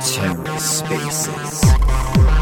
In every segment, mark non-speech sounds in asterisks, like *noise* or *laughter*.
TerraSpaces. Hello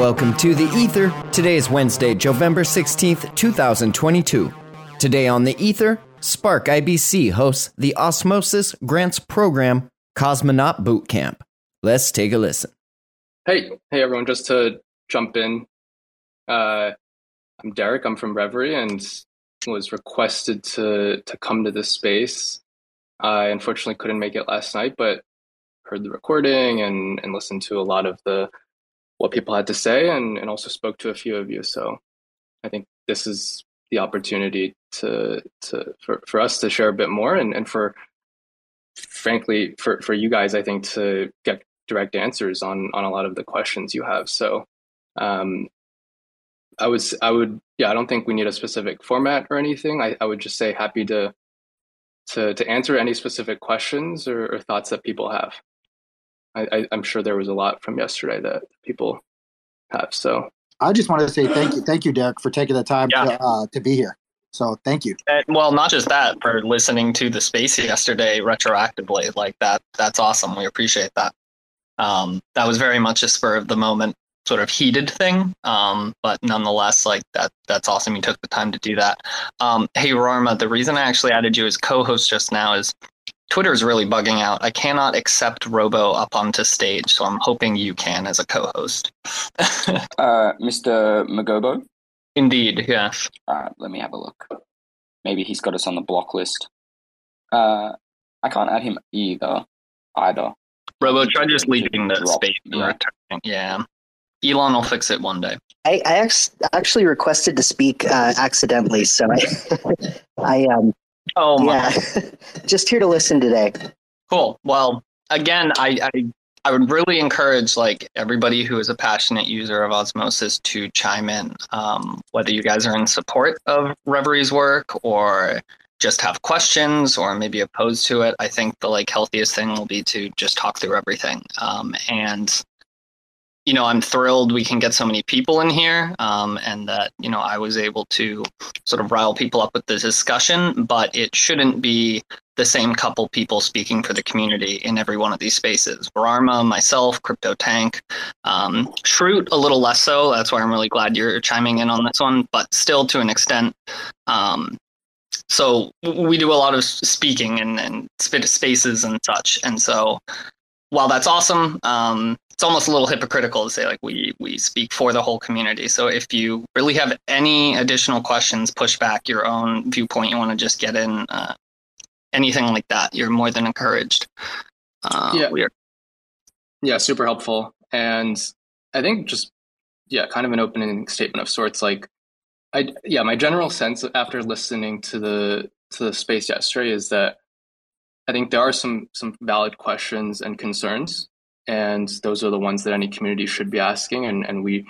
welcome to The Ether. Today is Wednesday, November 16th, 2022. Today on The Ether, Spark IBC hosts the Osmosis Grants Program Cosmonaut Boot Camp. Let's take a listen. Hey, hey everyone, just to jump in. Uh, I'm Derek, I'm from Reverie and was requested to to come to this space. I unfortunately couldn't make it last night, but heard the recording and, and listened to a lot of the what people had to say and, and also spoke to a few of you. So I think this is the opportunity to to for, for us to share a bit more and, and for frankly for, for you guys I think to get direct answers on on a lot of the questions you have. So um I was I would yeah, I don't think we need a specific format or anything. I, I would just say happy to to to answer any specific questions or, or thoughts that people have. I, am sure there was a lot from yesterday that people have. So I just wanted to say thank you, thank you, Derek, for taking the time yeah. to, uh, to be here. So thank you. And, well, not just that, for listening to the space yesterday retroactively, like that. That's awesome. We appreciate that. Um, that was very much a spur of the moment sort of heated thing. Um, but nonetheless, like that, that's awesome. You took the time to do that. Um, hey, Rarma, the reason I actually added you as co-host just now is Twitter is really bugging out. I cannot accept Robo up onto stage, so I'm hoping you can as a co-host. *laughs* uh, Mr. McGobo? Indeed, yes. Uh, let me have a look. Maybe he's got us on the block list. Uh, I can't add him either. Either. Robo, try just leaving the space yeah. Yeah. Elon will fix it one day. I, I actually requested to speak uh, accidentally, so I, *laughs* I um, Oh my! Yeah, *laughs* just here to listen today. Cool. Well, again, I, I I would really encourage like everybody who is a passionate user of Osmosis to chime in. Um, whether you guys are in support of Reverie's work or just have questions or maybe opposed to it, I think the like healthiest thing will be to just talk through everything. Um, and you know, I'm thrilled we can get so many people in here, um, and that you know I was able to sort of rile people up with the discussion. But it shouldn't be the same couple people speaking for the community in every one of these spaces. Vararma, myself, Crypto Tank, um, Shrute, a little less so. That's why I'm really glad you're chiming in on this one, but still to an extent. Um, so we do a lot of speaking and, and spaces and such, and so while that's awesome, um, it's almost a little hypocritical to say like we we speak for the whole community. So if you really have any additional questions, push back your own viewpoint, you want to just get in uh, anything like that, you're more than encouraged. Uh, yeah, we are- yeah, super helpful, and I think just yeah, kind of an opening statement of sorts. Like, I yeah, my general sense after listening to the to the space yesterday is that I think there are some some valid questions and concerns and those are the ones that any community should be asking. And, and we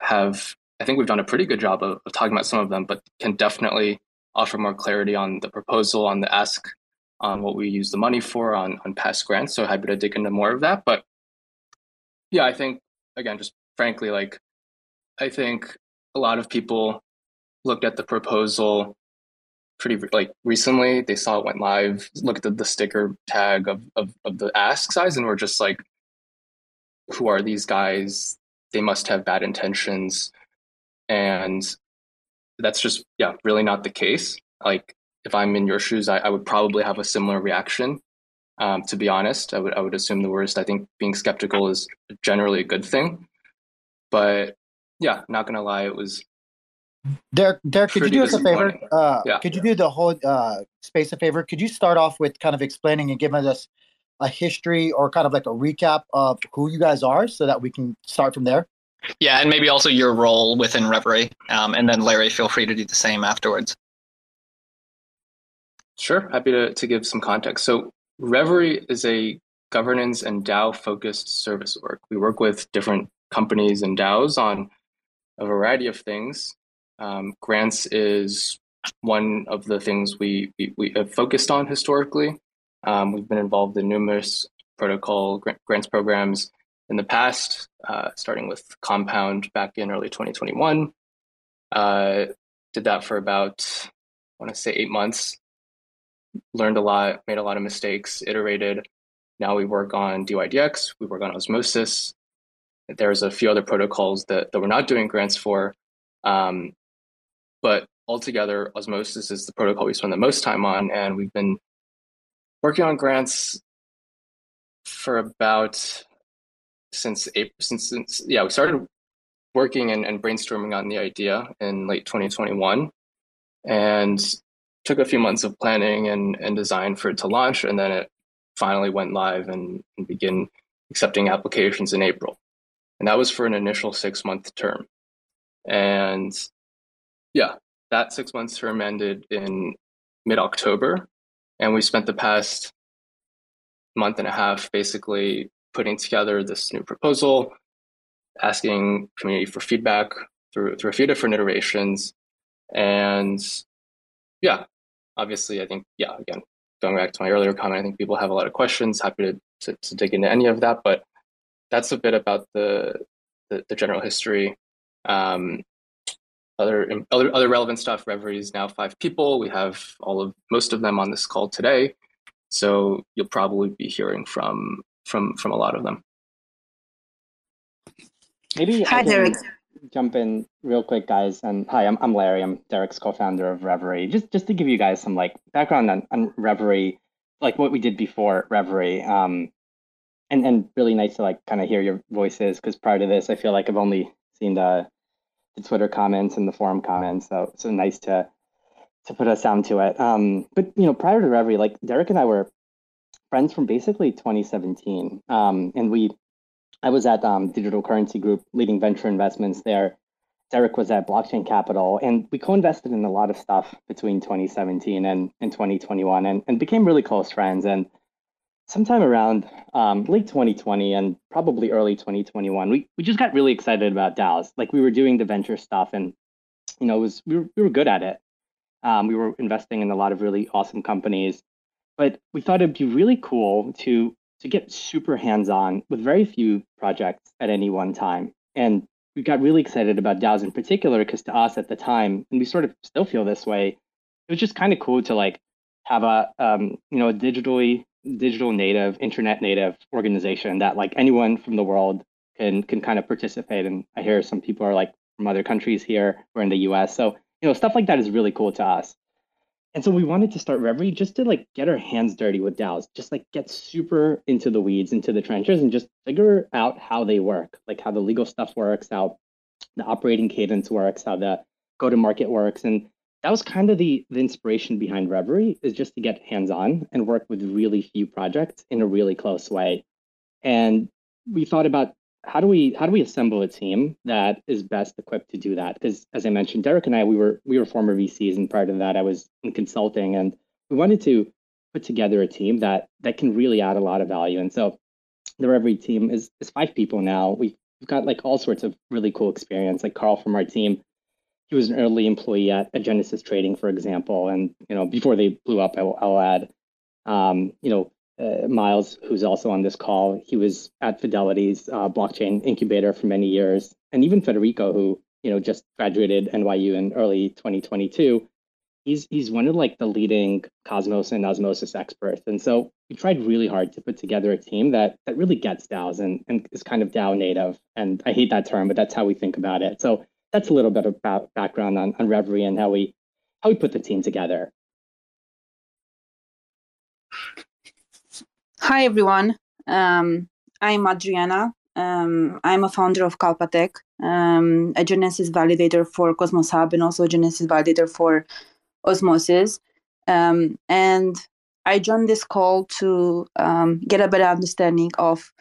have i think we've done a pretty good job of, of, talking about some of them but can definitely offer more clarity on the proposal on the ask on what we use the money for on, on past grants. So happy to dig into more of that. But yeah i think again just frankly like i think a lot of people looked at the proposal pretty like recently they saw it went live looked at the sticker tag of, of, of the ask size and we're just like who are these guys? They must have bad intentions. And that's just yeah really not the case. Like if i'm in your shoes i, I would probably have a similar reaction. Um, to be honest I would, I would assume the worst. I think being skeptical is generally a good thing. But yeah not gonna lie it was Derek, Derek, could you do us a favor? Uh, yeah. Could you do the whole uh, space a favor? Could you start off with kind of explaining and giving us a history or kind of like a recap of who you guys are so that we can start from there? Yeah, and maybe also your role within Reverie, um, and then Larry, feel free to do the same afterwards. Sure, happy to, to give some context. So Reverie is a governance and DAO focused service work. We work with different companies and DAOs on a variety of things. Um, grants is one of the things we, we, we have focused on historically. Um, we've been involved in numerous protocol grants programs in the past, uh, starting with Compound back in early 2021. Uh, did that for about, I want to say, eight months. Learned a lot, made a lot of mistakes, iterated. Now we work on DYDX, we work on Osmosis. There's a few other protocols that, that we're not doing grants for. Um, but altogether, Osmosis is the protocol we spend the most time on. And we've been working on grants for about since April, since, since yeah, we started working and, and brainstorming on the idea in late 2021 and took a few months of planning and, and design for it to launch. And then it finally went live and, and begin accepting applications in April. And that was for an initial six month term. And yeah, that six months term ended in mid October. And we spent the past month and a half basically putting together this new proposal, asking community for feedback through through a few different iterations, and yeah, obviously, I think yeah, again, going back to my earlier comment, I think people have a lot of questions. Happy to to, to dig into any of that, but that's a bit about the the, the general history. Um, other other other relevant stuff. Reverie is now five people. We have all of most of them on this call today, so you'll probably be hearing from from from a lot of them. Maybe hi, Derek. Jump in real quick, guys. And hi, I'm I'm Larry. I'm Derek's co-founder of Reverie. Just just to give you guys some like background on, on Reverie, like what we did before Reverie. Um, and and really nice to like kind of hear your voices because prior to this, I feel like I've only seen the the Twitter comments and the forum comments. So so nice to to put a sound to it. Um, but you know, prior to Reverie, like Derek and I were friends from basically 2017. Um, and we, I was at um, Digital Currency Group leading venture investments there. Derek was at Blockchain Capital, and we co-invested in a lot of stuff between 2017 and, and 2021, and, and became really close friends. And sometime around um, late 2020 and probably early 2021, we, we just got really excited about DAOs. Like we were doing the venture stuff, and you know, was we were, we were good at it. Um, we were investing in a lot of really awesome companies, but we thought it'd be really cool to to get super hands-on with very few projects at any one time. And we got really excited about DAOs in particular because to us at the time, and we sort of still feel this way, it was just kind of cool to like have a um, you know a digitally digital native, internet native organization that like anyone from the world can can kind of participate. And I hear some people are like from other countries here, we're in the US. So, you know, stuff like that is really cool to us. And so we wanted to start Reverie just to like get our hands dirty with DAOs, just like get super into the weeds, into the trenches, and just figure out how they work, like how the legal stuff works, how the operating cadence works, how the go to market works. And that was kind of the, the inspiration behind Reverie is just to get hands on and work with really few projects in a really close way. And we thought about how do we how do we assemble a team that is best equipped to do that? Because as I mentioned, Derek and I we were we were former VCs, and prior to that, I was in consulting, and we wanted to put together a team that that can really add a lot of value. And so, the Reverie team is is five people now. We've, we've got like all sorts of really cool experience. Like Carl from our team, he was an early employee at, at Genesis Trading, for example, and you know before they blew up, I will, I'll add. Um, you know, uh, Myles, who's also on this call, he was at Fidelity's uh, blockchain incubator for many years, and even Federico, who you know just graduated NYU in early 2022. He's he's one of like the leading Cosmos and Osmosis experts, and so we tried really hard to put together a team that that really gets DAOs and, and is kind of DAO native. And I hate that term, but that's how we think about it. So that's a little bit of background on, on Reverie and how we how we put the team together. Hi, everyone. Um, I'm Adriana. Um, I'm a founder of Kalpatech, um, a Genesis validator for Cosmos Hub and also a Genesis validator for Osmosis. Um, and I joined this call to um, get a better understanding of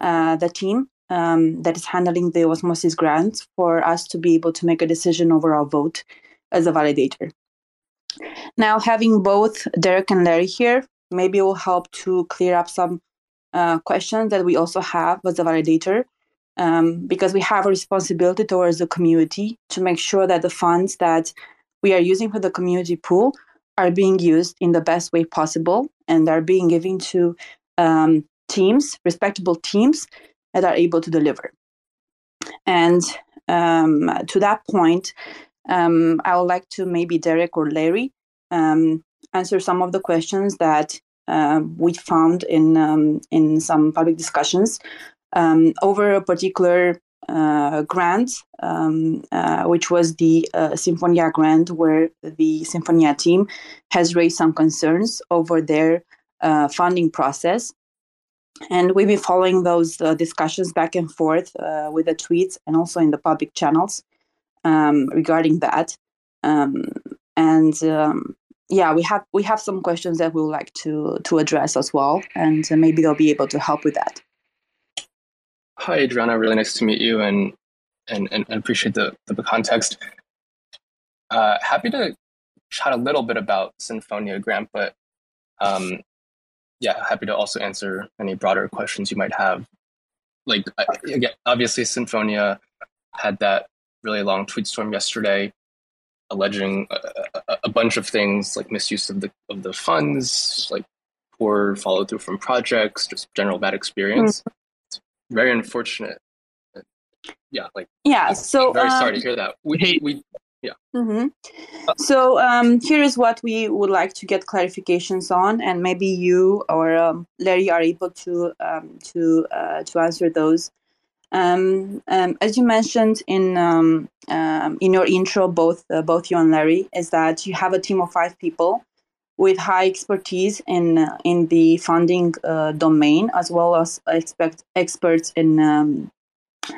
uh, the team um, that is handling the osmosis grants for us to be able to make a decision over our vote as a validator. Now, having both Derek and Larry here maybe will help to clear up some uh, questions that we also have as a validator, um, because we have a responsibility towards the community to make sure that the funds that we are using for the community pool are being used in the best way possible and are being given to um, teams, respectable teams that are able to deliver. And um, to that point, um, I would like to maybe Derek or Larry um, answer some of the questions that uh, we found in um, in some public discussions um, over a particular uh, grant, uh, which was the uh, Sinfonia grant, where the Sinfonia team has raised some concerns over their uh, funding process. And we've been following those uh, discussions back and forth with the tweets and also in the public channels um, regarding that. Um, and um, yeah, we have we have some questions that we would like to to address as well, and maybe they'll be able to help with that. Hi, Adriana. Really nice to meet you, and and and appreciate the the context. Uh, happy to chat a little bit about Sinfonia Grant, but um, yeah, happy to also answer any broader questions you might have. Like, again, obviously, Sinfonia had that really long tweet storm yesterday alleging a, a, a, bunch of things like misuse of the of the funds, like poor follow through from projects, just general bad experience. Mm-hmm. It's very unfortunate. Yeah, like yeah. So very um, sorry to hear that. We hate we yeah. Mm-hmm. So um, here is what we would like to get clarifications on, and maybe you or um, Larry are able to um, to uh, to answer those. Um, um, as you mentioned in um, um, in your intro, both uh, both you and Larry, is that you have a team of five people with high expertise in uh, in the funding uh, domain, as well as expect experts in um,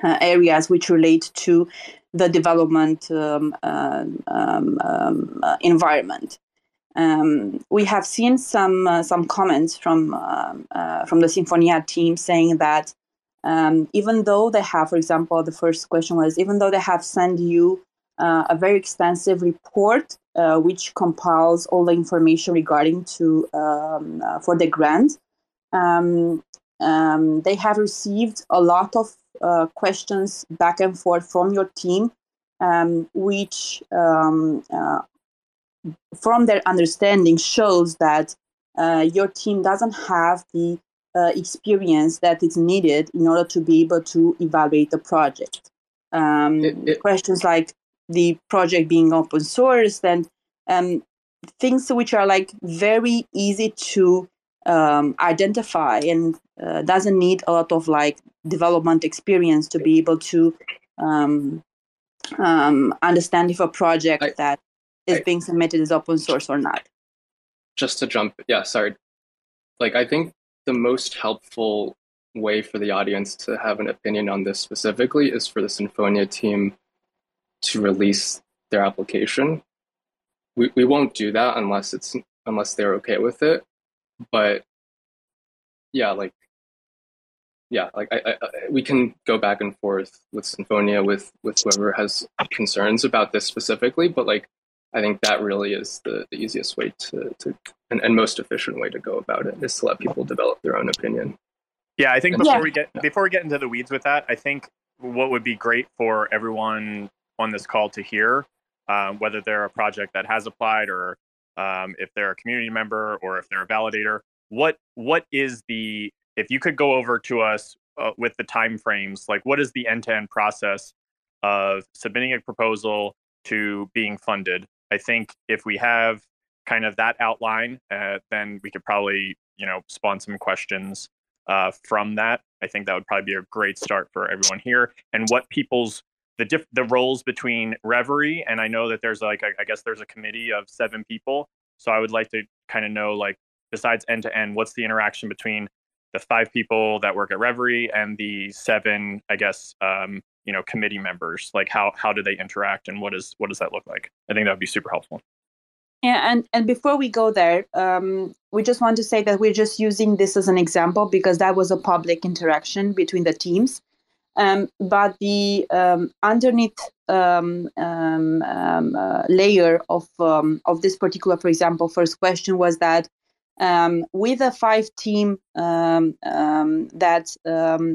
uh, areas which relate to the development um, uh, uh, environment. Um, we have seen some uh, some comments from uh, from the Sinfonia team saying that um, even though they have, for example, the first question was, even though they have sent you uh, a very extensive report uh, which compiles all the information regarding to um, uh, for the grant, um, um they have received a lot of uh, questions back and forth from your team, um, which, um, uh, from their understanding, shows that uh, your team doesn't have the uh, experience that is needed in order to be able to evaluate the project. Um, it, it, questions like the project being open source and um, things which are like very easy to um, identify and uh, doesn't need a lot of like development experience to be able to um, um, understand if a project I, that is I, being submitted is open source or not. Just to jump, yeah, sorry. Like I think the most helpful way for the audience to have an opinion on this specifically is for the Sinfonia team to release their application. We we won't do that unless it's unless they're okay with it. But yeah, like yeah, like I, I, we can go back and forth with Sinfonia with with whoever has concerns about this specifically, but like I think that really is the, the easiest way to, to and, and, most efficient way to go about it is to let people develop their own opinion. Yeah, I think before yeah. we get before we get into the weeds with that, I think what would be great for everyone on this call to hear, um, whether they're a project that has applied or um, if they're a community member or if they're a validator, what what is the if you could go over to us uh, with the time frames, like what is the end to end process of submitting a proposal to being funded I think if we have kind of that outline, uh, then we could probably, you know, spawn some questions uh, from that. I think that would probably be a great start for everyone here. And what people's the diff- the roles between Reverie and I know that there's like I, I guess there's a committee of seven people. So I would like to kind of know like besides end to end, what's the interaction between the five people that work at Reverie and the seven, I guess, um, you know committee members? Like how how do they interact and what is what does that look like? I think that would be super helpful. Yeah and and before we go there um, we just want to say that we're just using this as an example because that was a public interaction between the teams Um, but the um, underneath um, um, um uh, layer of um, of this particular, for example, first question was that with a five team that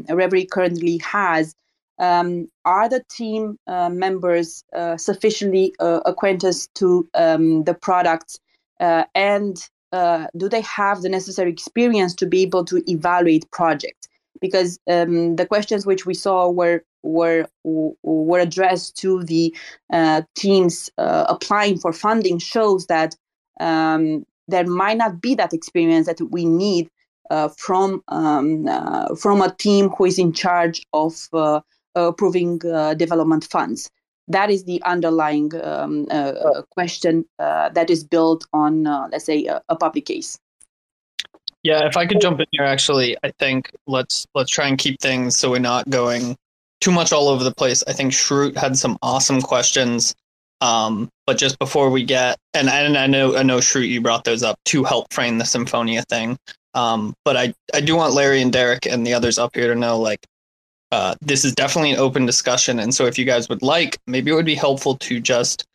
Reverie currently has, are the team uh, members uh, sufficiently uh, acquainted to the product uh, and uh, do they have the necessary experience to be able to evaluate projects? Because um, the questions which we saw were were were addressed to the uh, teams uh, applying for funding shows that um, there might not be that experience that we need uh, from um, uh, from a team who is in charge of approving development funds that is the underlying um, uh, uh, question uh, that is built on, uh, let's say, a, a, public case. Yeah, if I could jump in here, actually, I think let's let's try and keep things so we're not going too much all over the place. I think Shrute had some awesome questions. Um, but just before we get and, and I know I know Shrute, you brought those up to help frame the Symphonia thing. Um, but I, I do want Larry and Derek and the others up here to know like uh, this is definitely an open discussion. And so, if you guys would like, maybe it would be helpful to just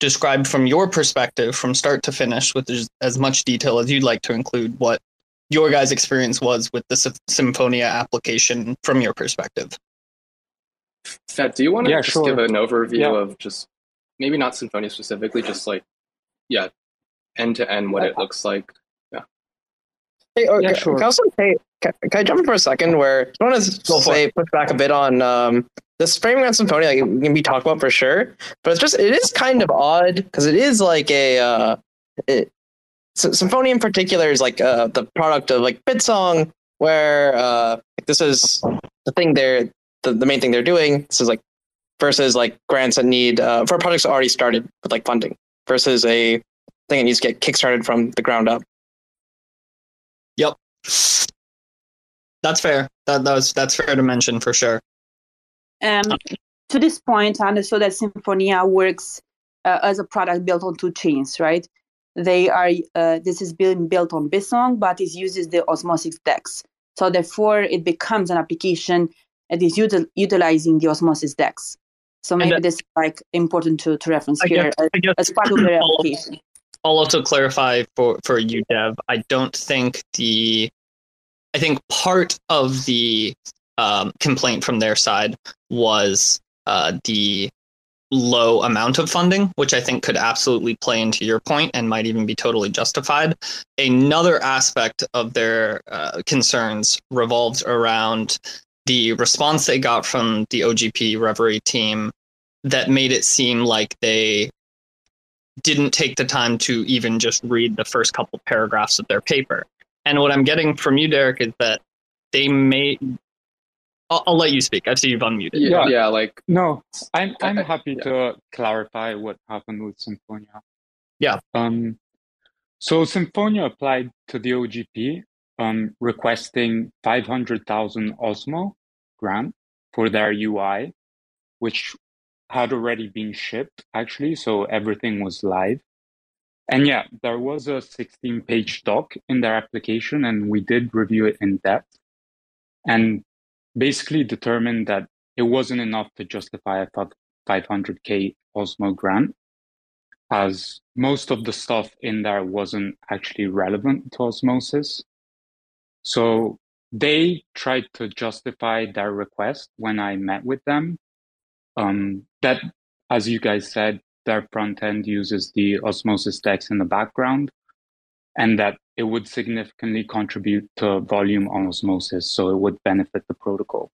describe from your perspective, from start to finish, with as much detail as you'd like to include, what your guys' experience was with the Symphonia application from your perspective. Fed, do you want to yeah, just sure. give an overview yeah. of just maybe not Symphonia specifically, just like, yeah, end to end what it looks like? Yeah. Hey, okay, yeah, sure. Can I also say, can, can I jump in for a second? Where I want to say push back a bit on um, this framing on Symphonia. Like can be talked about for sure, but it's just it is kind of odd because it is like a uh, it, so Symphonia in particular is like uh, the product of like Bitsong, where uh, this is the thing they're the, the main thing they're doing. This is like versus like grants that need uh, for projects already started with like funding versus a thing that needs to get kickstarted from the ground up. Yep. That's fair. That, that was that's fair to mention for sure. Um, to this point, I understood that Symphonia works uh, as a product built on two chains, right? They are uh, this is being built on Bitsong, but it uses the Osmosis DEX. So therefore, it becomes an application that is util- utilizing the Osmosis DEX. So maybe this is like important to, to reference I here guess, as, as part of the *clears throat* application. I'll also clarify for, for you, Dev. I don't think the I think part of the um, complaint from their side was uh, the low amount of funding, which I think could absolutely play into your point and might even be totally justified. Another aspect of their uh, concerns revolves around the response they got from the OGP Reverie team that made it seem like they didn't take the time to even just read the first couple paragraphs of their paper. And what I'm getting from you, Derek, is that they may. I'll, I'll let you speak. I see you've unmuted. Yeah, yeah. Like no, I'm I'm happy yeah. to clarify what happened with Symphonia. Yeah. Um. So Symphonia applied to the OGP, um, requesting 500,000 Osmo grant for their UI, which had already been shipped actually, so everything was live. And yeah, there was a 16 page doc in their application, and we did review it in depth and basically determined that it wasn't enough to justify a 500K Osmo grant, as most of the stuff in there wasn't actually relevant to osmosis. So they tried to justify their request when I met with them. Um, that, as you guys said, their front end uses the osmosis DEX in the background and that it would significantly contribute to volume on osmosis, so it would benefit the protocol.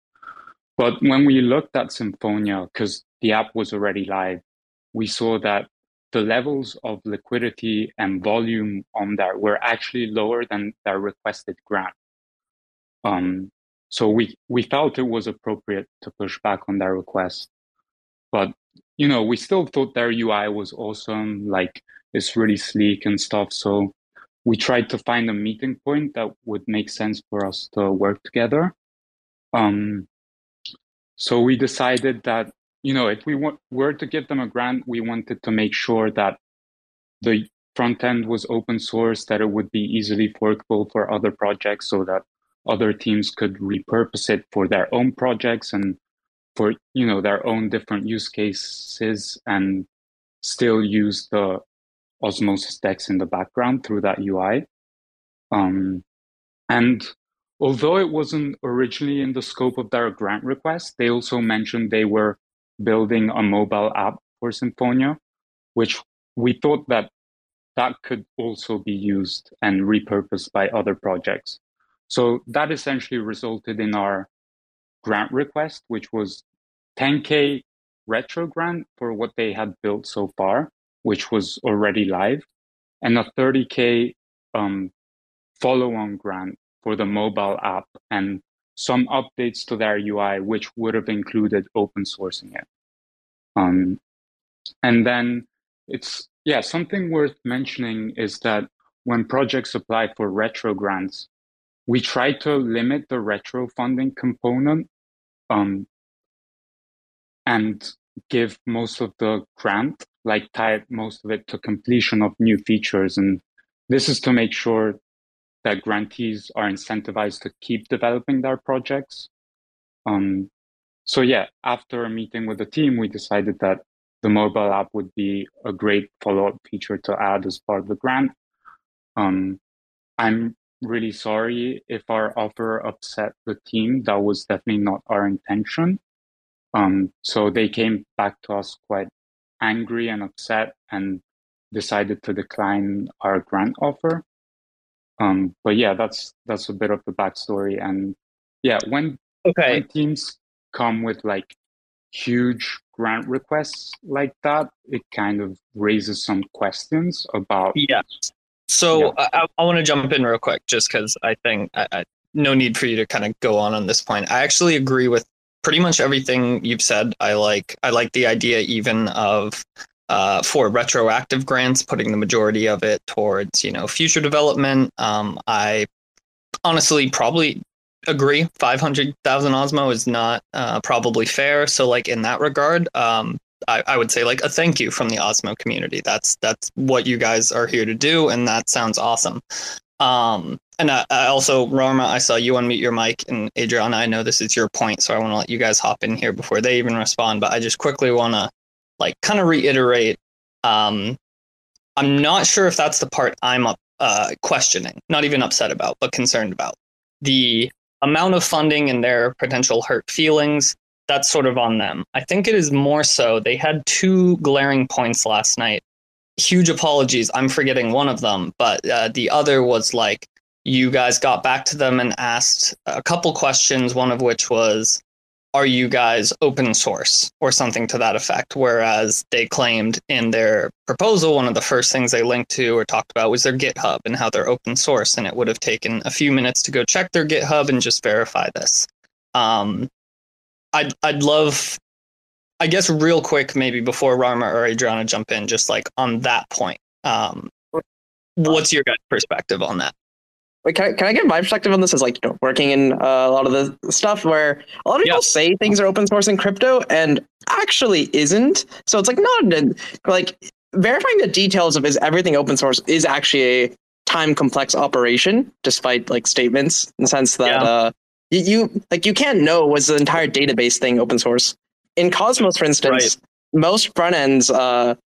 But when we looked at Symphonia, because the app was already live, we saw that the levels of liquidity and volume on there were actually lower than their requested grant. Um, so we, we felt it was appropriate to push back on their request. But you know, we still thought their UI was awesome, like it's really sleek and stuff. So we tried to find a meeting point that would make sense for us to work together. Um, so we decided that, you know, if we were to give them a grant, we wanted to make sure that the front end was open source, that it would be easily forkable for other projects so that other teams could repurpose it for their own projects and for you know their own different use cases and still use the osmosis DEX in the background through that UI. Um, and although it wasn't originally in the scope of their grant request, they also mentioned they were building a mobile app for Symphonia, which we thought that that could also be used and repurposed by other projects. So that essentially resulted in our grant request, which was 10K retro grant for what they had built so far, which was already live, and a 30K um, follow on grant for the mobile app and some updates to their UI, which would have included open sourcing it. Um, and then it's, yeah, something worth mentioning is that when projects apply for retro grants, we try to limit the retro funding component um, and give most of the grant, like tie most of it to completion of new features. And this is to make sure that grantees are incentivized to keep developing their projects. Um, so yeah, after a meeting with the team, we decided that the mobile app would be a great follow-up feature to add as part of the grant. Um, I'm really sorry if our offer upset the team. That was definitely not our intention. Um, so they came back to us quite angry and upset and decided to decline our grant offer. Um, but yeah, that's that's a bit of the backstory. And yeah, when, okay. when teams come with like huge grant requests like that, it kind of raises some questions about yeah so yeah. I, I want to jump in real quick, just because I think I, I, no need for you to kind of go on on this point. I actually agree with pretty much everything you've said. I like I like the idea even of uh, for retroactive grants, putting the majority of it towards you know future development. Um, I honestly probably agree 500,000 Osmo is not uh, probably fair. So like in that regard, um, I, I, would say like a thank you from the Osmo community. That's that's what you guys are here to do, and that sounds awesome. Um, and I, I also, Roma, I saw you unmute your mic, and Adriana, I know this is your point, so I want to let you guys hop in here before they even respond. But I just quickly want to like kind of reiterate. Um, I'm not sure if that's the part I'm up, uh, questioning, not even upset about, but concerned about the amount of funding and their potential hurt feelings that's sort of on them. I think it is more so they had two glaring points last night. Huge apologies. I'm forgetting one of them, but uh, the other was like you guys got back to them and asked a couple questions, one of which was, Are you guys open source or something to that effect? Whereas they claimed in their proposal, one of the first things they linked to or talked about was their GitHub and how they're open source. And it would have taken a few minutes to go check their GitHub and just verify this. Um, I'd I'd love, I guess, real quick, maybe before Rama or Adriana jump in, just like on that point. Um, what's your guys' perspective on that? Wait, can I, can I get my perspective on this as like you know, working in uh, a lot of the stuff where a lot of people say things are open source in crypto and actually isn't. So it's like not like verifying the details of is everything open source is actually a time complex operation, despite like statements in the sense that yeah. uh, you, you like you can't know was the entire database thing open source. In Cosmos, for instance, right. most front ends uh,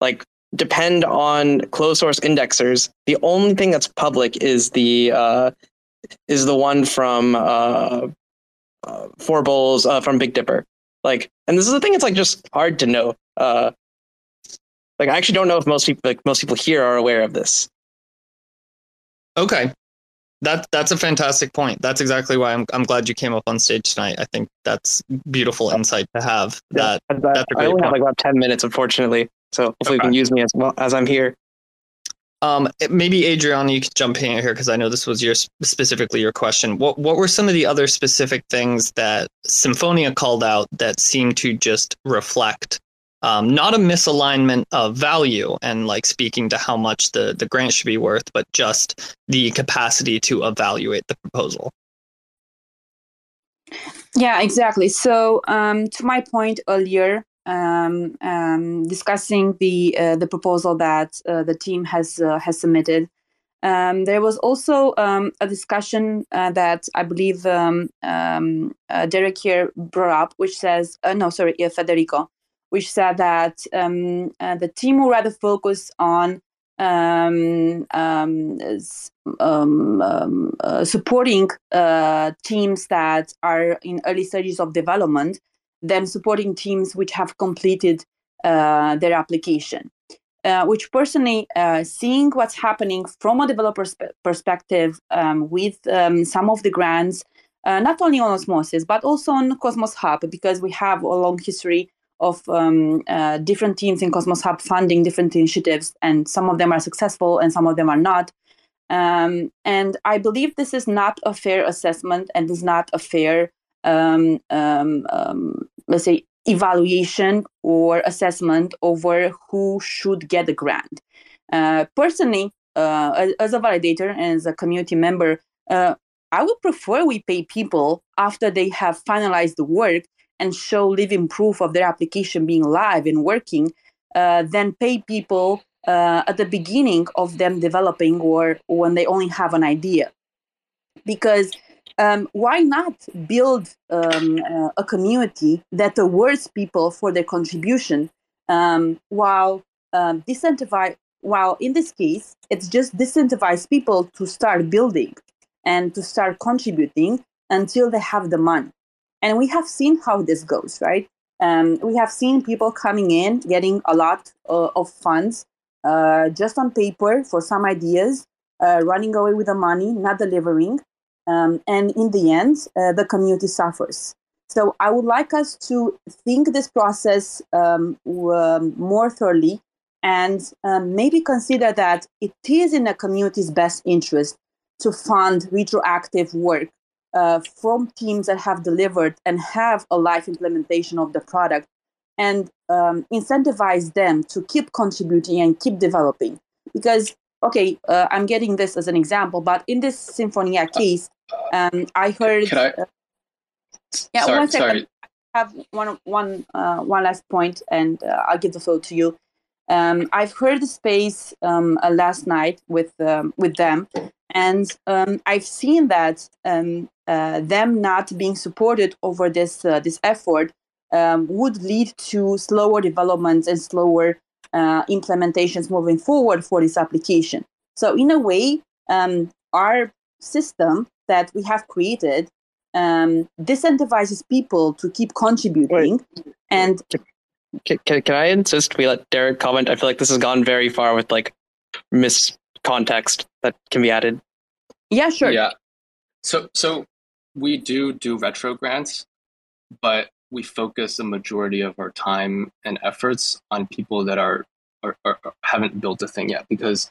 like depend on closed source indexers. The only thing that's public is the uh, is the one from uh, uh, Forbole uh, from Big Dipper. Like, and this is the thing. It's like just hard to know. Uh, like, I actually don't know if most people like most people here are aware of this. Okay, that that's a fantastic point. That's exactly why I'm I'm glad you came up on stage tonight. I think that's beautiful insight to have. That, yeah, that's I only point. have like about ten minutes, unfortunately. So hopefully okay. you can use me as well as I'm here. Um, maybe Adriana, you could jump in here because I know this was your specifically your question. What what were some of the other specific things that Symphonia called out that seemed to just reflect um, not a misalignment of value and like speaking to how much the, the grant should be worth, but just the capacity to evaluate the proposal. Yeah, exactly. So, um, to my point earlier, um, um, discussing the uh, the proposal that uh, the team has uh, has submitted, Um, there was also um, a discussion uh, that I believe um, um uh, Derek here brought up, which says, uh, no, sorry, Federico, which said that the team will rather focus on supporting teams that are in early stages of development than supporting teams which have completed their application uh, which personally, uh, seeing what's happening from a developer's perspective um, with um, some of the grants, uh, not only on Osmosis, but also on Cosmos Hub, because we have a long history of um, uh, different teams in Cosmos Hub funding different initiatives, and some of them are successful and some of them are not. Um, and I believe this is not a fair assessment and is not a fair, um, um, let's say, evaluation or assessment over who should get the grant. Uh, personally, uh, as a validator and as a community member, uh, I would prefer we pay people after they have finalized the work and show living proof of their application being live and working uh, than pay people uh, at the beginning of them developing or when they only have an idea. Because um, why not build um, uh, a community that awards people for their contribution um, while um, disincentivize while in this case it's just disincentivize people to start building and to start contributing until they have the money. And we have seen how this goes right? Um, we have seen people coming in getting a lot uh, of funds uh, just on paper for some ideas uh, running away with the money not delivering um, and in the end, uh, the community suffers. So I would like us to think this process um, um, more thoroughly and um, maybe consider that it is in the community's best interest to fund retroactive work uh, from teams that have delivered and have a live implementation of the product and um, incentivize them to keep contributing and keep developing. Because, okay, uh, I'm getting this as an example, but in this Symphonia case, um, I heard. I? Uh, yeah, sorry, one second. Sorry. I have one, one, uh, one last point, and uh, I'll give the floor to you. Um, I've heard the space um, uh, last night with um, with them, and um, I've seen that um, uh, them not being supported over this uh, this effort um, would lead to slower developments and slower uh, implementations moving forward for this application. So in a way, our system that we have created um, disincentivizes people to keep contributing. Wait. And can, can, can I insist we let Derek comment? I feel like this has gone very far with like miscontext that can be added. Yeah, sure. Yeah. So so we do do retro grants, but we focus a majority of our time and efforts on people that are, are, are haven't built a thing yet because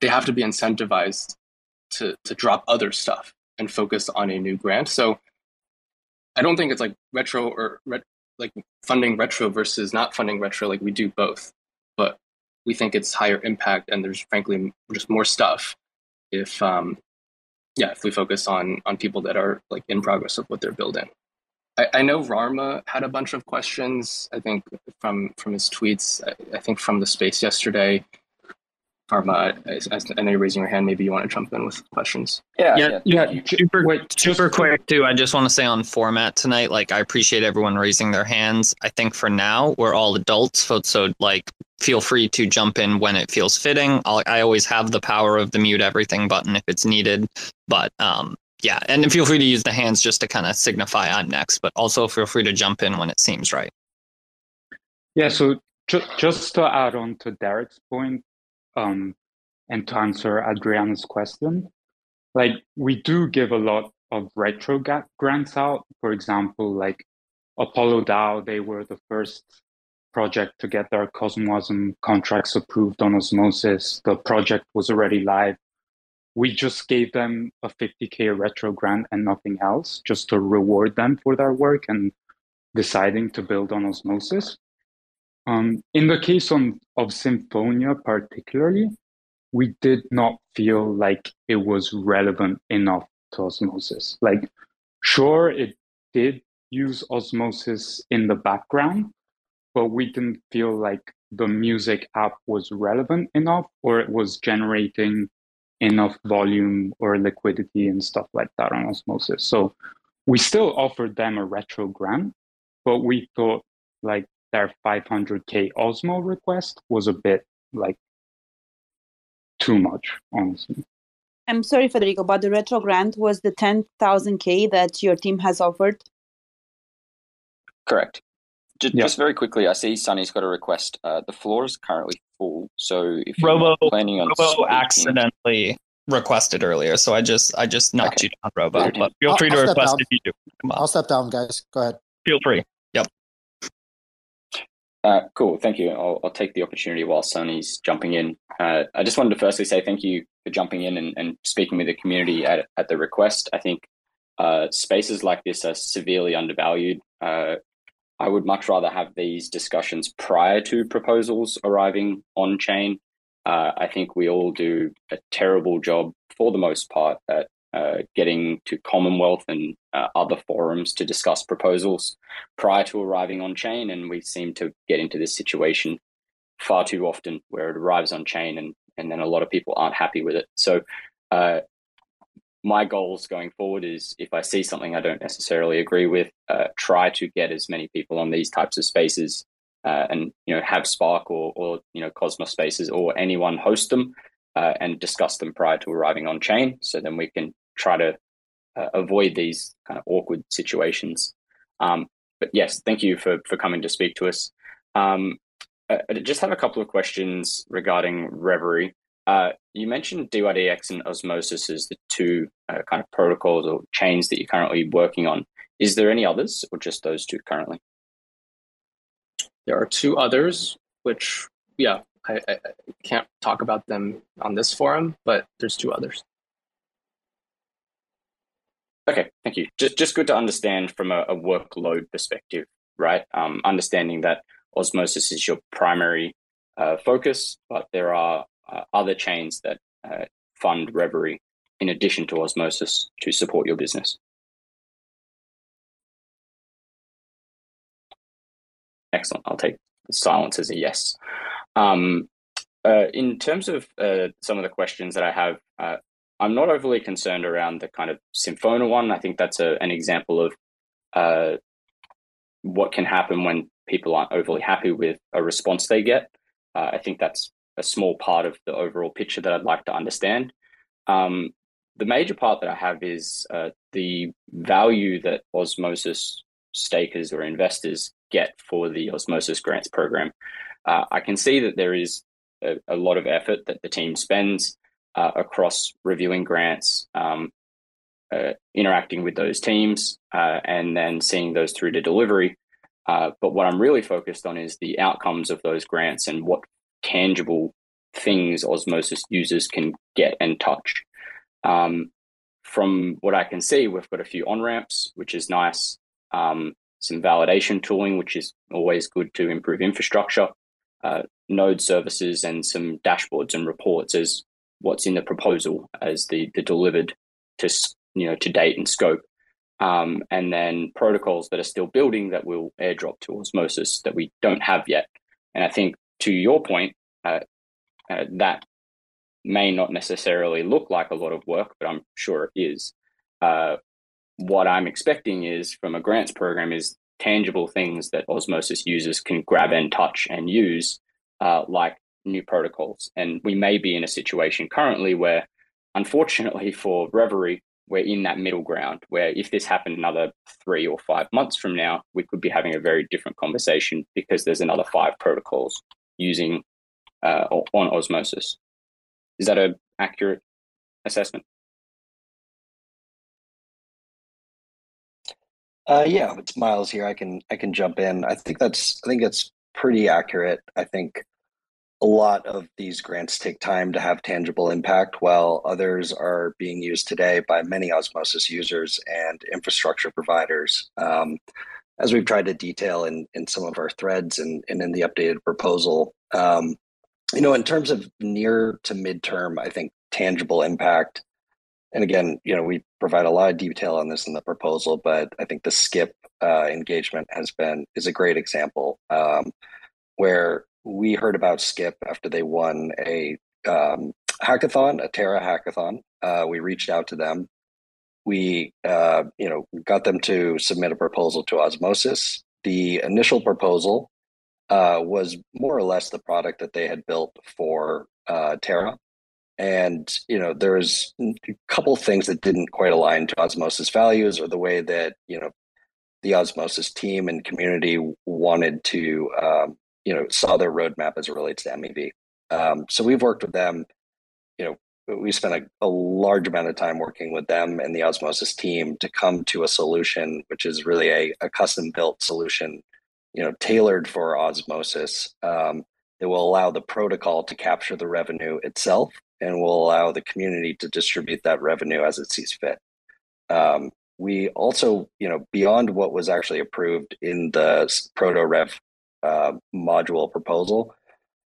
they have to be incentivized to to drop other stuff and focus on a new grant. So I don't think it's like retro or like funding retro versus not funding retro. Like we do both, but we think it's higher impact and there's frankly just more stuff if um yeah if we focus on on people that are like in progress of what they're building. I, I know Rama had a bunch of questions. I think from from his tweets. I, I think from the space yesterday. Karma, I, I, know you're raising your hand. Maybe you want to jump in with questions. Yeah, yeah, yeah. yeah. Super, Wait, super quick too. I just want to say on format tonight, like I appreciate everyone raising their hands. I think for now we're all adults, so like feel free to jump in when it feels fitting. I'll, I always have the power of the mute everything button if it's needed, but um, yeah, and feel free to use the hands just to kind of signify I'm next, but also feel free to jump in when it seems right. Yeah, so ju- just to add on to Derek's point, um, and to answer Adriana's question, like we do give a lot of retro grants out. For example, like Apollo DAO, they were the first project to get their CosmWasm contracts approved on Osmosis. The project was already live. We just gave them a 50k retro grant and nothing else, just to reward them for their work and deciding to build on Osmosis. Um, in the case on, of Symphonia, particularly, we did not feel like it was relevant enough to osmosis. Like, sure, it did use osmosis in the background, but we didn't feel like the music app was relevant enough or it was generating enough volume or liquidity and stuff like that on osmosis. So we still offered them a retro grant, but we thought like their 500k Osmo request was a bit like too much, honestly. I'm sorry, Federico, but the retro grant was the 10,000k that your team has offered. Correct. Just, yeah. just very quickly, I see Sunny's got a request. Uh, the floor is currently full, so if you're Robo, planning on Robo speaking, accidentally requested earlier, so I just I just knocked okay. you down, Robo. But feel I'll, free to I'll request if you do. I'll step down, guys. Go ahead. Feel free. Uh, cool. Thank you. I'll, I'll, take the opportunity while Sunny's jumping in. Uh, I just wanted to firstly say thank you for jumping in and, and speaking with the community at, at the request. I think uh, spaces like this are severely undervalued. Uh, I would much rather have these discussions prior to proposals arriving on chain. Uh, I think we all do a terrible job for the most part at uh, getting to Commonwealth and uh, other forums to discuss proposals prior to arriving on chain. And we seem to get into this situation far too often where it arrives on chain and, and then a lot of people aren't happy with it. So uh, my goals going forward is if I see something I don't necessarily agree with, uh, try to get as many people on these types of spaces uh, and you know have Spark or or you know Cosmos spaces or anyone host them uh, and discuss them prior to arriving on chain, so then we can try to uh, avoid these kind of awkward situations. Um, but yes, thank you for for coming to speak to us. Um, uh, I just have a couple of questions regarding Reverie. Uh, you mentioned DYDX and Osmosis as the two uh, kind of protocols or chains that you're currently working on. Is there any others, or just those two currently? There are two others, which yeah, I, I can't talk about them on this forum, but there's two others. Okay, thank you. Just just good to understand from a, a workload perspective, right? Um, understanding that Osmosis is your primary uh, focus, but there are uh, other chains that uh, fund Reverie in addition to Osmosis to support your business. Excellent. I'll take silence as a yes. Um, uh, in terms of uh, some of the questions that I have, uh, I'm not overly concerned around the kind of Symphonia one. I think that's a, an example of uh, what can happen when people aren't overly happy with a response they get. Uh, I think that's a small part of the overall picture that I'd like to understand. Um, the major part that I have is uh, the value that osmosis stakers or investors get for the osmosis grants program. Uh, I can see that there is a, a, lot of effort that the team spends uh, across reviewing grants, um, uh, interacting with those teams, uh, and then seeing those through to delivery. Uh, but what I'm really focused on is the outcomes of those grants and what tangible things osmosis users can get and touch. Um, from what I can see, we've got a few on ramps, which is nice. Um, some validation tooling, which is always good to improve infrastructure. Uh, node services and some dashboards and reports as what's in the proposal as the the delivered to you know to date and scope. Um, and then protocols that are still building that will airdrop to osmosis that we don't have yet. And I think to your point, uh, uh, that may not necessarily look like a lot of work, but I'm sure it is. Uh, what I'm expecting is from a grants program is tangible things that Osmosis users can grab and touch and use, uh, like new protocols. And we may be in a situation currently where, unfortunately *laughs* for Reverie, we're in that middle ground where if this happened another three or five months from now, we could be having a very different conversation because there's another five protocols using uh, on osmosis. Is that an accurate assessment? Uh, yeah, it's Myles here. I can I can jump in. I think that's I think that's pretty accurate. I think a lot of these grants take time to have tangible impact, while others are being used today by many osmosis users and infrastructure providers. Um, as we've tried to detail in, in some of our threads and, and in the updated proposal, um, you know, in terms of near to midterm, I think tangible impact. And again, you know, we provide a lot of detail on this in the proposal, but I think the skip uh, engagement has been is a great example um, where we heard about Skip after they won a um, hackathon, a Terra hackathon. Uh, we reached out to them. We, uh, you know, got them to submit a proposal to Osmosis. The initial proposal uh, was more or less the product that they had built for uh, Terra. And you know, there was a couple things that didn't quite align to Osmosis values or the way that you know the Osmosis team and community wanted to, um, you know, saw their roadmap as it relates to MEV. Um, so we've worked with them. You know, we spent a, a, large amount of time working with them and the Osmosis team to come to a solution, which is really a, a custom built solution, you know, tailored for Osmosis um, that will allow the protocol to capture the revenue itself and will allow the community to distribute that revenue as it sees fit. Um, we also, you know, beyond what was actually approved in the proto rev uh, module proposal,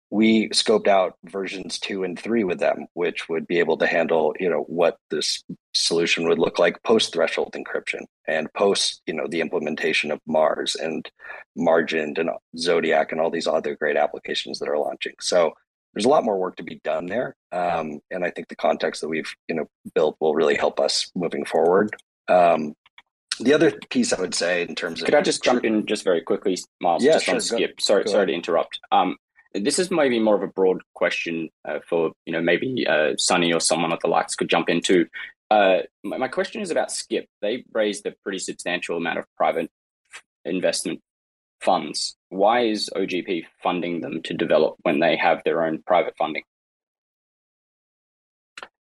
we scoped out versions two and three with them, which would be able to handle, you know, what this solution would look like post threshold encryption and post, you know, the implementation of Mars and Margin and Zodiac and all these other great applications that are launching. So there's a lot more work to be done there, um, and I think the context that we've, you know, built will really help us moving forward. Um, the other piece I would say in terms of could I just jump in just very quickly, Myles? Yeah, just sure. on skip. Go, sorry, go sorry ahead. to interrupt. Um, this is maybe more of a broad question uh, for you know maybe uh, Sunny or someone of the likes could jump into. Uh, my, my question is about Skip. They raised a pretty substantial amount of private investment funds. Why is OGP funding them to develop when they have their own private funding?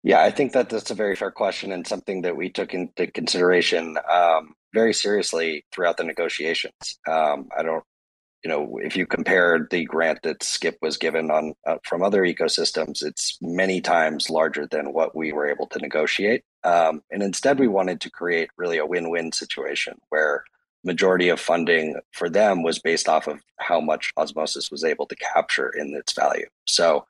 Yeah, I think that that's a very fair question and something that we took into consideration um, very seriously throughout the negotiations. Um, I don't, you know, if you compare the grant that Skip was given on uh, from other ecosystems, it's many times larger than what we were able to negotiate. Um, and instead, we wanted to create really a win-win situation where majority of funding for them was based off of how much osmosis was able to capture in its value. So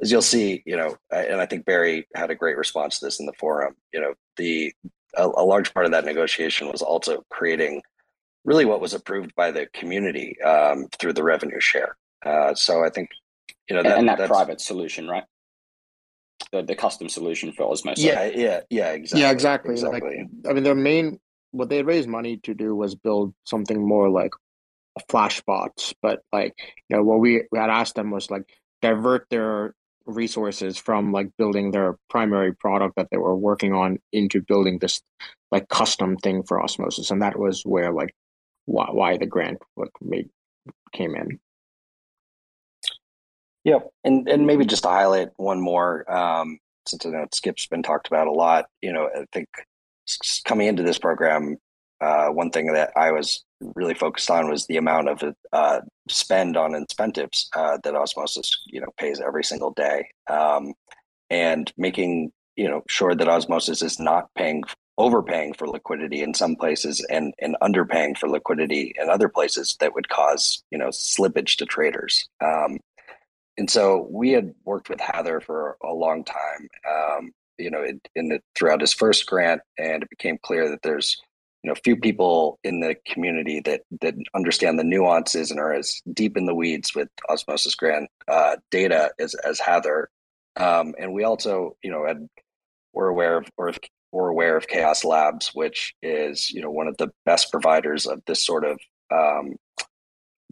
as you'll see, you know, and I think Barry had a great response to this in the forum. You know, the a, a large part of that negotiation was also creating really what was approved by the community um, through the revenue share. Uh, so I think, you know, that, and that that's, private solution, right? The, the custom solution for osmosis. Yeah, yeah, yeah, exactly. Yeah, exactly. exactly. Like, I mean, their main what they raised money to do was build something more like a flashbots, but like you know what we, we had asked them was like divert their resources from like building their primary product that they were working on into building this like custom thing for osmosis. And that was where like why, why the grant like made came in. Yep. And and maybe just to highlight one more um since I know skip's been talked about a lot you know i think coming into this program uh, one thing that I was really focused on was the amount of uh, spend on incentives uh, that Osmosis, you know, pays every single day, um, and making you know sure that Osmosis is not paying overpaying for liquidity in some places and and underpaying for liquidity in other places that would cause you know slippage to traders. Um, and so we had worked with Hather for a long time, um, you know, in the, throughout his first grant, and it became clear that there's you know few people in the community that that understand the nuances and are as deep in the weeds with osmosis grant uh, data as as heather. Um, and we also you know had, we're aware of or we're aware of Chaos Labs, which is you know one of the best providers of this sort of um,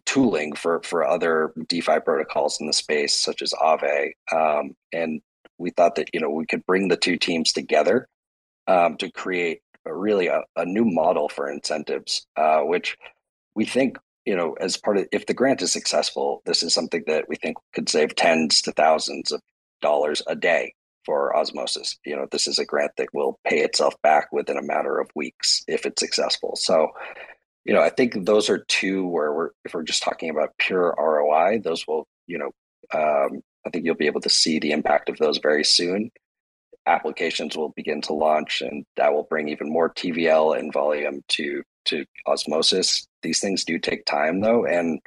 tooling for for other DeFi protocols in the space, such as Aave um, and we thought that you know we could bring the two teams together um, to create really a, a new model for incentives, uh, which we think you know as part of if the grant is successful, this is something that we think could save tens to thousands of dollars a day for osmosis. You know, this is a grant that will pay itself back within a matter of weeks if it's successful. So, you know, I think those are two where we're if we're just talking about pure ROI, those will, you know, um, I think you'll be able to see the impact of those very soon applications will begin to launch and that will bring even more tvl and volume to to osmosis. These things do take time though and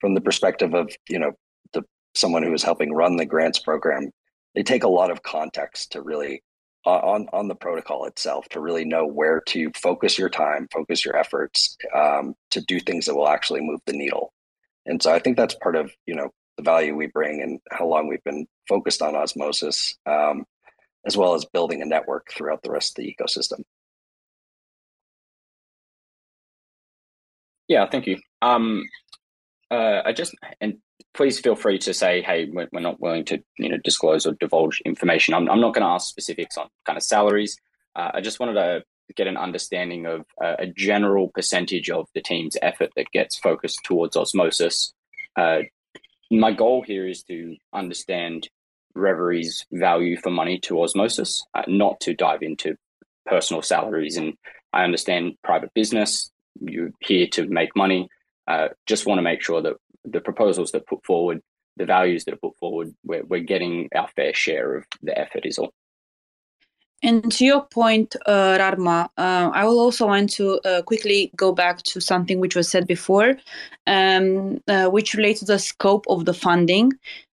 from the perspective of you know the someone who is helping run the grants program they take a lot of context to really on on the protocol itself to really know where to focus your time focus your efforts um, to do things that will actually move the needle. And so i think that's part of you know the value we bring and how long we've been focused on osmosis, um, as well as building a network throughout the rest of the ecosystem. Yeah, thank you. Um, uh, I just and please feel free to say, hey, we're, we're, not willing to you know disclose or divulge information. I'm, I'm not going to ask specifics on kind of salaries. Uh, I just wanted to get an understanding of uh, a general percentage of the team's effort that gets focused towards osmosis. Uh, my goal here is to understand Reverie's value for money to osmosis, uh, not to dive into personal salaries. And I understand private business, you're here to make money. Uh, just want to make sure that the proposals that put forward, the values that are put forward, we're, we're getting our fair share of the effort is all. And to your point, uh, Rarma, uh, I will also want to uh, quickly go back to something which was said before, um, uh, which relates to the scope of the funding.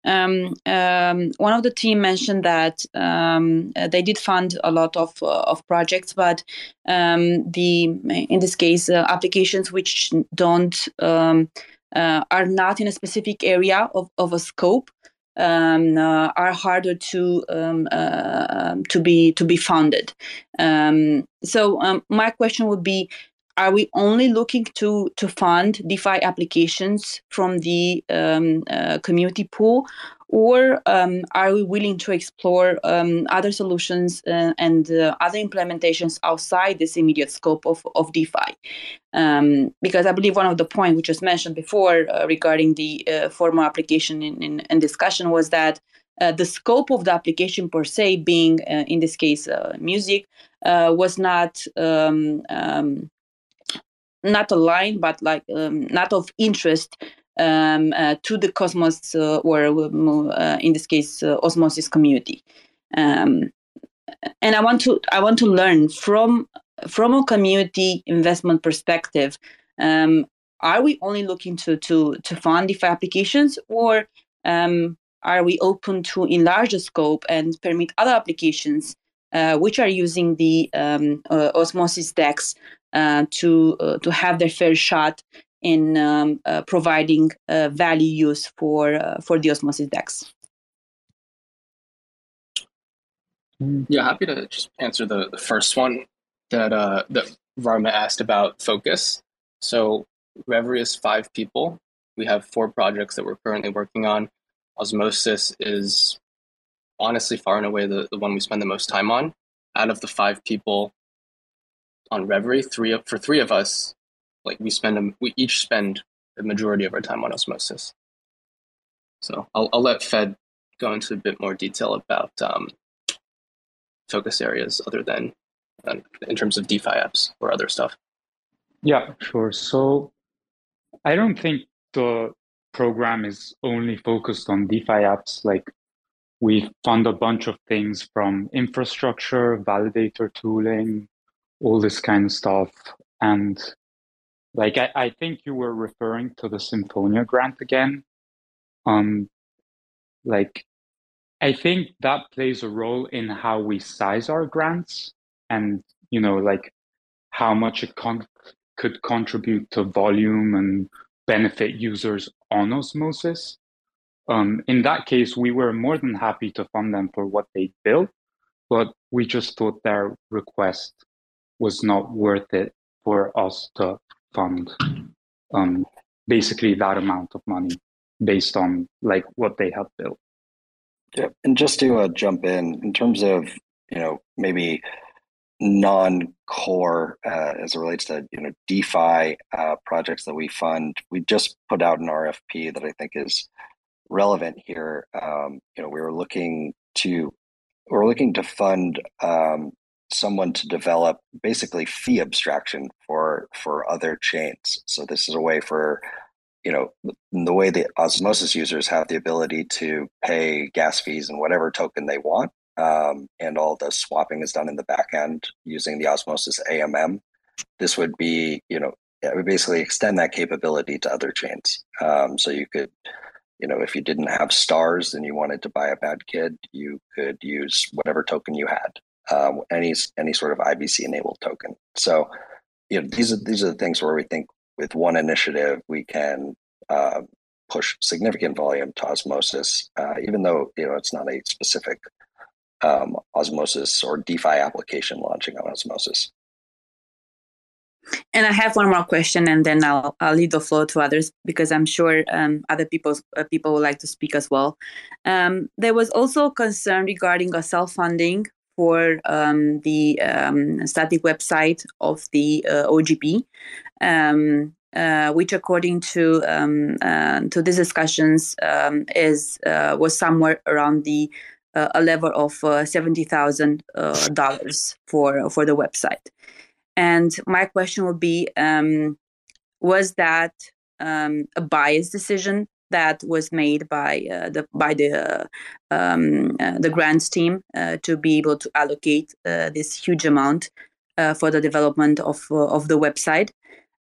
Um, um, one of the team mentioned that um, uh, they did fund a lot of uh, of projects, but um, the in this case applications which don't um, are not in a specific area of, of a scope um, uh, are harder to uh, to be to be funded. So my question would be: Are we only looking to to fund DeFi applications from the um, uh, community pool, or um, are we willing to explore um, other solutions uh, and uh, other implementations outside this immediate scope of, of DeFi? Um, because I believe one of the points which was mentioned before uh, regarding the uh, formal application in, in, in, discussion was that uh, the scope of the application per se, being uh, in this case music, was not um, um, not aligned, but like um, not of interest um, uh, to the Cosmos uh, or uh, in this case uh, Osmosis community. Um, and I want to I want to learn from from a community investment perspective. Um, are we only looking to to to fund DeFi applications, or um, are we open to enlarge the scope and permit other applications uh, which are using the um, uh, Osmosis DEX to to have their fair shot in um, uh, providing uh, value use for uh, for the osmosis DEX. Yeah, happy to just answer the, the first one that uh, that Rarma asked about focus. So Reverie is five people. We have four projects that we're currently working on. Osmosis is honestly far and away the, the one we spend the most time on. Out of the five people on Reverie, three of, for three of us, like we spend a, we each spend the majority of our time on osmosis. So I'll, I'll let Fed go into a bit more detail about um, focus areas other than uh, in terms of DeFi apps or other stuff. Yeah, sure. So I don't think the program is only focused on DeFi apps. Like we fund a bunch of things from infrastructure, validator tooling, all this kind of stuff. And like I, I think you were referring to the Symphonia grant again. Um, like I think that plays a role in how we size our grants, and you know, like how much it con- could contribute to volume and benefit users on osmosis. Um, in that case, we were more than happy to fund them for what they built, but we just thought their request was not worth it for us to fund um, basically that amount of money based on like what they have built. Yeah, and just to uh, jump in, in terms of you know maybe non-core uh, as it relates to you know DeFi uh, projects that we fund, we just put out an RFP that I think is relevant here. Um, you know, we were looking to we're looking to fund um, someone to develop basically fee abstraction for for other chains. So this is a way for you know the way the osmosis users have the ability to pay gas fees and whatever token they want um, and all the swapping is done in the back end using the osmosis amm this would be you know it would basically extend that capability to other chains. Um, so you could you know if you didn't have stars and you wanted to buy a bad kid you could use whatever token you had uh, any any sort of IBC enabled token. So, you know, these are these are the things where we think with one initiative we can uh, push significant volume to osmosis, uh, even though you know it's not a specific um, osmosis or DeFi application launching on osmosis. And I have one more question, and then I'll I'll leave the floor to others because I'm sure um, other people uh, people would like to speak as well. Um, there was also concern regarding a self funding for um, the um, static website of the uh, OGP, um, uh, which, according to um, uh, to these discussions, um, is uh, was somewhere around the uh, a level of uh, seventy thousand dollars for for the website. And my question would be: um, Was that a biased decision that was made by uh, the by the um, uh, the grants team uh, to be able to allocate uh, this huge amount for the development of of the website,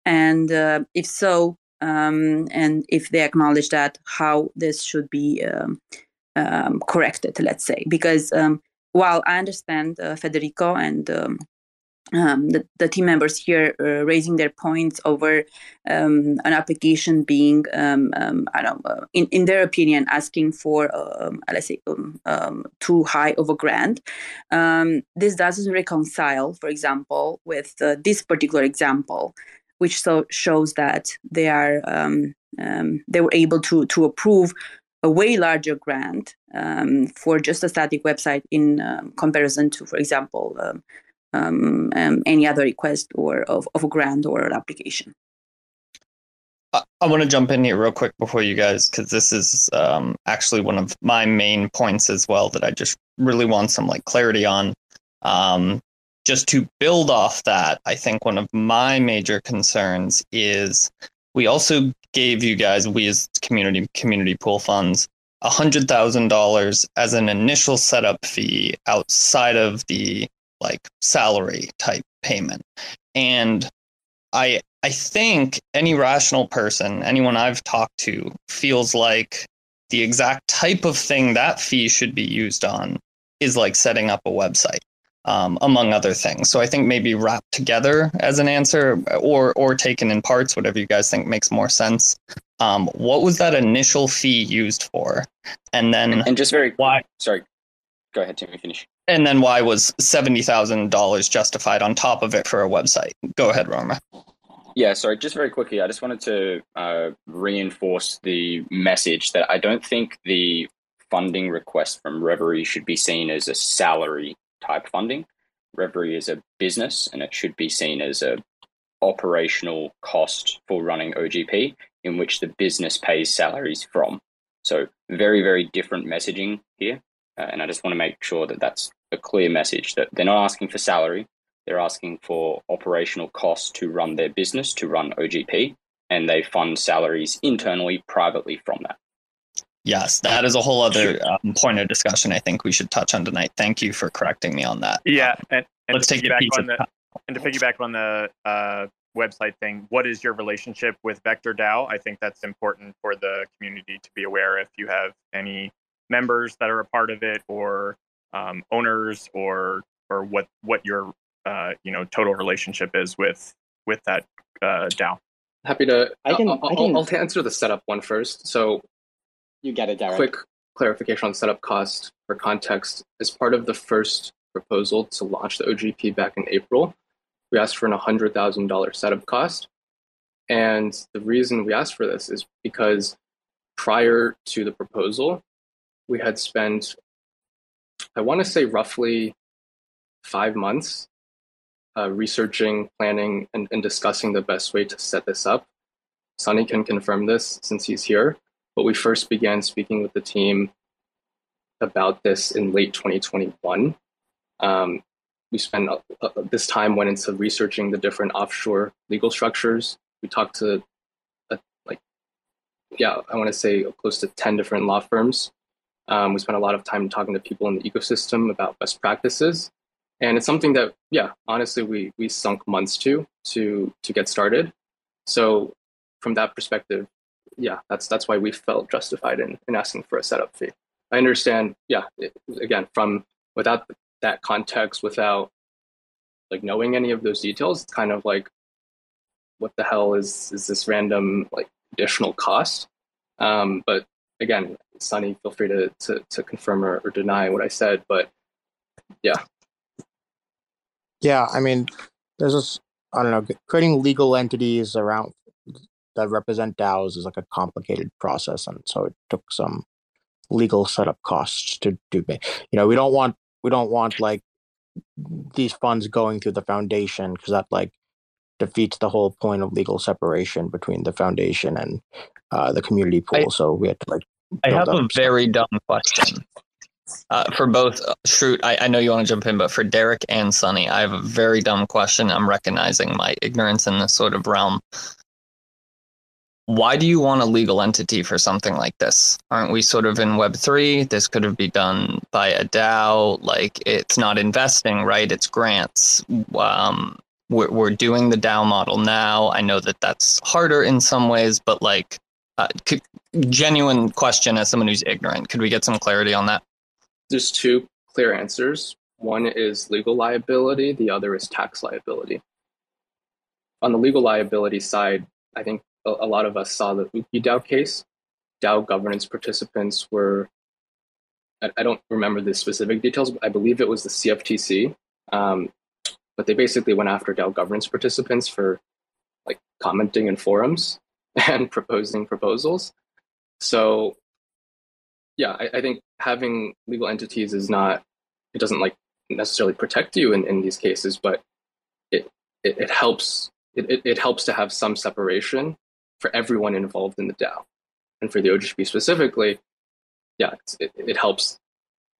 and if so, um, and if they acknowledge that, how this should be um, um corrected, let's say, because um, while I understand Federico and um, the, the, team members here uh, raising their points over um, an application being, um, um I don't uh, in, in their opinion, asking for, um, let's say, um, too high of a grant. this doesn't reconcile, for example, with uh, this particular example, which so shows that they are they were able to to approve a way larger grant for just a static website in comparison to, for example um, um, any other request or of, of a grant or an application. I, I want to jump in here real quick before you guys, because this is um, actually one of my main points as well that I just really want some like clarity on. Um, just to build off that, I think one of my major concerns is we also gave you guys, we as community community pool funds, hundred thousand dollars as an initial setup fee outside of the like salary type payment. And I I think any rational person, anyone I've talked to, feels like the exact type of thing that fee should be used on is like setting up a website, um, among other things. So I think maybe wrapped together as an answer, or or taken in parts, whatever you guys think makes more sense. Um, what was that initial fee used for? And then and just very why? Sorry, go ahead, Timmy. Finish and then why was seventy thousand dollars justified on top of it for a website? Go ahead, Rarma. Yeah, sorry, just very quickly, I just wanted to uh, reinforce the message that I don't think the funding request from Reverie should be seen as a salary type funding. Reverie is a business, and it should be seen as a operational cost for running OGP, in which the business pays salaries from. So very, very different messaging here. Uh, and I just want to make sure that that's a clear message that they're not asking for salary. They're asking for operational costs to run their business, to run OGP, and they fund salaries internally, privately from that. Yes, that is a whole other um, point of discussion I think we should touch on tonight. Thank you for correcting me on that. Yeah, and, and let's take it back on the and to piggyback on the uh, website thing. What is your relationship with Vector DAO? I think that's important for the community to be aware. If you have any members that are a part of it or um, owners or or what what your uh, you know total relationship is with with that uh, DAO. Happy to. I can. I'll, I can, I'll, I'll answer the setup one first. So you get it, Derek. Quick clarification on setup cost for context. As part of the first proposal to launch the OGP back in April, we asked for an $100,000 setup cost. And the reason we asked for this is because prior to the proposal, we had spent, I want to say roughly five months uh, researching, planning, and, and discussing the best way to set this up. Sunny can confirm this since he's here, but we first began speaking with the team about this in late 2021. Um, we spent uh, uh, this time went into researching the different offshore legal structures. We talked to, uh, like, yeah, I want to say close to 10 different law firms um, we spent a lot of time talking to people in the ecosystem about best practices, and it's something that, yeah, honestly, we we sunk months to to to get started. So from that perspective, yeah, that's that's why we felt justified in, in asking for a setup fee. I understand, yeah, it, again, from without that context, without like knowing any of those details, it's kind of like, what the hell is is this random like additional cost? Um, but again, Sunny, feel free to to, to confirm or, or deny what I said. But yeah, yeah. I mean, there's this. I don't know. Creating legal entities around that represent DAOs is like a complicated process, and so it took some legal setup costs to do. You know, we don't want we don't want like these funds going through the foundation because that like defeats the whole point of legal separation between the foundation and uh, the community pool. I, so we had to like. I have a very dumb question. Uh, for both, uh, Shrute, I, I know you want to jump in, but for Derek and Sunny, I have a very dumb question. I'm recognizing my ignorance in this sort of realm why do you want a legal entity for something like this? Aren't we sort of in Web3? This could have been done by a DAO. Like, it's not investing, right? It's grants. Um, we're, we're doing the DAO model now. I know that that's harder in some ways, but like, uh, could, genuine question as someone who's ignorant. Could we get some clarity on that? There's two clear answers. One is legal liability, the other is tax liability. On the legal liability side, I think a, lot of us saw the DAO case. DAO governance participants were, I, I, don't remember the specific details, but I believe it was the CFTC. Um, but they basically went after DAO governance participants for like commenting in forums *laughs* and proposing proposals. So, yeah, I, I think having legal entities is not, it doesn't like necessarily protect you in, in these cases, but it, it, it helps it, it, helps to have some separation for everyone involved in the DAO. And for the OGP specifically, yeah, it, it helps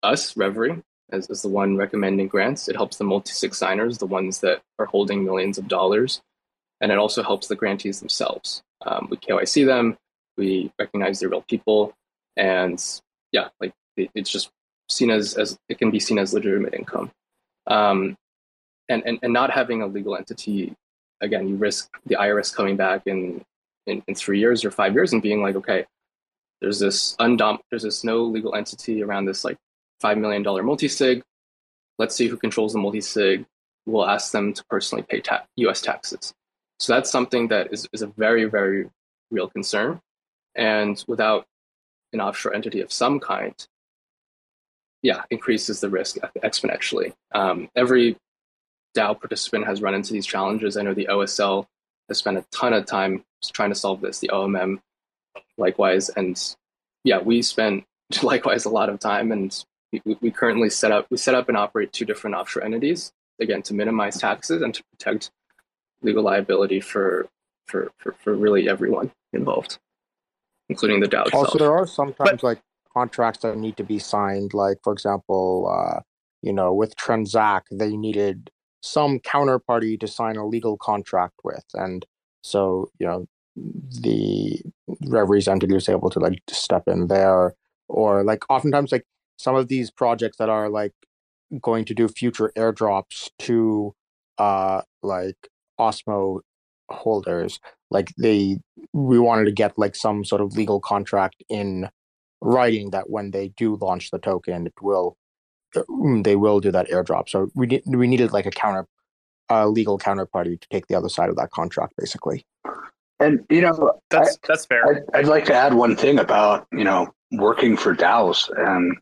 us, Reverie, as, as the one recommending grants. It helps the multi-sig signers, the ones that are holding millions of dollars. And it also helps the grantees themselves. Um, we KYC them, we recognize they're real people. And yeah, like it, it's just seen as, as it can be seen as legitimate income. Um, and, and, and not having a legal entity, again, you risk the IRS coming back and in, in three years or five years and being like, okay, there's this undom there's this no legal entity around this like five million dollar multi-sig. Let's see who controls the multi-sig. We'll ask them to personally pay ta- US taxes. So that's something that is, is a very, very real concern. And without an offshore entity of some kind, yeah, increases the risk exponentially. Um, every DAO participant has run into these challenges. I know the OSL has spent a ton of time trying to solve this. The OMM, likewise, and yeah, we spent *laughs* likewise a lot of time, and we, we currently set up we set up and operate two different offshore entities again to minimize taxes and to protect legal liability for for for, for really everyone involved, including the DAO. Also, there are sometimes but, like contracts that need to be signed. Like for example, uh, you know, with Transak, they needed some counterparty to sign a legal contract with, and so you know the Reveries entity is able to like step in there, or like oftentimes like some of these projects that are like going to do future airdrops to uh like Osmo holders, like they we wanted to get like some sort of legal contract in writing that when they do launch the token, it will mm, they will do that airdrop. So we need we needed like a counter a legal counterparty to take the other side of that contract, basically. And you know, that's I, that's fair. I'd, I'd, like to add one thing about you know working for DAOs and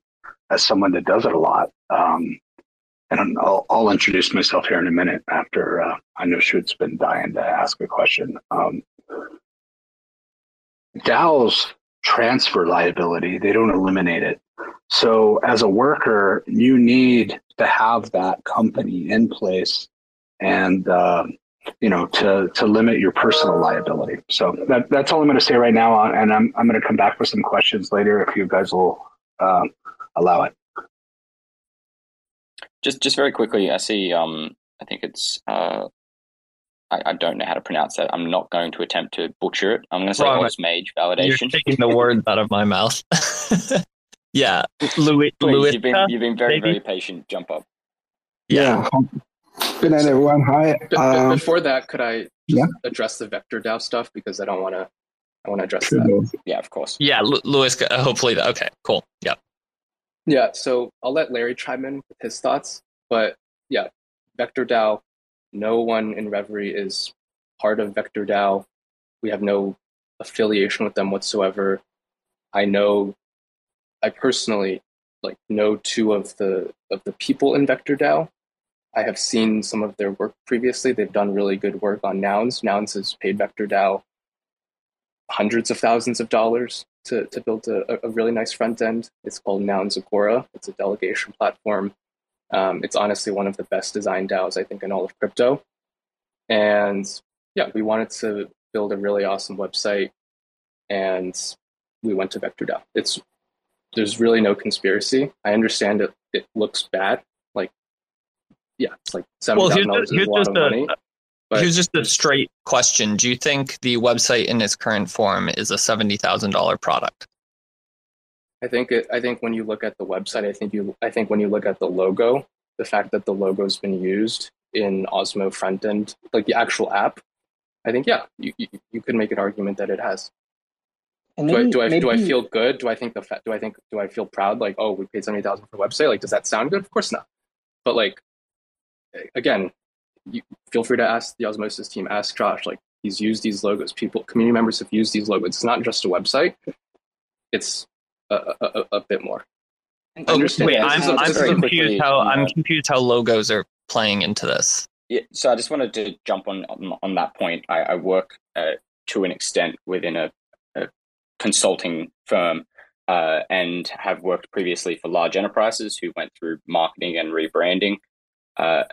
as someone that does it a lot. Um, and I'll, I'll, introduce myself here in a minute after uh, I know Shrute's been dying to ask a question. Um, DAOs transfer liability; they don't eliminate it. So, as a worker, you need to have that company in place and uh, you know to to limit your personal liability. So that, that's all I'm going to say right now, and I'm I'm going to come back with some questions later if you guys will uh, allow it. Just just very quickly, I see. Um, I think it's. Uh, I, I, don't know how to pronounce that. I'm not going to attempt to butcher it. I'm going to say well, mage validation. You're taking the words out of my mouth. *laughs* yeah, Louis. Louis, you've been you've been very maybe? very patient. Jump up. Yeah. Good night, everyone. Hi. Um, before that, could I yeah? address the vector DAO stuff because I don't want to. I want to address sure. that. Yeah, of course. Yeah, L- Louis. Uh, hopefully, that, okay, cool. Yeah. Yeah. So I'll let Larry chime in with his thoughts, but yeah, vector DAO. No one in Reverie is part of vector DAO. We have no affiliation with them whatsoever. I know, I personally like know two of the of the people in Vector DAO. I have seen some of their work previously. They've done really good work on Nouns. Nouns has paid Vector DAO hundreds of thousands of dollars to, to build a, a really nice front end. It's called Nouns Agora. It's a delegation platform. Um, it's honestly one of the best design DAOs, I think, in all of crypto. And yeah, we wanted to build a really awesome website, and we went to Vector DAO. It's there's really no conspiracy. I understand it. It looks bad. Like, yeah, it's like seven thousand well, dollars is a lot of money. But Here's just a straight question. Do you think the website in its current form is a $70,000 product? I think it, I think when you look at the website, I think you I think when you look at the logo, the fact that the logo's been used in Osmo front end, like the actual app, I think yeah, you, you, you could make an argument that it has. And do, maybe, I, do I maybe... do I feel good? Do I think the fa- do I think do I feel proud? Like oh, we paid seventy thousand for a website. Like does that sound good? Of course not. But like again, you feel free to ask the Osmosis team. Ask Josh. Like he's used these logos. People, community members have used these logos. It's not just a website. It's a, a, a bit more. Oh, wait, I'm, I'm confused quickly, how I'm confused how logos are playing into this. Yeah, so I just wanted to jump on on, on that point. I, I work uh, to an extent within a, a consulting firm uh, and have worked previously for large enterprises who went through marketing and rebranding. Uh,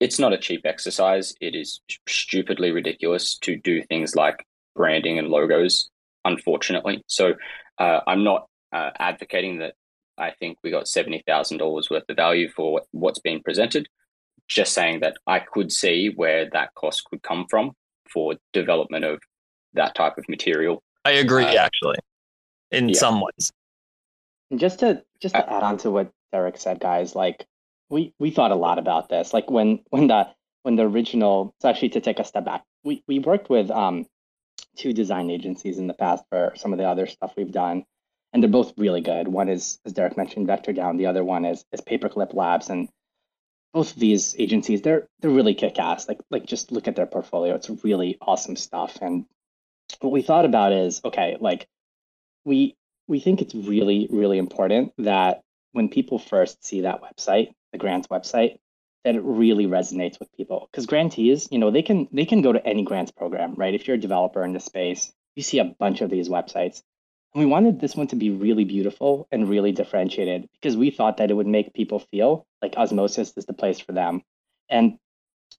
it's not a cheap exercise. It is stupidly ridiculous to do things like branding and logos, unfortunately. So uh, I'm not uh, advocating that I think we got $70,000 worth of value for what's being presented. Just saying that I could see where that cost could come from for development of that type of material. I agree, uh, actually, in yeah. some ways. Just to just to uh, add on to what Derek said, guys, like we we thought a lot about this. Like when when the when the original, so actually to take a step back, we we worked with um two design agencies in the past for some of the other stuff we've done, and they're both really good. One is, as Derek mentioned, Vector DAO. The other one is is Paperclip Labs, and both of these agencies they're they're really kick ass. Like like just look at their portfolio; it's really awesome stuff. And what we thought about is okay, like we we think it's really really important that when people first see that website the grants website that it really resonates with people. Because grantees you know they can they can go to any grants program right? If you're a developer in the space you see a bunch of these websites. And we wanted this one to be really beautiful and really differentiated because we thought that it would make people feel like osmosis is the place for them. And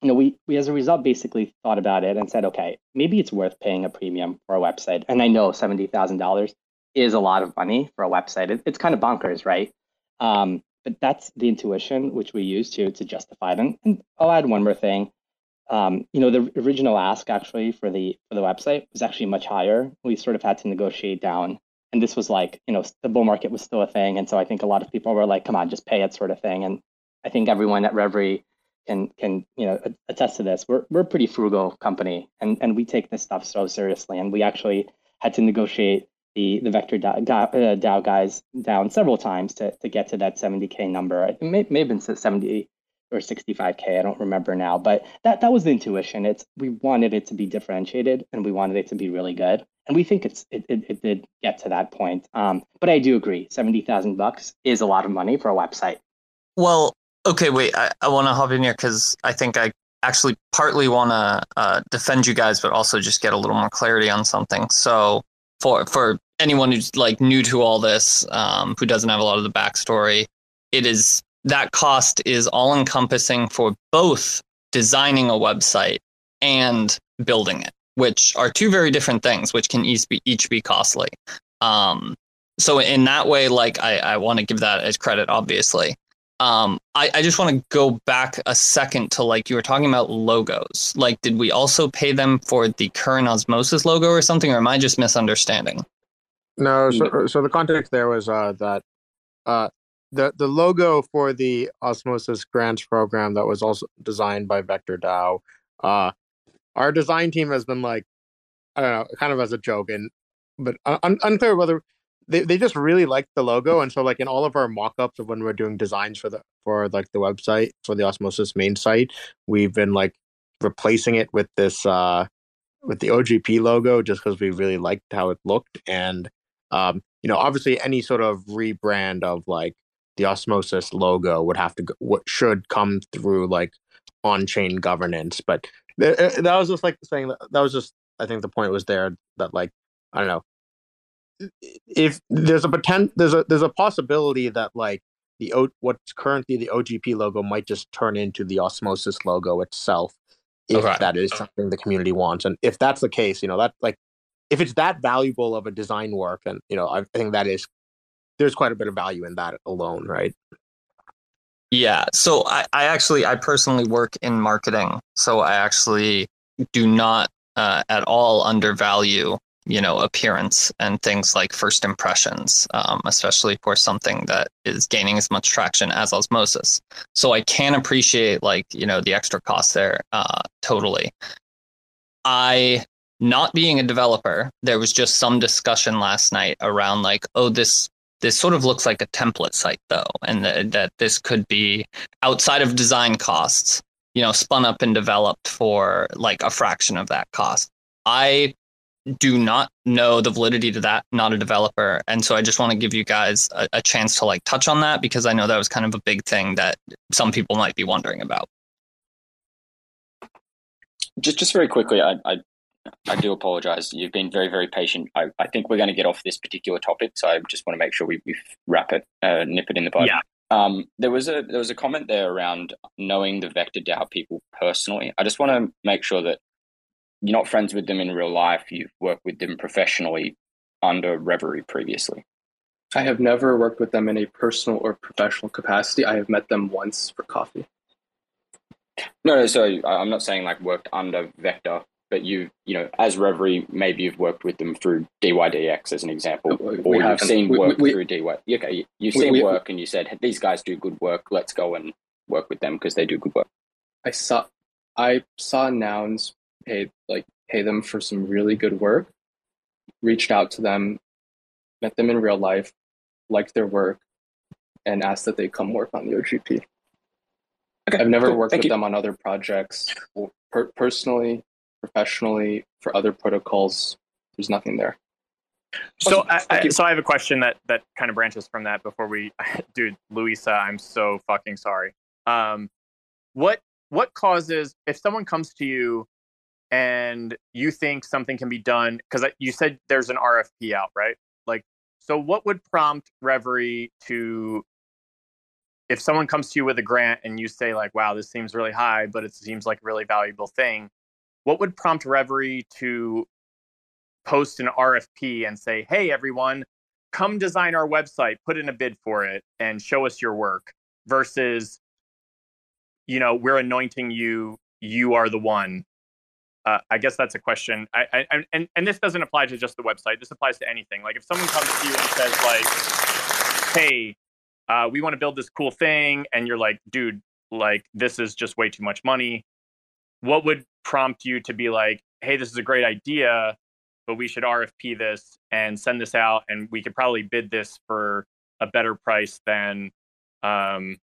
you know we we as a result basically thought about it and said okay maybe it's worth paying a premium for a website. And i know $70000 is a lot of money for a website. It, it's kind of bonkers right um, but that's the intuition which we use to to justify them. And I'll add one more thing. Um, you know, the original ask actually for the for the website was actually much higher. We sort of had to negotiate down, and this was like, you know, the bull market was still a thing, and so I think a lot of people were like, "Come on, just pay it," sort of thing. And I think everyone at Reverie can can you know attest to this. We're we're a pretty frugal company, and and we take this stuff so seriously, and we actually had to negotiate the the vector DAO, uh, guys down several times to to get to that 70k number. It may, may have been 70 or 65k. I don't remember now, but that that was the intuition. It's we wanted it to be differentiated and we wanted it to be really good, and we think it's it it, it did get to that point. Um, but I do agree, seventy thousand bucks is a lot of money for a website. Well, okay, wait, I, I want to hop in here because I think I actually partly want to uh, defend you guys, but also just get a little more clarity on something. So for for anyone who's like new to all this, um, who doesn't have a lot of the backstory, it is that cost is all encompassing for both designing a website and building it, which are two very different things, which can each be each be costly. Um, so in that way, like I, I want to give that as credit, obviously. Um, I, I just want to go back a second to like you were talking about logos. Like, did we also pay them for the current Osmosis logo or something, or am I just misunderstanding? No, so, so the context there was uh, that uh, the the logo for the Osmosis Grants program that was also designed by Vector DAO. Uh, our design team has been like, I don't know, kind of as a joke, and but un- unclear whether they, they just really like the logo and so like in all of our mock-ups of when we're doing designs for the for like the website for the osmosis main site we've been like replacing it with this uh with the ogp logo just because we really liked how it looked and um you know, obviously any sort of rebrand of like the Osmosis logo would have to go, what should come through like on-chain governance. But th- uh, that was just like saying that, that was just I think the point was there that like I don't know if there's a pretend there's a there's a possibility that like the o, what's currently the OGP logo might just turn into the Osmosis logo itself if okay. that is something the community wants. And if that's the case you know that like if it's that valuable of a design work and you know I think that is there's quite a bit of value in that alone right? Yeah. So I, I actually i personally work in marketing so i actually do not uh, at all undervalue you know appearance and things like first impressions um, especially for something that is gaining as much traction as osmosis. So i can appreciate like you know the extra cost there uh, totally. I not being a developer there was just some discussion last night around like oh this this sort of looks like a template site though and th- that this could be outside of design costs you know spun up and developed for like a fraction of that cost. I do not know the validity to that not a developer. And so i just want to give you guys a, a, chance to like touch on that because i know that was kind of a big thing that some people might be wondering about. Just just very quickly i i, I do apologize. You've been very very patient. I, I think we're going to get off this particular topic so i just want to make sure we, we wrap it uh, nip it in the bud. Yeah. Um, there was a there was a comment there around knowing the vector DAO people personally. I just want to make sure that you're not friends with them in real life. You've worked with them professionally under Reverie previously. I have never worked with them in a personal or professional capacity. I have met them once for coffee. No, no. So I'm not saying like worked under Vector, but you, you know, as Reverie, maybe you've worked with them through DYDX as an example, or you've seen work we, we, through DY. Okay, you've seen work and you said these guys do good work. Let's go and work with them because they do good work. I saw, I saw nouns like pay them for some really good work. Reached out to them, met them in real life, liked their work, and asked that they come work on the OGP. Okay, I've never cool. worked Thank with you. them on other projects per- personally, professionally, for other protocols. There's nothing there. So, I, I, so I have a question that that kind of branches from that. Before we, *laughs* dude, Luisa, I'm so fucking sorry. Um, what what causes if someone comes to you and you think something can be done because uh, you said there's an RFP out, right? Like, so what would prompt Reverie to, if someone comes to you with a grant and you say like, "Wow, this seems really high, but it seems like a really valuable thing," what would prompt Reverie to post an RFP and say, "Hey, everyone, come design our website, put in a bid for it, and show us your work," versus, you know, we're anointing you, you are the one uh, I guess that's a question. I, I, and and this doesn't apply to just the website. This applies to anything. Like if someone comes to you and says like, "Hey, uh, we want to build this cool thing," and you're like, "Dude, like this is just way too much money," what would prompt you to be like, "Hey, this is a great idea, but we should RFP this and send this out, and we could probably bid this for a better price than." Um,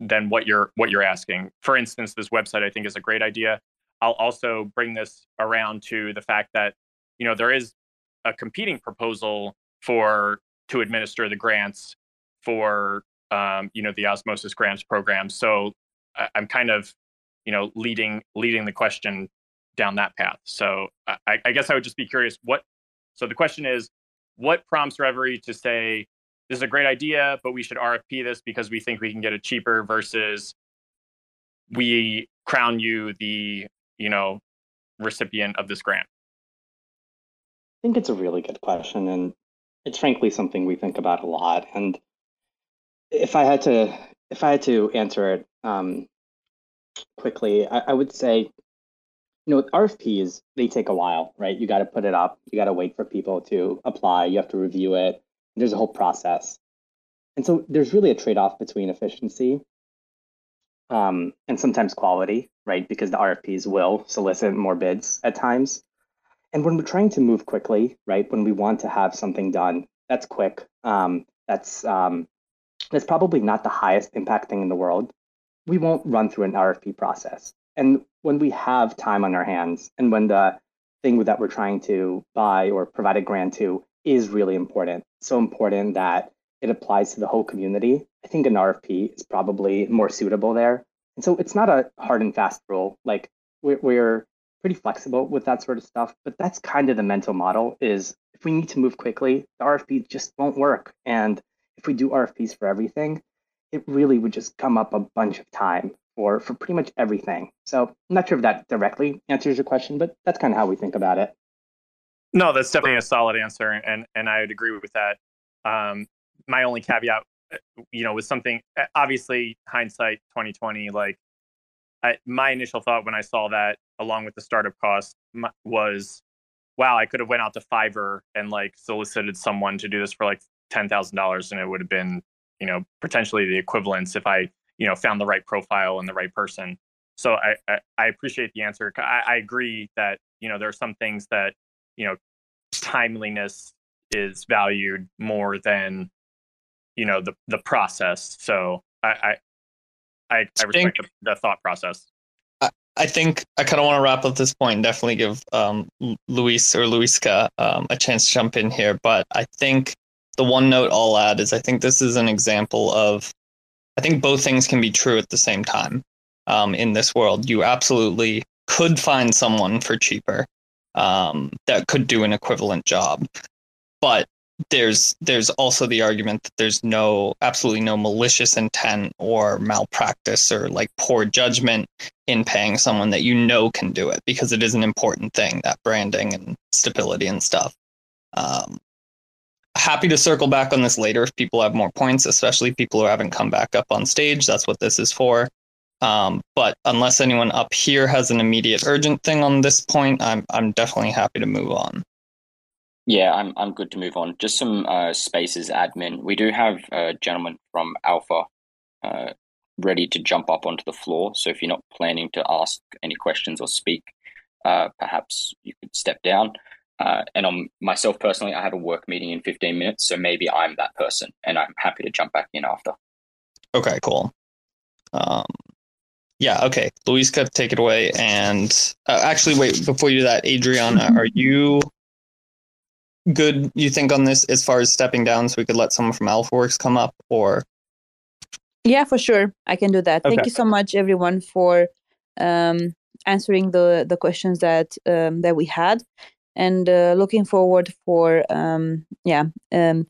than what you're what you're asking. For instance, this website I think is a great idea I'll also bring this around to the fact that you know there is a competing proposal for to administer the grants for um, you know the osmosis grants program. So I, am kind of you know leading leading the question down that path. So I, I guess I would just be curious what. So the question is, what prompts Reverie to say this is a great idea, but we should RFP this because we think we can get it cheaper versus we crown you the you know, recipient of this grant? I think it's a really good question, and it's frankly something we think about a lot. And if I had to, if I had to answer it um, quickly, I, I would say, you know, with RFPs they take a while, right? You got to put it up, you got to wait for people to apply, you have to review it. There's a whole process, and so there's really a trade-off between efficiency um, and sometimes quality, right? Because the RFPs will solicit more bids at times. And when we're trying to move quickly, right, when we want to have something done that's quick, um, that's um, that's probably not the highest impact thing in the world, we won't run through an RFP process. And when we have time on our hands, and when the thing that we're trying to buy or provide a grant to is really important. So important that it applies to the whole community. I think an RFP is probably more suitable there. And so it's not a hard and fast rule. Like we're, we're pretty flexible with that sort of stuff, but that's kind of the mental model is if we need to move quickly, the RFP just won't work. And if we do RFPs for everything, it really would just come up a bunch of time for for pretty much everything. So I'm not sure if that directly answers your question, but that's kind of how we think about it. No, that's definitely a solid answer, and and I would agree with that. Um, my only caveat, uh, you know, was something uh, obviously hindsight 2020. Like, I, my initial thought when I saw that, along with the startup cost, was, wow, I could have went out to Fiverr and like solicited someone to do this for like ten thousand dollars, and it would have been, you know, potentially the equivalence if I, you know, found the right profile and the right person. So I I, I appreciate the answer. I, I agree that you know there are some things that you know timeliness is valued more than you know the the process so i i i, I respect the, the, thought process I, I think I kind of want to wrap up this point and definitely give um, Luis or Luiska um, a chance to jump in here. But I think the one note I'll add is I think this is an example of I think both things can be true at the same time um, in this world. You absolutely could find someone for cheaper um, that could do an equivalent job. But there's there's also the argument that there's no absolutely no malicious intent or malpractice or like poor judgment in paying someone that you know can do it because it is an important thing that branding and stability and stuff. Um, happy to circle back on this later if people have more points, especially people who haven't come back up on stage. That's what this is for. Um, but unless anyone up here has an immediate urgent thing on this point, I'm I'm definitely happy to move on. Yeah, I'm I'm good to move on. Just some uh, spaces admin. We do have a gentleman from Alpha uh, ready to jump up onto the floor. So if you're not planning to ask any questions or speak, uh, perhaps you could step down. Uh, and on myself personally, I have a work meeting in 15 minutes, so maybe I'm that person, and I'm happy to jump back in after. Okay, cool. Um, yeah, okay. Luiska, take it away. And uh, actually, wait, before you do that, Adriana, are you good, you think, on this as far as stepping down so we could let someone from AlphaWorks come up or? Yeah, for sure. I can do that. Okay. Thank you so much, everyone, for um, answering the, the questions that um, that we had and uh, looking forward for um, yeah um,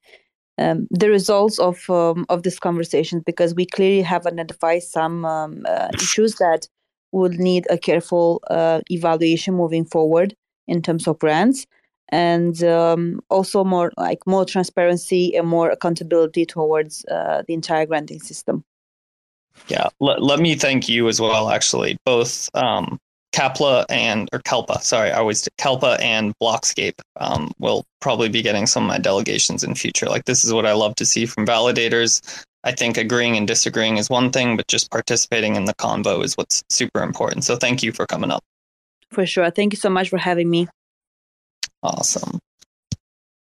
um, the results of um, of this conversation because we clearly have identified some um, uh, issues that would need a careful uh, evaluation moving forward in terms of grants and um, also more like more transparency and more accountability towards uh, the entire granting system. Yeah, let, let me thank you as well. Actually, both um, Kapla and or Kelpa, sorry, I always Kelpa and Blockscape um, will probably be getting some of my delegations in future. Like this is what I love to see from validators. I think agreeing and disagreeing is one thing, but just participating in the convo is what's super important. So thank you for coming up. For sure. Thank you so much for having me. Awesome.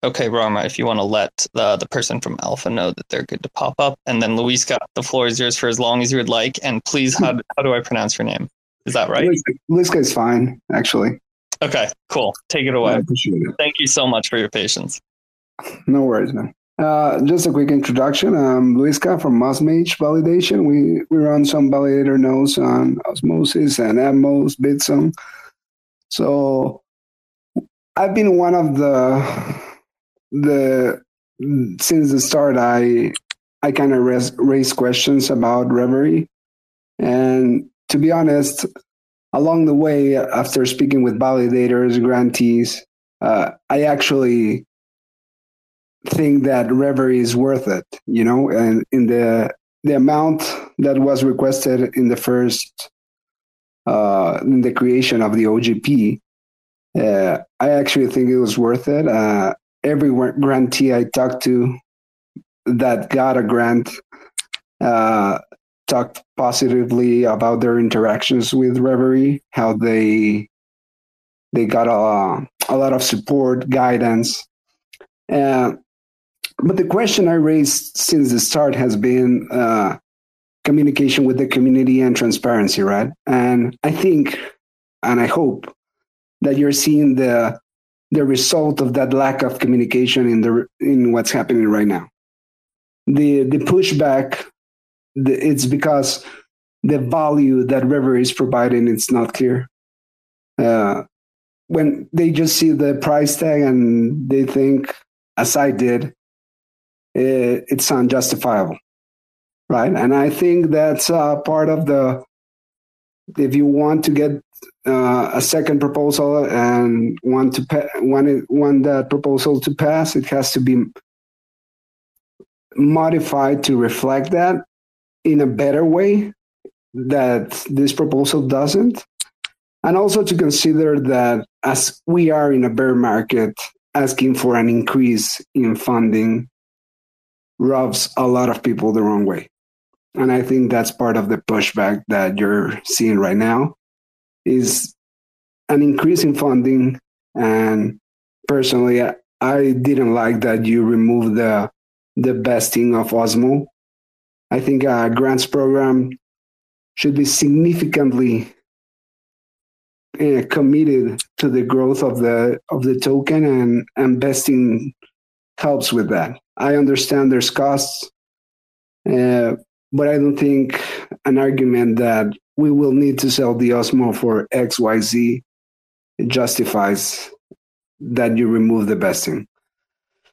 Okay, Rarma, if you want to let the, the person from Alpha know that they're good to pop up. And then Luis got the floor is yours for as long as you would like. And please, how, how do I pronounce your name? Is that right? This is fine, actually. Okay, cool. Take it away. I appreciate it. Thank you so much for your patience. No worries, man. Uh, just a quick introduction. I'm Luiska from Osmage Validation. We we run some validator nodes on Osmosis and Atmos, BitSong. So I've been one of the the since the start. I I kind of raise, raise questions about Reverie, and to be honest, along the way, after speaking with validators, grantees, uh, I actually think that Reverie is worth it, you know, and in the the amount that was requested in the first uh, in the creation of the OGP, uh, I actually think it was worth it. Uh, every grantee I talked to that got a grant uh, talked positively about their interactions with Reverie, how they they got a, a lot of support, guidance. Uh, but the question I raised since the start has been uh, communication with the community and transparency, right? And I think, and I hope that you're seeing the the result of that lack of communication in the in what's happening right now. The the pushback, the, it's because the value that Reverie is providing it's not clear. Uh, when they just see the price tag and they think, as I did, it, it's unjustifiable, right? And I think that's part of the. If you want to get uh, a second proposal and want to pa- want it, want that proposal to pass, it has to be modified to reflect that in a better way that this proposal doesn't. And also to consider that as we are in a bear market asking for an increase in funding rubs a lot of people the wrong way. And i think that's part of the pushback that you're seeing right now is an increase in funding. And personally, I didn't like that you removed the the vesting of Osmo. I think a grants program should be significantly uh, committed to the growth of the of the token, and and vesting helps with that. I understand there's costs, uh, but I don't think an argument that we will need to sell the Osmo for XYZ. It justifies that you remove the vesting.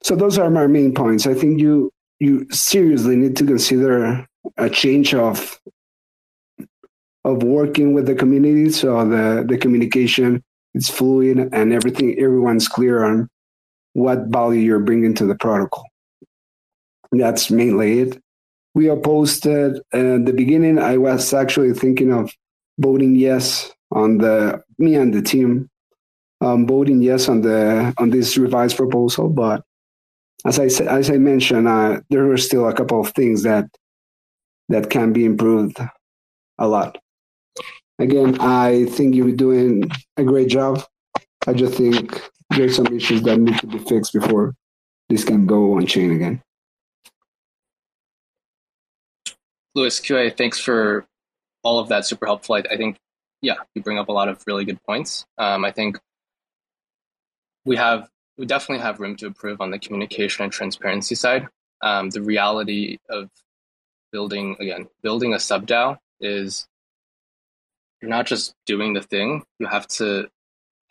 So those are my main points. I think you you seriously need to consider a change of of working with the community so the the communication is fluid and everything everyone's clear on what value you're bringing to the protocol. That's mainly it we opposed it at the beginning. I was actually thinking of voting yes on the me and the team um, voting yes on the on this revised proposal. But as I as I mentioned, uh, there are still a couple of things that that can be improved a lot. Again, I think you're doing a great job. I just think there's some issues that need to be fixed before this can go on chain again. Luis QA, thanks for all of that. Super helpful. I, I, think, yeah, you bring up a lot of really good points. Um, I think we have we definitely have room to improve on the communication and transparency side. Um, the reality of building again building a sub DAO is you're not just doing the thing. You have to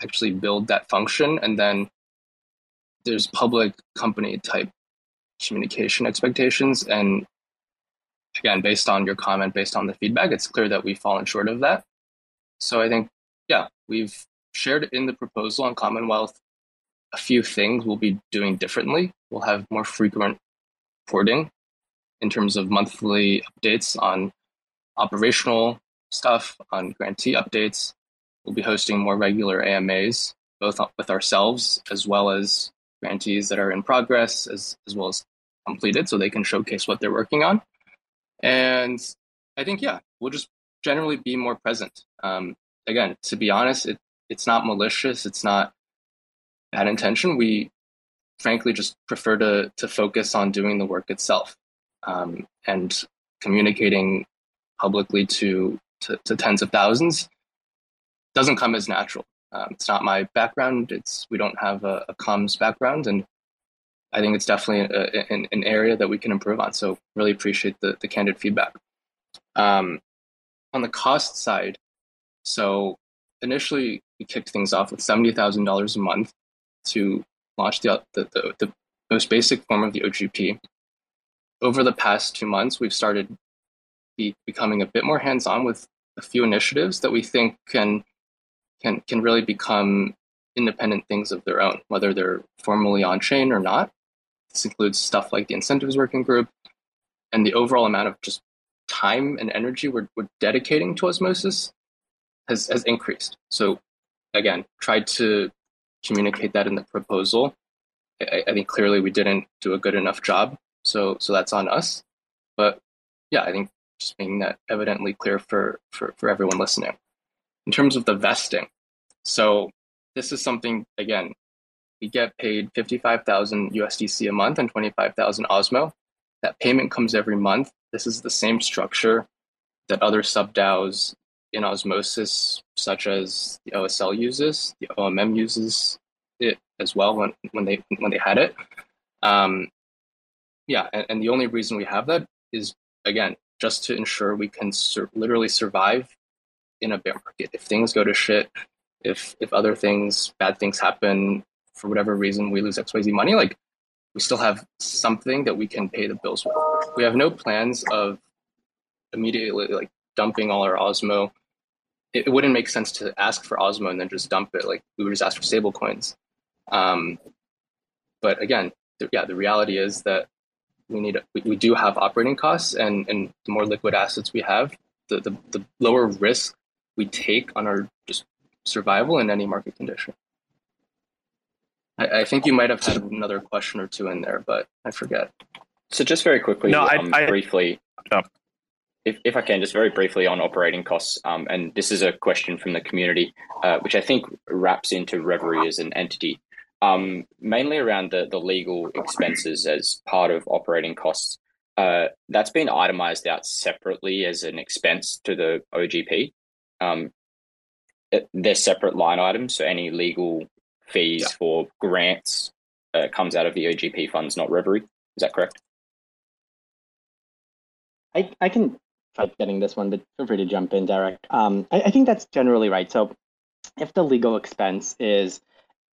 actually build that function, and then there's public company type communication expectations and again, based on your comment, based on the feedback, it's clear that we've fallen short of that. So I think, yeah, we've shared in the proposal on Commonwealth a few things we'll be doing differently. We'll have more frequent reporting in terms of monthly updates on operational stuff, on grantee updates. We'll be hosting more regular AMAs, both with ourselves as well as grantees that are in progress, as, as well as completed, so they can showcase what they're working on. And I think, yeah, we'll just generally be more present. Um, again, to be honest, it, it's not malicious. It's not bad intention. We frankly just prefer to, to focus on doing the work itself um, and communicating publicly to, to, to, tens of thousands doesn't come as natural. Um, it's not my background. It's we don't have a, a comms background, and I think it's definitely a, an, area that we can improve on. So really appreciate the, the candid feedback. Um, on the cost side, so initially we kicked things off with $70,000 a month to launch the, the, the, the, most basic form of the OGP. Over the past two months, we've started be becoming a bit more hands-on with a few initiatives that we think can can can really become independent things of their own, whether they're formally on chain or not. This includes stuff like the incentives working group and the overall amount of just time and energy we're, we're dedicating to osmosis has, has increased. So again, tried to communicate that in the proposal. I, I, think clearly we didn't do a good enough job. So so that's on us. But yeah, I think just making that evidently clear for, for, for everyone listening. In terms of the vesting, so this is something again we get paid 55,000 USDC a month and 25,000 Osmo. That payment comes every month. This is the same structure that other sub DAOs in Osmosis, such as the OSL uses, the OMM uses it as well when when they when they had it. Um, yeah, and, and the only reason we have that is again just to ensure we can sur- literally survive in a bear market. If things go to shit, if if other things, bad things happen for whatever reason, we lose XYZ money, like we still have something that we can pay the bills with. We have no plans of immediately like dumping all our Osmo. It, it wouldn't make sense to ask for Osmo and then just dump it. Like we would just ask for stable coins. Um, but again, the, yeah, the reality is that we need we, we do have operating costs, and and the more liquid assets we have, the, the the lower risk we take on our just survival in any market condition. I, I think you might have had another question or two in there, but I forget. So just very quickly, no, um, I, I, briefly, oh. if, if I can, just very briefly on operating costs, um, and this is a question from the community, uh, which I think wraps into Reverie as an entity, um, mainly around the, the legal expenses as part of operating costs. Uh, that's been itemized out separately as an expense to the OGP. Um, they're separate line items, so any legal fees yeah. for grants uh, comes out of the OGP funds, not Reverie. Is that correct? I, I can try getting this one, but feel free to jump in, Derek. Um, I, I think that's generally right. So if the legal expense is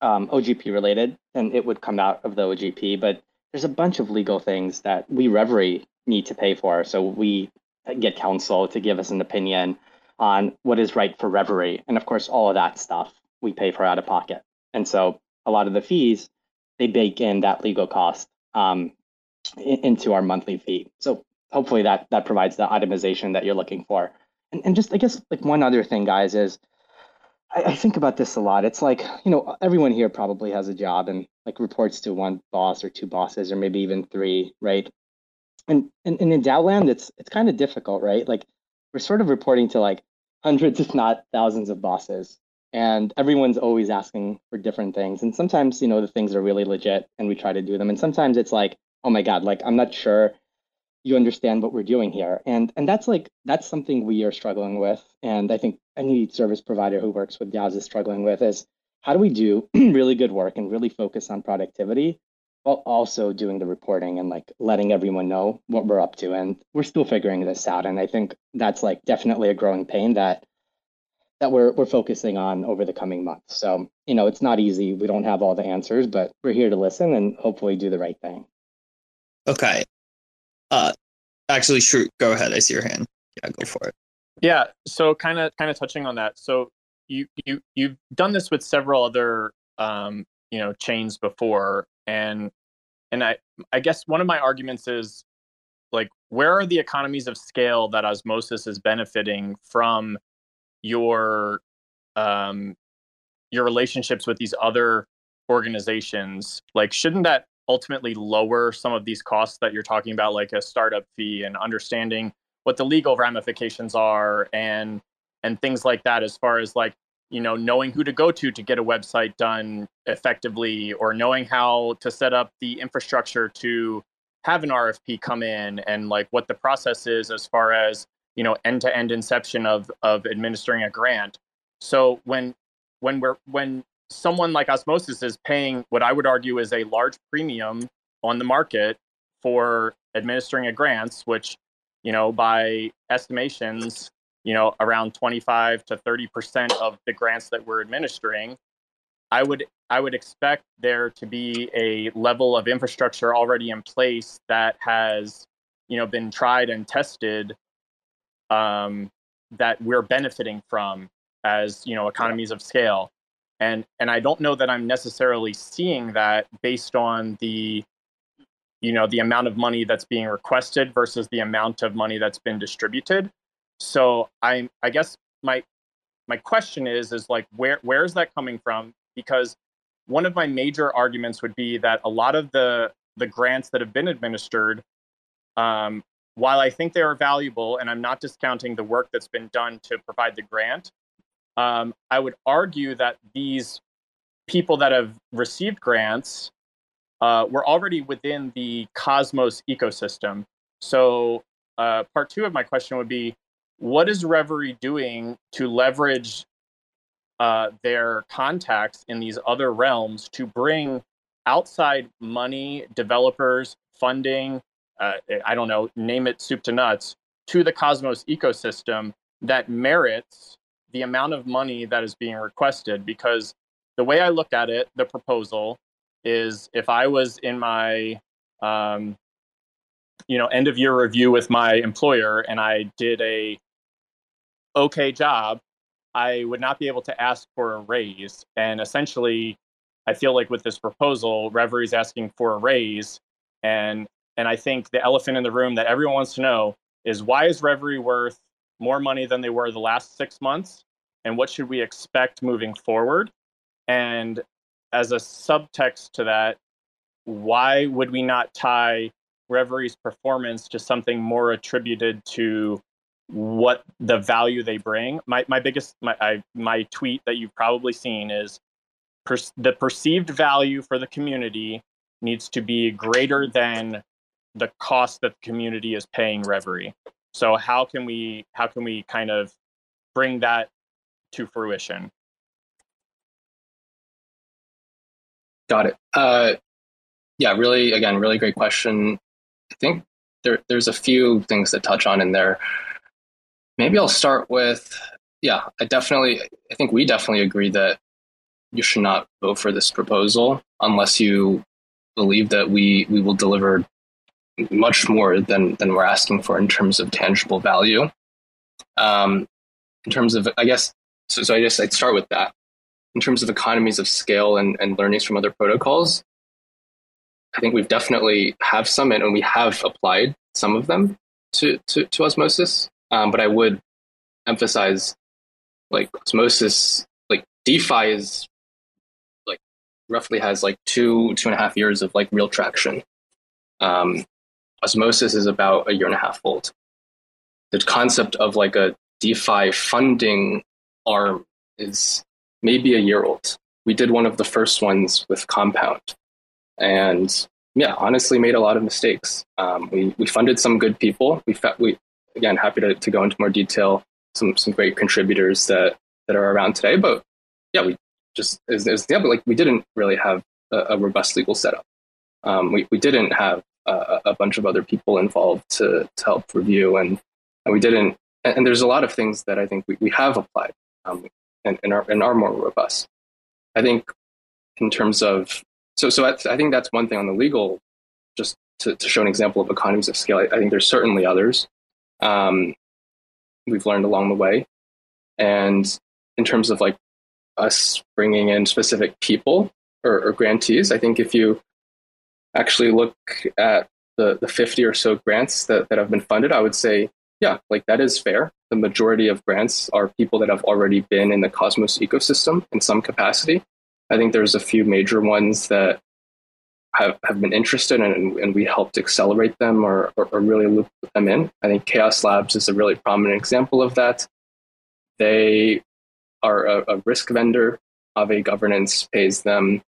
um, OGP related, then it would come out of the OGP. But there's a bunch of legal things that we Reverie need to pay for. So we get counsel to give us an opinion on what is right for Reverie. And of course, all of that stuff we pay for out of pocket. And so a lot of the fees, they bake in that legal cost um, into our monthly fee. So hopefully that that provides the itemization that you're looking for. And, and just I guess like one other thing, guys, is I, I think about this a lot. It's like, you know, everyone here probably has a job and like reports to one boss or two bosses or maybe even three, right? And and, and in DAO land, it's it's kind of difficult, right? Like we're sort of reporting to like hundreds, if not thousands of bosses and everyone's always asking for different things. And sometimes you know the things are really legit and we try to do them. And sometimes it's like oh my god like i'm not sure you understand what we're doing here. And and that's like that's something we are struggling with. And i think any service provider who works with DAOs is struggling with is how do we do *clears throat* really good work and really focus on productivity while also doing the reporting and like letting everyone know what we're up to. And we're still figuring this out. And i think that's like definitely a growing pain that that we're we're focusing on over the coming months. So, you know, it's not easy. We don't have all the answers, but we're here to listen and hopefully do the right thing. Okay. Uh actually sure go ahead. I see your hand. Yeah, go for it. Yeah, so kind of kind of touching on that. So you you you've done this with several other um, you know, chains before and and I I guess one of my arguments is like where are the economies of scale that osmosis is benefiting from your um, your relationships with these other organizations like shouldn't that ultimately lower some of these costs that you're talking about like a startup fee and understanding what the legal ramifications are and and things like that as far as like you know knowing who to go to to get a website done effectively or knowing how to set up the infrastructure to have an RFP come in and like what the process is as far as you know end to end inception of of administering a grant. So when when we're when someone like osmosis is paying what i would argue is a large premium on the market for administering a grants which you know by estimations you know around 25 to 30 percent of the grants that we're administering i would i would expect there to be a level of infrastructure already in place that has you know been tried and tested um, that we're benefiting from as you know economies of scale. And and i don't know that i'm necessarily seeing that based on the you know the amount of money that's being requested versus the amount of money that's been distributed. So i i guess my my question is is like where where is that coming from? Because one of my major arguments would be that a lot of the the grants that have been administered um, while I think they are valuable, and I'm not discounting the work that's been done to provide the grant, um, I would argue that these people that have received grants uh, were already within the Cosmos ecosystem. So, uh, part two of my question would be what is Reverie doing to leverage uh, their contacts in these other realms to bring outside money, developers, funding, uh, I don't know, name it soup to nuts, to the Cosmos ecosystem that merits the amount of money that is being requested. Because the way I look at it, the proposal is if I was in my um, you know end of year review with my employer and I did a okay job, I would not be able to ask for a raise. And essentially, I feel like with this proposal, Reverie is asking for a raise, and and I think the elephant in the room that everyone wants to know is why is Reverie worth more money than they were the last six months, and what should we expect moving forward? And as a subtext to that, why would we not tie Reverie's performance to something more attributed to what the value they bring? My my biggest my I, my tweet that you've probably seen is per, the perceived value for the community needs to be greater than the cost that the community is paying Reverie. So how can we how can we kind of bring that to fruition? Got it. Uh, yeah, really, again, really great question. I think there, there's a few things to touch on in there. Maybe I'll start with, yeah, I definitely, I think we definitely agree that you should not vote for this proposal unless you believe that we we will deliver much more than than we're asking for in terms of tangible value. Um, in terms of, I guess, so, so I guess I'd start with that. In terms of economies of scale and, and learnings from other protocols, I think we've definitely have some and we have applied some of them to, to, to osmosis. Um, but I would emphasize like osmosis, like DeFi is like roughly has like two two and a half years of like real traction. Um, Osmosis is about a year and a half old. The concept of like a DeFi funding arm is maybe a year old. We did one of the first ones with Compound, and yeah, honestly, made a lot of mistakes. Um, we we funded some good people. We we again happy to, to go into more detail. Some some great contributors that that are around today, but yeah, we just as, as the like we didn't really have a, a robust legal setup. Um, we, we didn't have a, a, bunch of other people involved to, to help review and, and we didn't and, and there's a lot of things that I think we, we have applied um, and, and, are, and are more robust. I think in terms of so so I, I think that's one thing on the legal just to, to show an example of economies of scale. I, I think there's certainly others um, we've learned along the way, and in terms of like us bringing in specific people or, or grantees. I think if you actually look at the, the 50 or so grants that, that have been funded, I would say, yeah, like that is fair. The majority of grants are people that have already been in the Cosmos ecosystem in some capacity. I think there's a few major ones that have, have been interested in, and we helped accelerate them or, or, or really loop them in. I think Chaos Labs is a really prominent example of that. They are a, a risk vendor. Aave Governance pays them,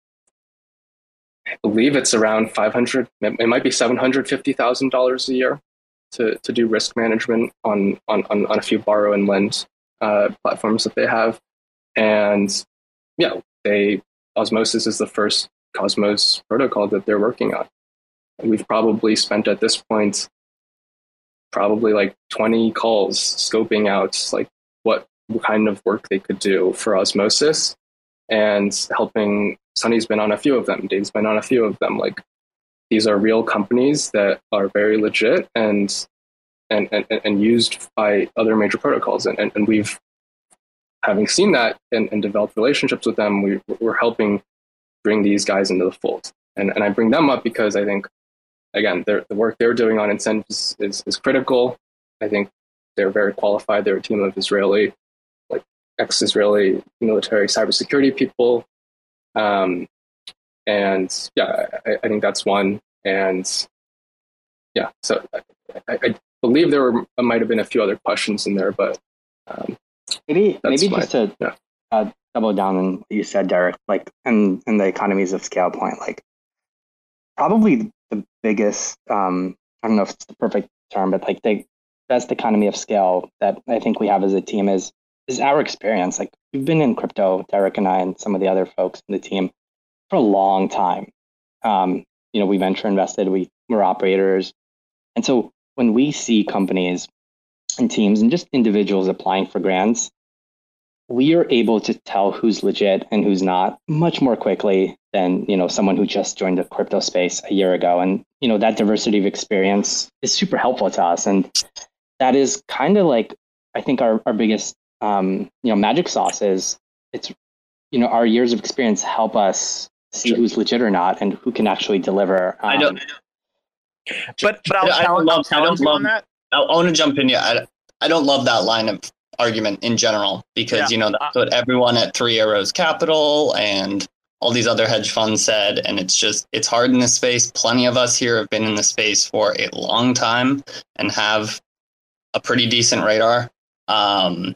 I believe it's around 500, it might be $750,000 a year to, to do risk management on, on, on, on a few borrow and lend uh, platforms that they have. And yeah, they Osmosis is the first Cosmos protocol that they're working on. We've probably spent at this point probably like 20 calls scoping out like what what kind of work they could do for osmosis and helping Sunny's been on a few of them, Dave's been on a few of them. Like these are real companies that are very legit and and, and, and used by other major protocols. And, and, and we've having seen that and, and developed relationships with them, we, we're helping bring these guys into the fold. And, and I bring them up because I think, again, the work they're doing on incentives is, is critical. I think they're very qualified. They're a team of Israeli ex-Israeli military cybersecurity people. Um, and yeah, I, I, think that's one. And yeah, so I, I believe there were, might have been a few other questions in there, but um, maybe maybe my, just to yeah. uh, double down on what you said, Derek, like in in the economies of scale point, like probably the biggest. Um, I don't know if it's the perfect term, but like the best economy of scale that I think we have as a team is is our experience. Like we've been in crypto, Derek and I, and some of the other folks in the team for a long time. Um, you know, we venture invested, we we're operators, and so when we see companies and teams and just individuals applying for grants, we are able to tell who's legit and who's not much more quickly than you know someone who just joined the crypto space a year ago and you know that diversity of experience is super helpful to us and that is kind of like i think our, our biggest um, you know magic sauce is it's you know our years of experience help us see sure. who's legit or not and who can actually deliver um, i don't but but I'll challenge, I love, I don't love, that. I, I want to jump in. Yeah, I, I don't love that line of argument in general because yeah. you know that's what everyone at Three Arrows Capital and all these other hedge funds said, and it's just it's hard in this space. Plenty of us here have been in the space for a long time and have a pretty decent radar. Um,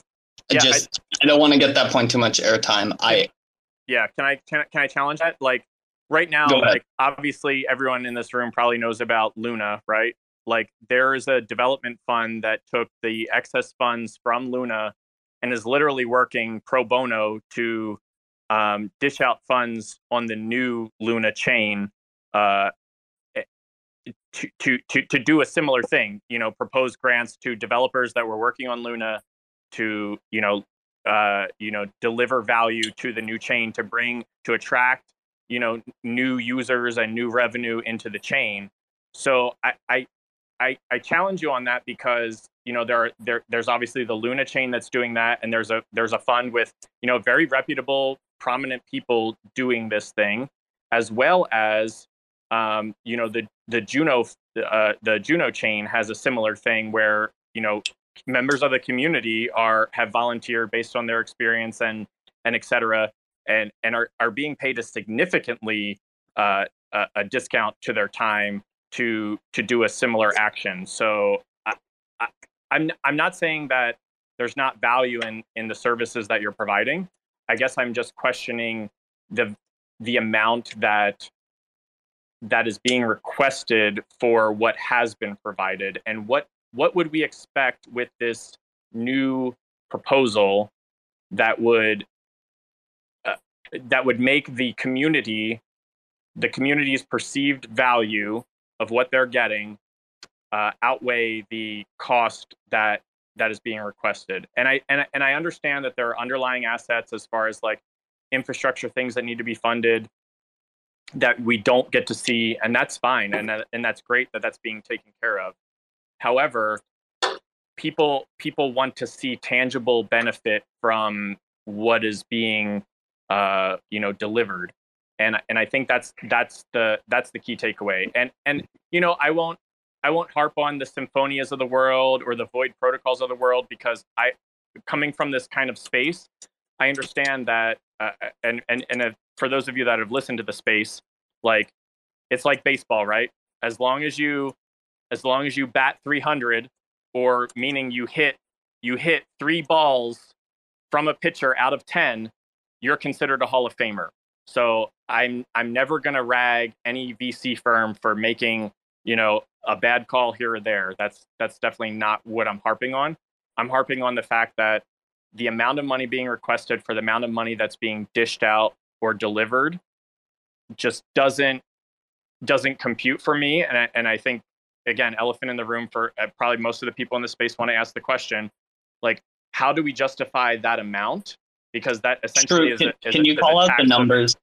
yeah, just I, I don't want to get that point too much airtime. I yeah, can I can, can I challenge that? Like right now, like obviously everyone in this room probably knows about Luna, right? Like there is a development fund that took the excess funds from Luna and is literally working pro bono to um, dish out funds on the new Luna chain uh, eh, to, to, to, to do a similar thing, you know, propose grants to developers that were working on Luna to, you know, uh, you know, deliver value to the new chain to bring, to attract, you know, new users and new revenue into the chain. So I, I, I, I challenge you on that because you know there are there there's obviously the Luna chain that's doing that, and there's a there's a fund with you know very reputable, prominent people doing this thing, as well as um, you know the the Juno uh, the Juno chain has a similar thing where you know members of the community are have volunteered based on their experience and and et cetera and and are, are being paid a significantly uh, a, a discount to their time to to do a similar action. So I, I, I'm I'm not saying that there's not value in in the services that you're providing. I guess I'm just questioning the the amount that that is being requested for what has been provided and what what would we expect with this new proposal that would uh, that would make the community the community's perceived value of what they're getting uh, outweigh the cost that that is being requested. And I and and I understand that there are underlying assets as far as like infrastructure things that need to be funded that we don't get to see, and that's fine, and that, and that's great that that's being taken care of. However, people people want to see tangible benefit from what is being uh, you know delivered and and I think that's that's the that's the key takeaway. And and you know I won't I won't harp on the symphonias of the world or the void protocols of the world because I coming from this kind of space, I understand that uh, and and and if, for those of you that have listened to the space, like it's like baseball, right? As long as you as long as you bat 300 or meaning you hit you hit 3 balls from a pitcher out of 10, you're considered a Hall of Famer. So I'm I'm never going to rag any VC firm for making you know a bad call here or there. That's that's definitely not what I'm harping on. I'm harping on the fact that the amount of money being requested for the amount of money that's being dished out or delivered just doesn't doesn't compute for me. And I, and I think again, elephant in the room for uh, probably most of the people in the space want to ask the question, like, how do we justify that amount because that essentially is. Can, a, is can a, you call out the numbers?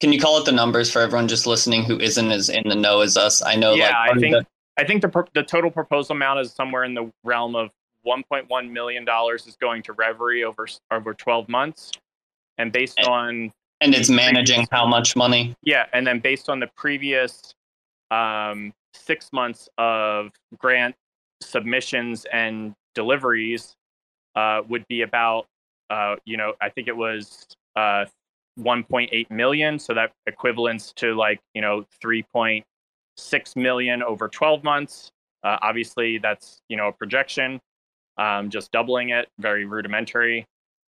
Can you call it the numbers for everyone just listening who isn't as in the know as us? I know. Yeah, like, I think the, I think the the total proposal amount is somewhere in the realm of 1.1 million dollars is going to Reverie over over 12 months, and based and, on and it's managing previous, how much money? Yeah, and then based on the previous um, six months of grant submissions and deliveries, uh, would be about uh, you know, I think it was uh, 1.8 million. So that equivalents to like, you know, 3.6 million over 12 months. Uh, obviously, that's, you know, a projection, um, just doubling it, very rudimentary.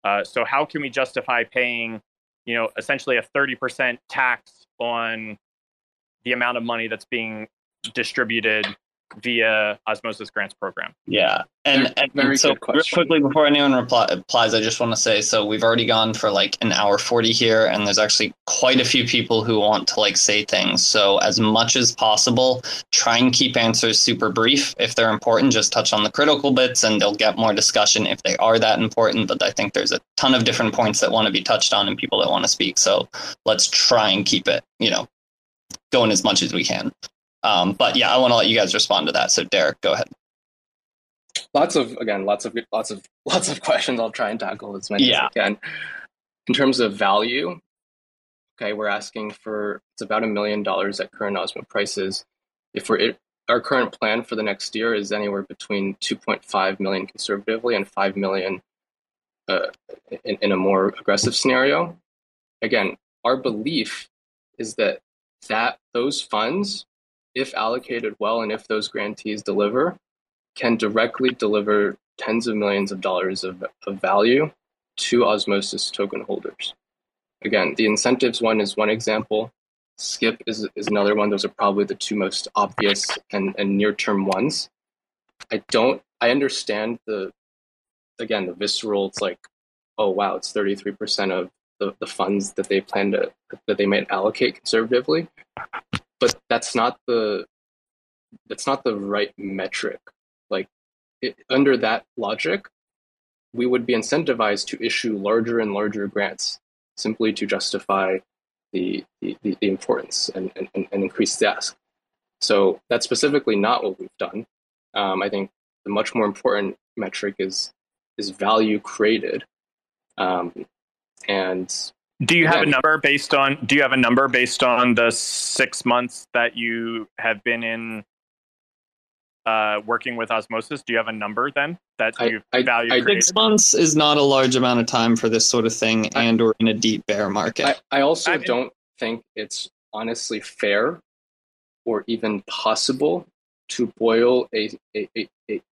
Uh, so, how can we justify paying, you know, essentially a 30% tax on the amount of money that's being distributed via Osmosis Grants Program? Yeah, and, and very so real quickly before anyone reply, replies, I just want to say so we've already gone for like an hour forty here, and there's actually quite a few people who want to like say things. So as much as possible, try and keep answers super brief. If they're important, just touch on the critical bits, and they'll get more discussion if they are that important. But I think there's a ton of different points that want to be touched on and people that want to speak. So let's try and keep it, you know, going as much as we can. Um, but yeah, I want to let you guys respond to that. So Derek, go ahead. Lots of again, lots of lots of *laughs* lots of questions. I'll try and tackle as many yeah. as I can. In terms of value, okay, we're asking for it's about a million dollars at current Osmo prices. If we're it, our current plan for the next year is anywhere between 2.5 million conservatively and 5 million uh, in, in a more aggressive scenario. Again, our belief is that that those funds if allocated well and if those grantees deliver, can directly deliver tens of millions of dollars of, of value to osmosis token holders. Again, the incentives one is one example. Skip is, is another one. Those are probably the two most obvious and, and near term ones. I don't, I understand the, again, the visceral, it's like, oh, wow, it's 33% of the, the funds that they plan to, that they might allocate conservatively but that's not the that's not the right metric. Like it, under that logic we would be incentivized to issue larger and larger grants simply to justify the the, the importance and, and, and increase the ask. So that's specifically not what we've done. Um, i think the much more important metric is is value created. Um, and do you have a number based on do you have a number based on the six months that you have been in uh, working with osmosis? Do you have a number then that you value I, six months is not a large amount of time for this sort of thing I, and or in a deep bear market. I, I also don't think it's honestly fair or even possible to boil a, a, a, a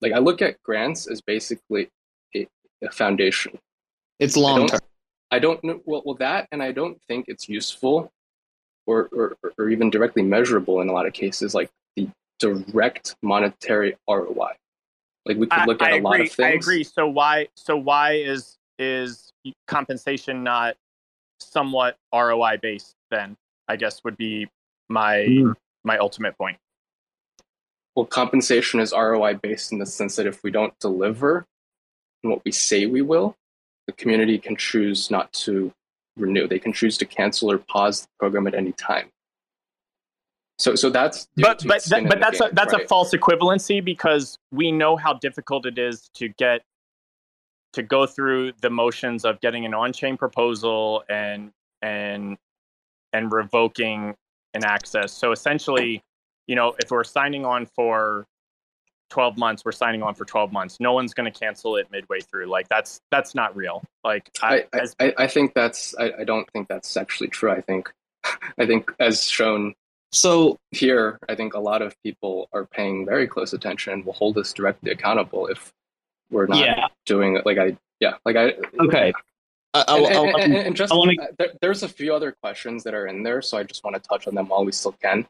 like i look at grants as basically a, a foundation. It's long term I don't know well, well that, and I don't think it's useful or, or, or even directly measurable in a lot of cases, like the direct monetary ROI. Like we could look I, at I a agree, lot of things. I agree. So why so why is is compensation not somewhat ROI based then? I guess would be my mm. my ultimate point. Well, compensation is ROI based in the sense that if we don't deliver what we say we will, the community can choose not to renew. They can choose to cancel or pause the program at any time. So, so that's but but that, but that's game, a that's right? a false equivalency because we know how difficult it is to get to go through the motions of getting an on-chain proposal and and and revoking an access. So essentially, you know, if we're signing on for 12 months we're signing on for 12 months. No one's going to cancel it midway through. Like that's that's not real. Like i I, as, I, I, think that's I, I don't think that's actually true. I think *laughs* i think as shown so here i think a lot of people are paying very close attention and will hold us directly accountable if we're not yeah. doing it. Like i yeah like i okay. And, and, and, and, just wanna... Uh, there, there's a few other questions that are in there so i just want to touch on them while we still can.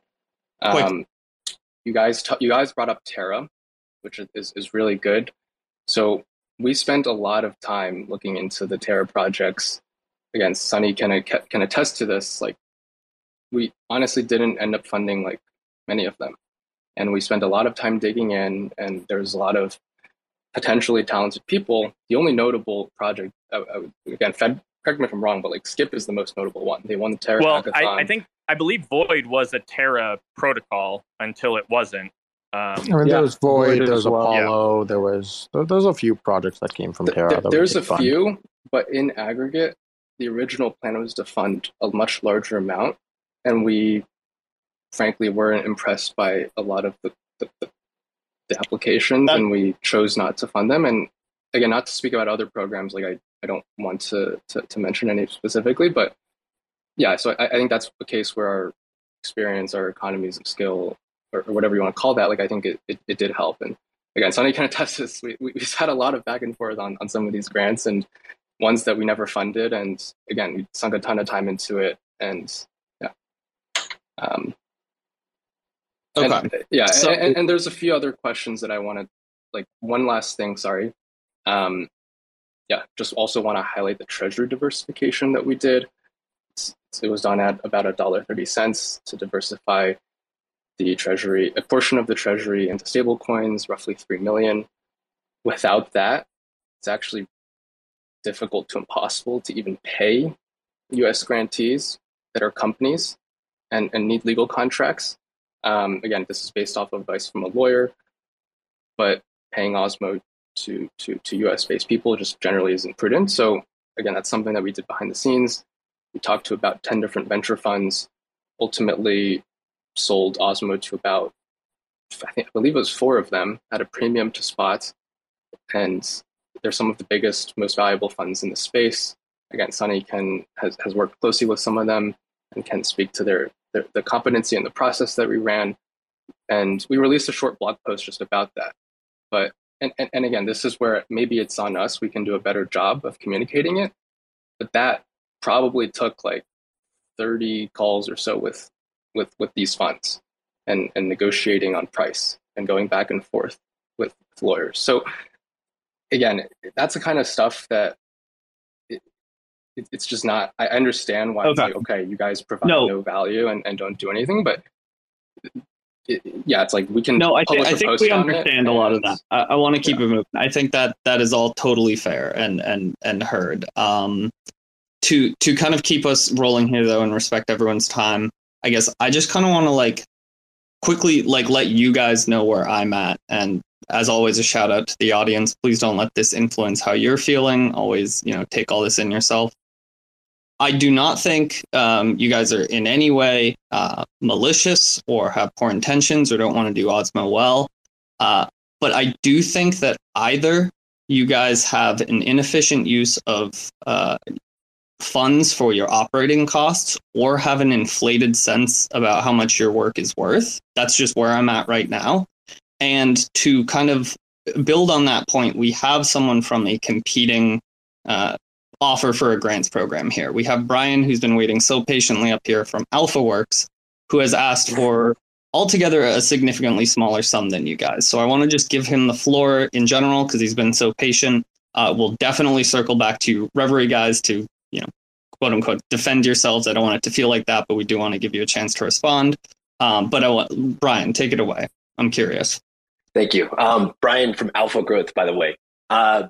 Um, you guys t- you guys brought up terra which is, is really good. So we spent a lot of time looking into the Terra projects. Again, Sunny can can attest to this. Like, we honestly didn't end up funding like many of them, and we spent a lot of time digging in. And there's a lot of potentially talented people. The only notable project, uh, uh, again, Fed, correct me if I'm wrong, but like Skip is the most notable one. They won the Terra. Well, I, I, think I believe Void was a Terra protocol until it wasn't, um, I mean, yeah, there was Void, there was. Apollo, yeah. there was there, there's a few projects that came from Terra. There, there's a fun. few, but in aggregate, the original plan was to fund a much larger amount, and we, frankly, weren't impressed by a lot of the the, the, the applications, that, and we chose not to fund them. And again, not to speak about other programs, like I, I don't want to, to, to mention any specifically, but yeah, so I, I think that's a case where our experience, our economies of skill or, or whatever you want to call that, like I think it, it, it did help. And again, Sunny kind of tests this. We, we, have had a lot of back and forth on, on some of these grants and ones that we never funded. And again, we sunk a ton of time into it. And yeah. Um, Okay. And, yeah, so, and, and, there's a few other questions that I want to like. One last thing, sorry. Um, yeah, just also want to highlight the treasury diversification that we did. It was done at about a dollar thirty cents to diversify the treasury, a portion of the treasury into stable coins, roughly three million. Without that, it's actually difficult to impossible to even pay U.S. grantees that are companies and, and need legal contracts. Um, again, this is based off of advice from a lawyer, but paying Osmo to, to, to US based people just generally isn't prudent. So, again, that's something that we did behind the scenes. We talked to about 10 different venture funds, ultimately sold Osmo to about, I, think, I believe it was four of them at a premium to spot. And they're some of the biggest, most valuable funds in the space. Again, Sunny can has, has worked closely with some of them and can speak to their the, the competency and the process that we ran. And we released a short blog post just about that. But and, and, and again, this is where maybe it's on us. We can do a better job of communicating it. But that probably took like 30 calls or so with with with these funds and, and negotiating on price and going back and forth with, lawyers. So again, that's the kind of stuff that it, it's just not. I understand why. Okay, like, okay you guys provide no. no value and, and don't do anything, but it, yeah, it's like we can. No, I, th- I think we understand a lot of that. I, I want to keep yeah. it moving. I think that that is all totally fair and and and heard. Um, to to kind of keep us rolling here though and respect everyone's time. I guess I just kind of want to like quickly like let you guys know where I'm at. And as always a shout out to the audience. Please don't let this influence how you're feeling. Always you know take all this in yourself. I do not think um, you guys are in any way uh, malicious or have poor intentions or don't want to do Osmo well. Uh, but I do think that either you guys have an inefficient use of uh, funds for your operating costs or have an inflated sense about how much your work is worth. That's just where I'm at right now. And to kind of build on that point, we have someone from a competing uh, offer for a grants program here. We have Brian, who's been waiting so patiently up here from AlphaWorks, who has asked for altogether a significantly smaller sum than you guys. So I want to just give him the floor in general because he's been so patient. Uh, we'll definitely circle back to Reverie guys to, quote unquote, defend yourselves. I don't want it to feel like that, but we do want to give you a chance to respond. Um, but I want Brian, take it away. I'm curious. Thank you. Um, Brian from Alpha Growth, by the way. Uh,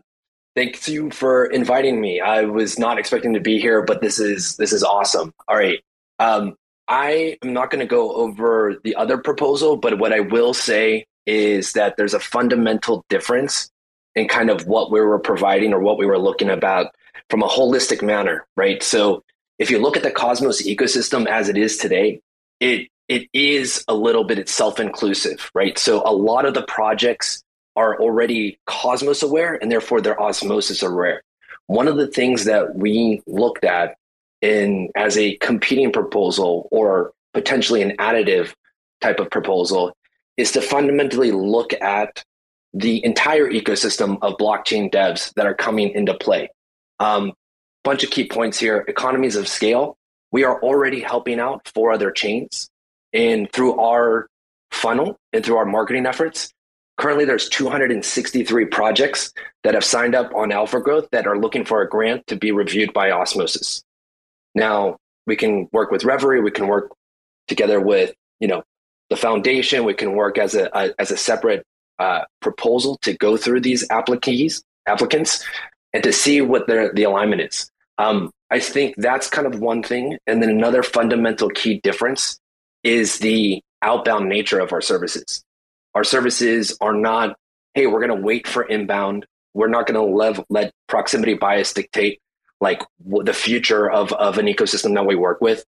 Thank you for inviting me. I was not expecting to be here, but this is this is awesome. All right. Um, I am not going to go over the other proposal, but what I will say is that there's a fundamental difference in kind of what we were providing or what we were looking about from a holistic manner, right? So if you look at the Cosmos ecosystem as it is today, it it is a little bit self-inclusive, right? So a lot of the projects are already Cosmos aware and therefore they're osmosis aware. One of the things that we looked at in as a competing proposal or potentially an additive type of proposal is to fundamentally look at the entire ecosystem of blockchain devs that are coming into play. Um, bunch of key points here: economies of scale. We are already helping out four other chains, and through our funnel and through our marketing efforts, Currently, there's 263 projects that have signed up on Alpha Growth that are looking for a grant to be reviewed by Osmosis. Now, we can work with Reverie, we can work together with, you know, the foundation, we can work as a, a as a separate uh, proposal to go through these appliquees, applicants and to see what their, the alignment is. Um, I think that's kind of one thing. And then another fundamental key difference is the outbound nature of our services. Our services are not, hey, we're going to wait for inbound. We're not going to let proximity bias dictate like the future of, of an ecosystem that we work with.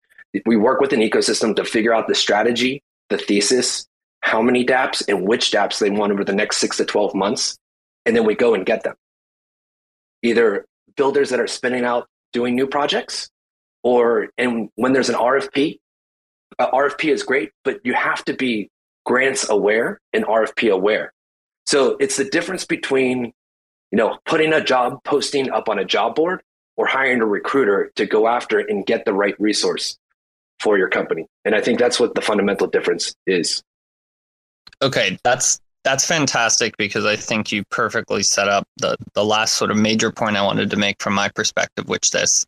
We work with an ecosystem to figure out the strategy, the thesis, how many dApps and which dApps they want over the next six to 12 months. And then we go and get them. Either builders that are spinning out doing new projects, or and when there's an RFP, RFP is great, but you have to be grants aware and RFP aware. So it's the difference between, you know, putting a job posting up on a job board or hiring a recruiter to go after and get the right resource for your company. And I think that's what the fundamental difference is. Okay, that's that's fantastic because I think you perfectly set up the the last sort of major point I wanted to make from my perspective, which this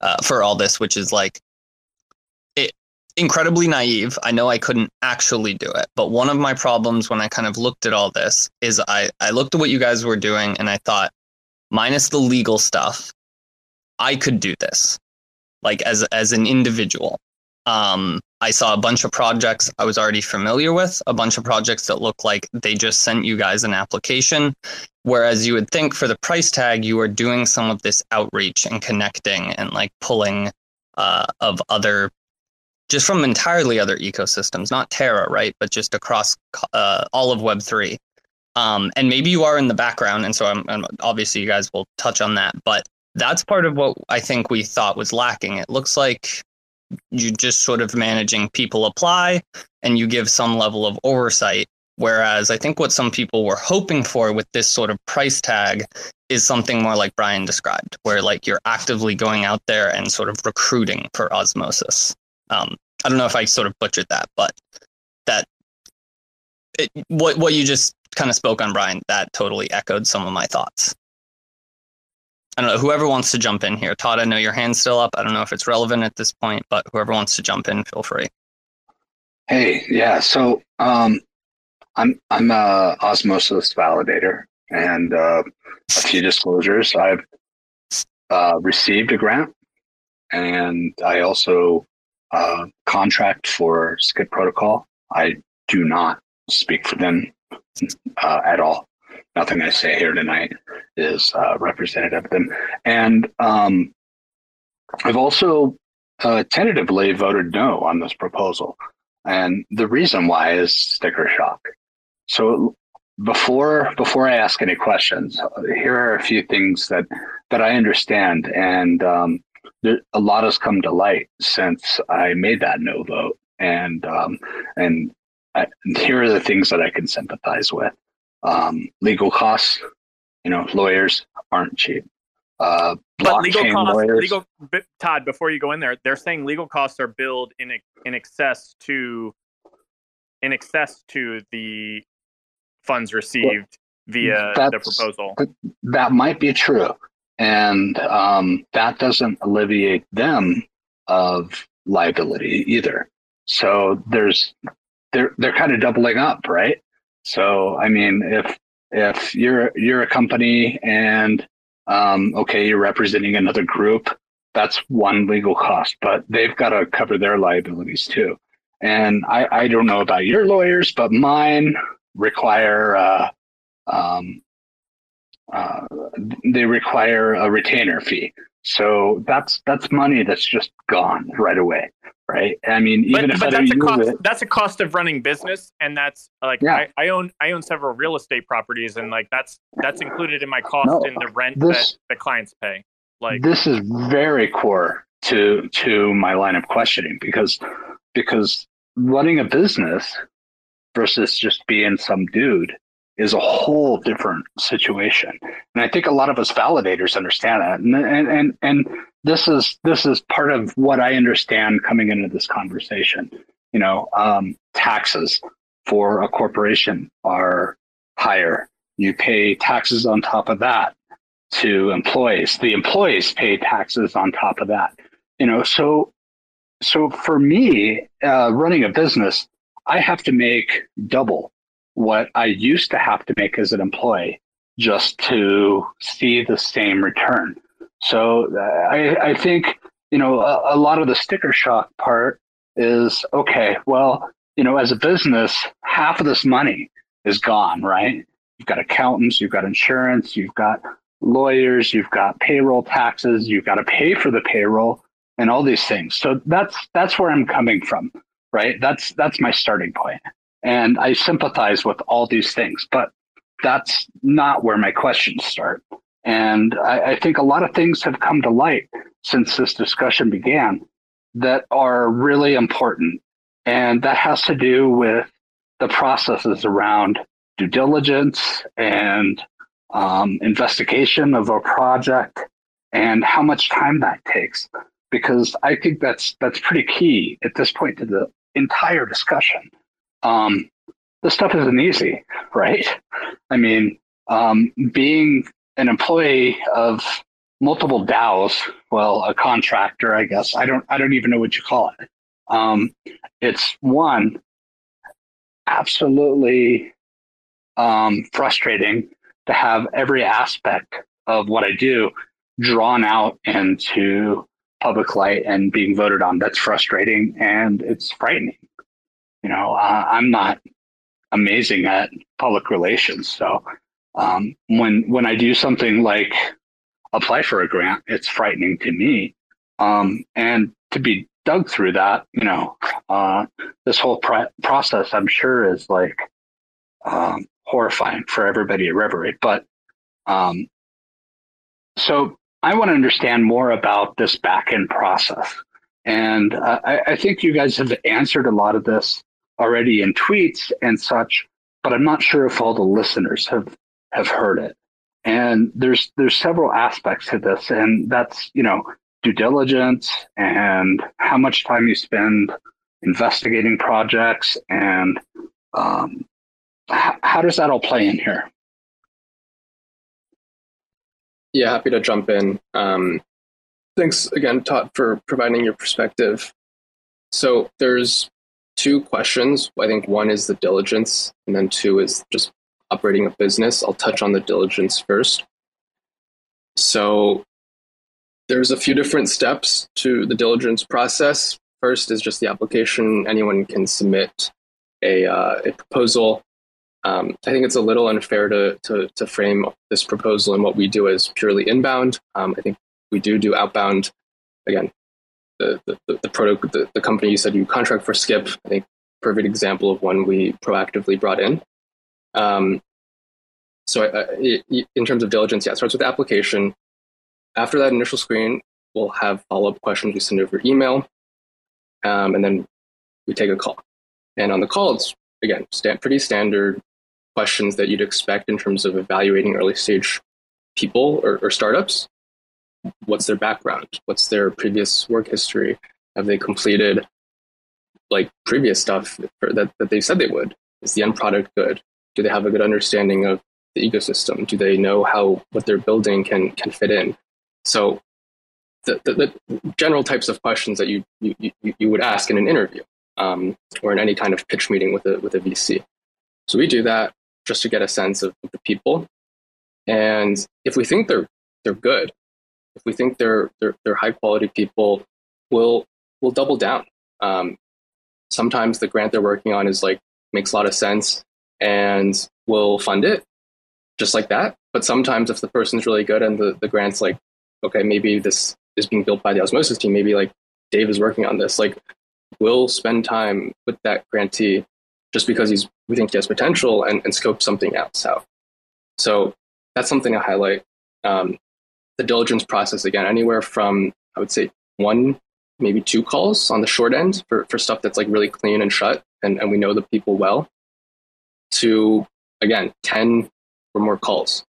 uh, for all this, which is like it incredibly naive. I know I couldn't actually do it, but one of my problems when I kind of looked at all this is I I looked at what you guys were doing and I thought, minus the legal stuff, I could do this, like as as an individual. Um, I saw a bunch of projects I was already familiar with, a bunch of projects that look like they just sent you guys an application. Whereas you would think for the price tag, you are doing some of this outreach and connecting and like pulling uh, of other, just from entirely other ecosystems, not Terra, right? But just across uh, all of Web3. Um, and maybe you are in the background. And so I'm, I'm, obviously you guys will touch on that. But that's part of what I think we thought was lacking. It looks like you just sort of managing people apply and you give some level of oversight. Whereas I think what some people were hoping for with this sort of price tag is something more like Brian described, where like you're actively going out there and sort of recruiting for osmosis. Um, I don't know if I sort of butchered that, but that it, what what you just kind of spoke on, Brian, that totally echoed some of my thoughts. I don't know, whoever wants to jump in here. Todd, I know your hand's still up. I don't know if it's relevant at this point, but whoever wants to jump in, feel free. Hey, yeah. So um, I'm I'm a osmosis validator, and uh, a few disclosures. I've uh, received a grant, and I also uh, contract for Skip Protocol. I do not speak for them uh, at all nothing I say here tonight is uh, representative of them. And um, I've also uh, tentatively voted no on this proposal. And the reason why is sticker shock. So before before I ask any questions, here are a few things that that I understand, and um, there, a lot has come to light since I made that no vote. And um, and I, here are the things that I can sympathize with um, legal costs. You know, lawyers aren't cheap. Uh, but legal costs, lawyers, legal. Todd, before you go in there, they're saying legal costs are billed in in excess to in excess to the funds received via the proposal. That might be true, and um, that doesn't alleviate them of liability either. So there's they're they're kind of doubling up, right? So I mean, if if you're you're a company and um, okay, you're representing another group, that's one legal cost, but they've got to cover their liabilities too. And I, I don't know about your lawyers, but mine require uh, um, uh, they require a retainer fee. So that's that's money that's just gone right away right? I mean, even but, if but that's a cost. It, that's a cost of running business, and that's like yeah. I, I, own I own several real estate properties, and like that's that's included in my cost no, in the rent this, that the clients pay. Like this is very core to to my line of questioning because because running a business versus just being some dude is a whole different situation. And I think a lot of us validators understand that. And and and, and this is this is part of what I understand coming into this conversation. You know, um, taxes for a corporation are higher. You pay taxes on top of that to employees. The employees pay taxes on top of that. You know, so so for me, uh, running a business, I have to make double what I used to have to make as an employee just to see the same return. So uh, I, I think, you know, a, a lot of the sticker shock part is okay, well, you know, as a business, half of this money is gone, right? You've got accountants, you've got insurance, you've got lawyers, you've got payroll taxes, you've got to pay for the payroll and all these things. So that's that's where I'm coming from, right? That's that's my starting point. And I sympathize with all these things, but that's not where my questions start. And I, I, think a lot of things have come to light since this discussion began that are really important. And that has to do with the processes around due diligence and um, investigation of a project and how much time that takes. Because I think that's that's pretty key at this point to the entire discussion. Um, this stuff isn't easy, right? I mean, um, being an employee of multiple DAOs, well, a contractor, I guess. I don't, I don't even know what you call it. Um, it's one absolutely um, frustrating to have every aspect of what I do drawn out into public light and being voted on. That's frustrating and it's frightening. You know, uh, I'm not amazing at public relations, so um, when when I do something like apply for a grant, it's frightening to me. Um, and to be dug through that, you know, uh, this whole pr- process, I'm sure, is like um, horrifying for everybody at Reverie. But um, so I want to understand more about this back end process. And uh, I, I, think you guys have answered a lot of this already in tweets and such, but I'm not sure if all the listeners have, have heard it. And there's there's several aspects to this, and that's you know due diligence and how much time you spend investigating projects and um, h- how does that all play in here? Yeah, happy to jump in. Um, thanks again, Todd, for providing your perspective. So there's two questions. I think one is the diligence, and then two is just operating a business. I'll touch on the diligence first. So there's a few different steps to the diligence process. First is just the application. Anyone can submit a, uh, a proposal um, I think it's a little unfair to, to, to frame this proposal and what we do as purely inbound. Um, I think we do do outbound. Again, the the the, the, the, the company you said you contract for Skip. I think perfect example of one we proactively brought in. Um, so uh, it, in terms of diligence, yeah, it starts with application. After that initial screen, we'll have follow up questions we send over email, um, and then we take a call. And on the call, it's again pretty standard questions that you'd expect in terms of evaluating early stage people or, or startups. What's their background? What's their previous work history? Have they completed like previous stuff that, that they said they would? Is the end product good? Do they have a good understanding of the ecosystem? Do they know how what they're building can can fit in? So the, the, the general types of questions that you, you, you, would ask in an interview um, or in any kind of pitch meeting with a, with a VC. So we do that just to get a sense of, of the people. And if we think they're they're good, if we think they're they're, they're high quality people, we'll we'll double down. Um, sometimes the grant they're working on is like makes a lot of sense, and we'll fund it just like that. But sometimes if the person's really good and the, the grant's like, okay, maybe this is being built by the osmosis team, maybe like Dave is working on this, like we'll spend time with that grantee just because he's we think he has potential and, and scope something else out. So that's something I highlight. Um, the diligence process again, anywhere from I would say one, maybe two calls on the short end for, for stuff that's like really clean and shut and, and we know the people well, to again, 10 or more calls.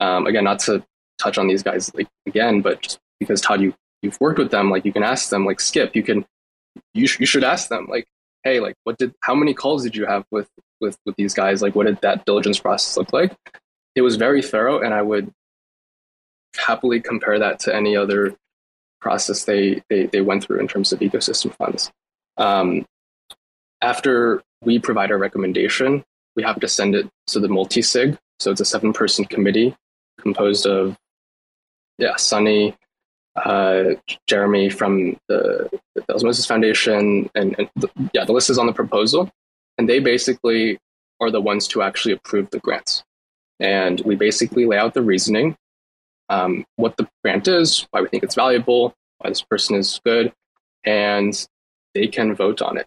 Um, again, not to touch on these guys like again, but just because Todd, you you've worked with them, like you can ask them, like Skip, you can you, sh- you should ask them, like, hey, like, what did, how many calls did you have with, with, with these guys? Like, what did that diligence process look like? It was very thorough, and I would happily compare that to any other process they, they, they went through in terms of ecosystem funds. Um, after we provide our recommendation, we have to send it to the multi-sig. So it's a seven-person committee composed of, yeah, Sunny, uh, Jeremy from the, the Osmosis Foundation, and, and the, yeah, the list is on the proposal, and they basically are the ones to actually approve the grants. And we basically lay out the reasoning, um, what the grant is, why we think it's valuable, why this person is good, and they can vote on it.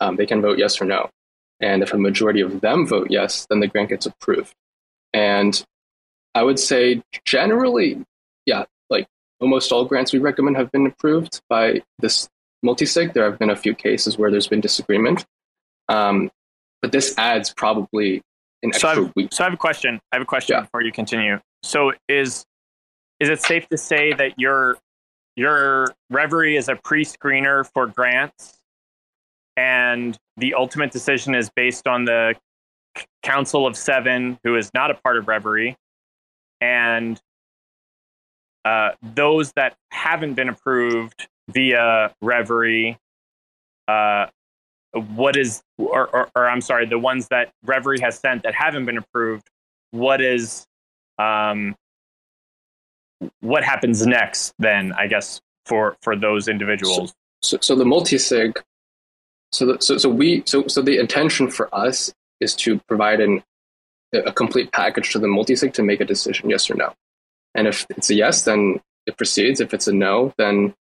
Um, they can vote yes or no. And if a majority of them vote yes, then the grant gets approved. And I would say generally, yeah, like almost all grants we recommend have been approved by this multisig. There have been a few cases where there's been disagreement, um, but this adds probably an extra so I have, week. So I have a question. I have a question yeah. before you continue. So is is it safe to say that your your Reverie is a pre-screener for grants? and the ultimate decision is based on the Council of Seven, who is not a part of Reverie, and uh, those that haven't been approved via Reverie, uh, what is, or, or, or, I'm sorry, the ones that Reverie has sent that haven't been approved, what is, um, what happens next then, I guess, for, for those individuals? So, so, so the multi-sig, so, the, so, so we, so, so the intention for us is to provide an, a complete package to the multi-sig to make a decision, yes or no. And if it's a yes, then it proceeds. If it's a no, then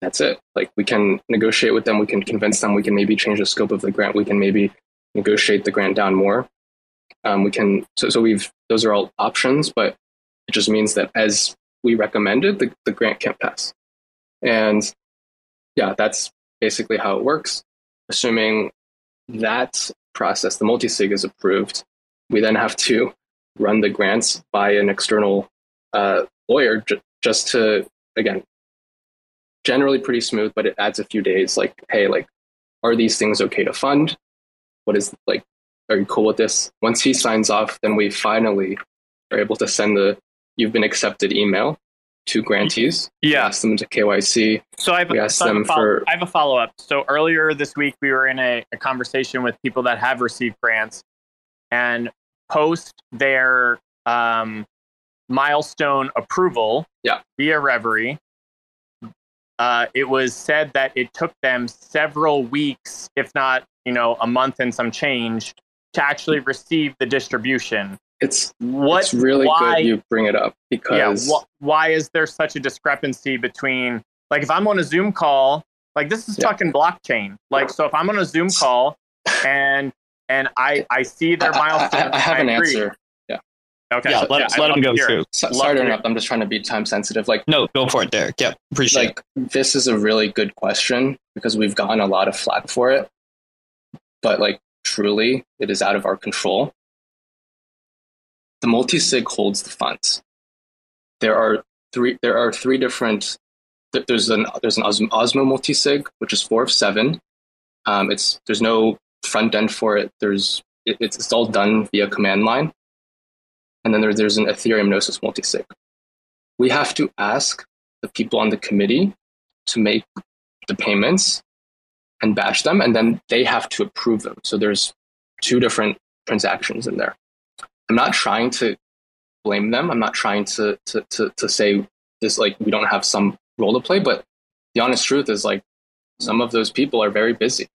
that's it. Like we can negotiate with them, we can convince them, we can maybe change the scope of the grant, we can maybe negotiate the grant down more. Um, we can so so we've those are all options, but it just means that as we recommended, the, the grant can't pass. And yeah, that's basically how it works. Assuming that process, the multi-sig is approved, we then have to run the grants by an external uh, lawyer j- just to again generally pretty smooth but it adds a few days like hey like are these things okay to fund what is like are you cool with this once he signs off then we finally are able to send the you've been accepted email to grantees yeah ask them to kyc so i have, we asked so I have them a follow- for I have a follow-up so earlier this week we were in a, a conversation with people that have received grants and post their um, milestone approval yeah. via Reverie, uh, it was said that it took them several weeks, if not, you know, a month and some change, to actually receive the distribution. It's what it's really why, good you bring it up because yeah, wh- why is there such a discrepancy between like if I'm on a Zoom call, like this is yeah. fucking blockchain. Like so if I'm on a Zoom call and and I I see their milestones. I, I, I have I an agree. answer. Yeah. Okay. Yeah, so, let, let him go through. So, sorry to interrupt. I'm just trying to be time sensitive. Like no, go for it, Derek. Yeah, appreciate like, it. This is a really good question because we've gotten a lot of flack for it, but like truly, it is out of our control. The multi-sig holds the funds. There are three. There are three different. There's an there's an Osmo multi-sig, which is four of seven. Um, it's there's no front end for it. There's it, it's, it's all done via command line, and then there, there's an Ethereum Gnosis multisig. We have to ask the people on the committee to make the payments and batch them, and then they have to approve them. So there's two different transactions in there. I'm not trying to blame them. I'm not trying to to to, to say this like we don't have some role to play, but the honest truth is like some of those people are very busy.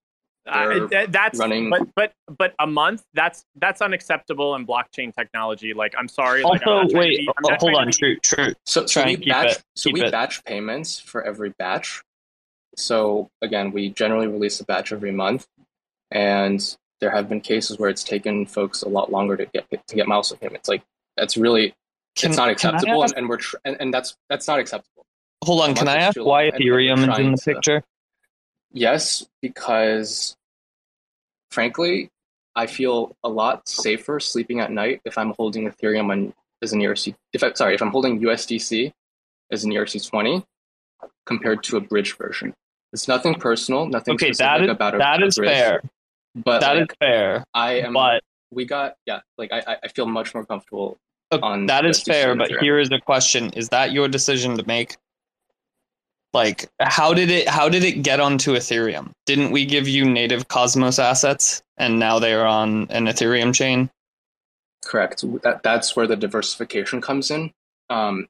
Uh, that's running. but but but a month that's that's unacceptable in blockchain technology. Like I'm sorry. Also, like, wait, be, oh, hold on. True, true. So, so we batch. It, so we it. batch payments for every batch. So again, we generally release a batch every month, and there have been cases where it's taken folks a lot longer to get to get milestone payments. Like that's really can, it's not acceptable, ask, and, we're tr- and, and that's that's not acceptable. Hold on, can I ask why Ethereum is in the picture? To, Yes, because frankly, I feel a lot safer sleeping at night if I'm holding Ethereum on, as an ERC. If I, sorry, if I'm holding USDC as an ERC20 compared to a bridge version. It's nothing personal, nothing okay, specific that is, about a, that bridge. fair. But that like, is fair. I am. But we got yeah. Like I, I feel much more comfortable. Okay, on that is fair, but here is the question: Is that your decision to make? Like, how did it? How did it get onto Ethereum? Didn't we give you native Cosmos assets, and now they are on an Ethereum chain? Correct. That that's where the diversification comes in. Um,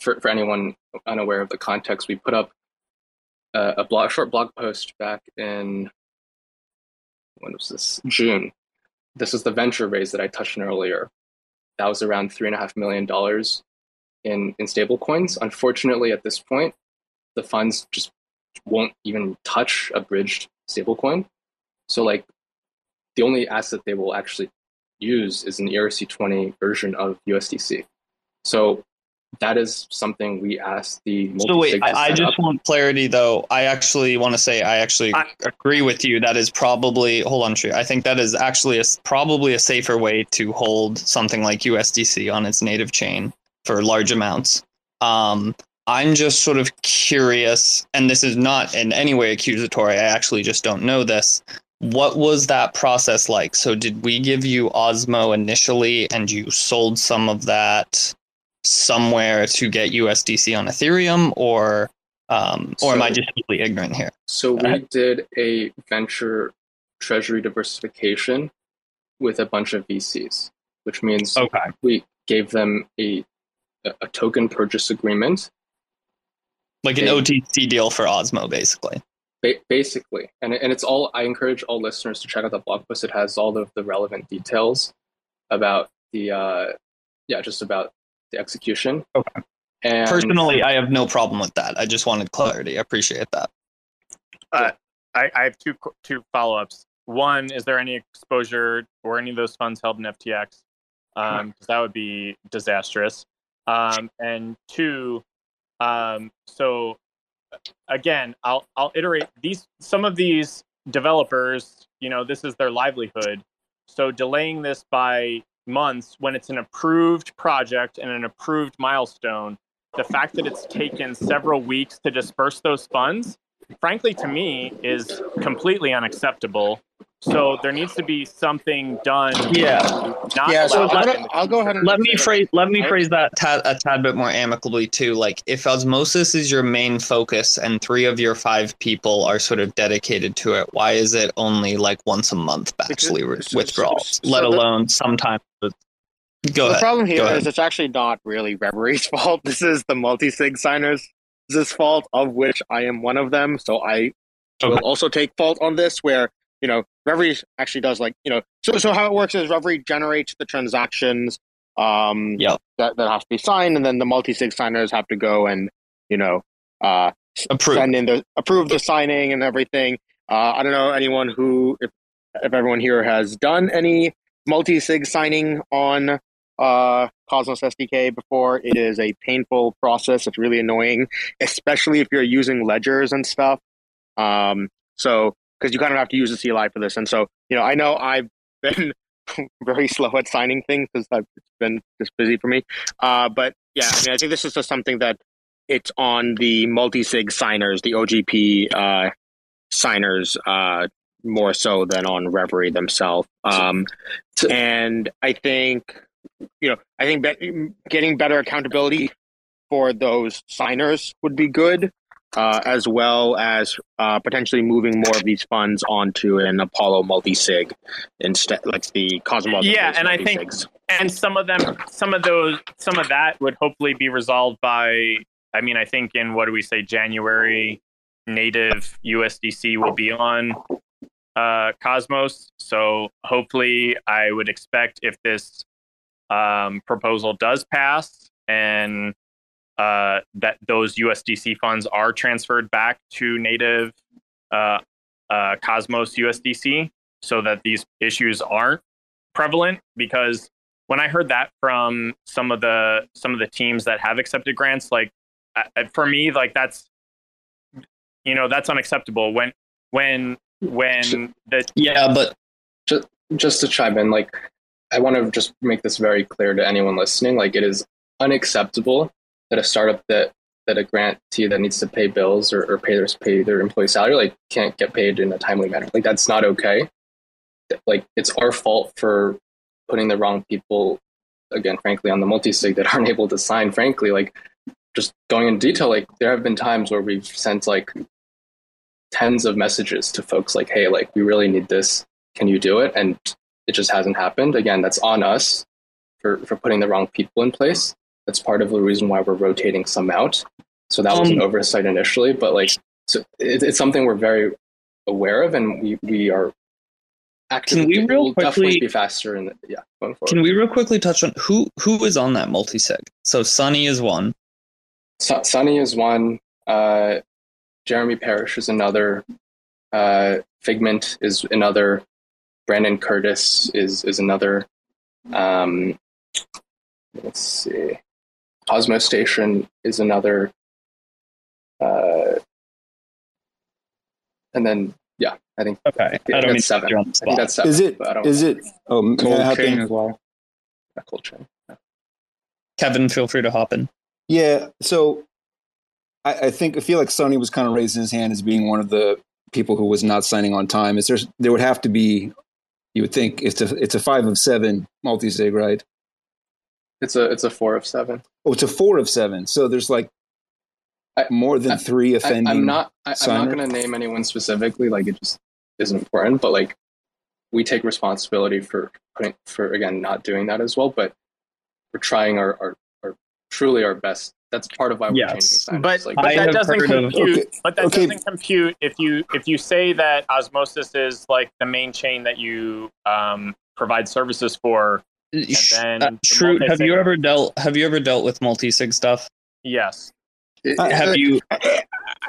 for for anyone unaware of the context, we put up a, a blog, short blog post back in when was this June. This is the venture raise that I touched on earlier. That was around three and a half million dollars in in stable coins. Unfortunately, at this point, the funds just won't even touch a bridged stablecoin. So like the only asset they will actually use is an ERC20 version of USDC. So that is something we asked the so wait i, I just want clarity though i actually want to say i actually I, agree with you that is probably hold on tree i think that is actually a, probably a safer way to hold something like usdc on its native chain for large amounts um, I'm just sort of curious, and this is not in any way accusatory. I actually just don't know this. What was that process like? So, did we give you Osmo initially, and you sold some of that somewhere to get USDC on Ethereum, or um, or so, am I just completely ignorant here? So we did a venture treasury diversification with a bunch of VCs, which means okay. we gave them a a token purchase agreement, like an OTC deal for Osmo, basically. Ba- basically, and and it's all. I encourage all listeners to check out the blog post. It has all of the relevant details about the uh, yeah, just about the execution. Okay. And Personally, I have no problem with that. I just wanted clarity. I appreciate that. Uh, I, I have two two follow ups. One, is there any exposure or any of those funds held in FTX? Um, because that would be disastrous. Um, and two, um, so again, I'll I'll iterate these. Some of these developers, you know, this is their livelihood. So delaying this by months when it's an approved project and an approved milestone the fact that it's taken several weeks to disperse those funds, frankly, to me, is completely unacceptable. So there needs to be something done. Yeah. yeah. So let, I'll go ahead and let me phrase let me phrase that tad, a tad bit more amicably too. Like if osmosis is your main focus and three of your five people are sort of dedicated to it, why is it only like once a month Baxley withdrawals, let alone sometimes Go the ahead. problem here is it's actually not really Reverie's *laughs* fault. This is the multi-sig signers' this fault, of which I am one of them. So I okay. will also take fault on this, where you know Reverie actually does like you know. So so how it works is Reverie generates the transactions um yep. that that have to be signed, and then the multi-sig signers have to go and you know uh approve. send in the approve the signing and everything. Uh, I don't know anyone who if if everyone here has done any multi-sig signing on uh, Cosmos SDK before. It is a painful process. It's really annoying, especially if you're using ledgers and stuff. Um, so, because you kind of have to use the CLI for this. And so, you know, I know I've *laughs* been very slow at signing things because it's been just busy for me. Uh, but yeah, I mean, I think this is just something that it's on the multi-sig signers, the OGP uh, signers, uh, more so than on Reverie themselves. Um, and I think you know, I think be- getting better accountability for those signers would be good, uh, as well as uh, potentially moving more of these funds onto an Apollo multi-sig instead, like the Cosmos. Yeah, and I think, and some of them, some of those, some of that would hopefully be resolved by. I mean, I think in what do we say, January, native USDC will be on uh, Cosmos. So hopefully, I would expect if this um, proposal does pass and uh, that those USDC funds are transferred back to native uh, uh, Cosmos USDC so that these issues aren't prevalent because when I heard that from some of the some of the teams that have accepted grants, like uh, for me, like that's you know that's unacceptable. When when when the yeah, but just just to chime in, like I want to just make this very clear to anyone listening. Like, it is unacceptable that a startup that that a grantee that needs to pay bills or, or pay their pay their employee salary like can't get paid in a timely manner. Like, that's not okay. Like, it's our fault for putting the wrong people again, frankly, on the multi-sig that aren't *laughs* able to sign. Frankly, like just going in detail, like there have been times where we've sent like tens of messages to folks like, hey, like we really need this. Can you do it? And it just hasn't happened. Again, that's on us for, for putting the wrong people in place. That's part of the reason why we're rotating some out. So that was an um, oversight initially, but like, so it, it's something we're very aware of, and we we are actively. Can we real quickly definitely be faster in the yeah going forward. Can we real quickly touch on who who is on that multi sig? So Sunny is one. So, Sunny is one. Uh, Jeremy Parrish is another. Uh, Figment is another. Brandon Curtis is is another. Um, let's see. Cosmostation is another. Uh, and then yeah, I think okay. I, don't that's seven. I think that's seven. Is it? Is it? Oh, cold chain as well. Yeah, cold chain. Yeah. Kevin, feel free to hop in. Yeah. So I, I think I feel like Sunny was kind of raising his hand as being one of the people who was not signing on time. Is there there would have to be you would think it's a it's a five of seven multi sig, right? It's a it's a four of seven. Oh, it's a four of seven. So there's like more than three offending. I, am not. I, am not going to name anyone specifically. Like it just isn't important. But like we take responsibility for putting for again not doing that as well. But we're trying our our, our truly our best that's part of why we're yes. changing But, like, but that doesn't compute. Of, okay. But that okay. doesn't compute if you if you say that osmosis is like the main chain that you um, provide services for. And then uh, true. Have you ever dealt Have you ever dealt with multi sig stuff? Yes. Uh, have you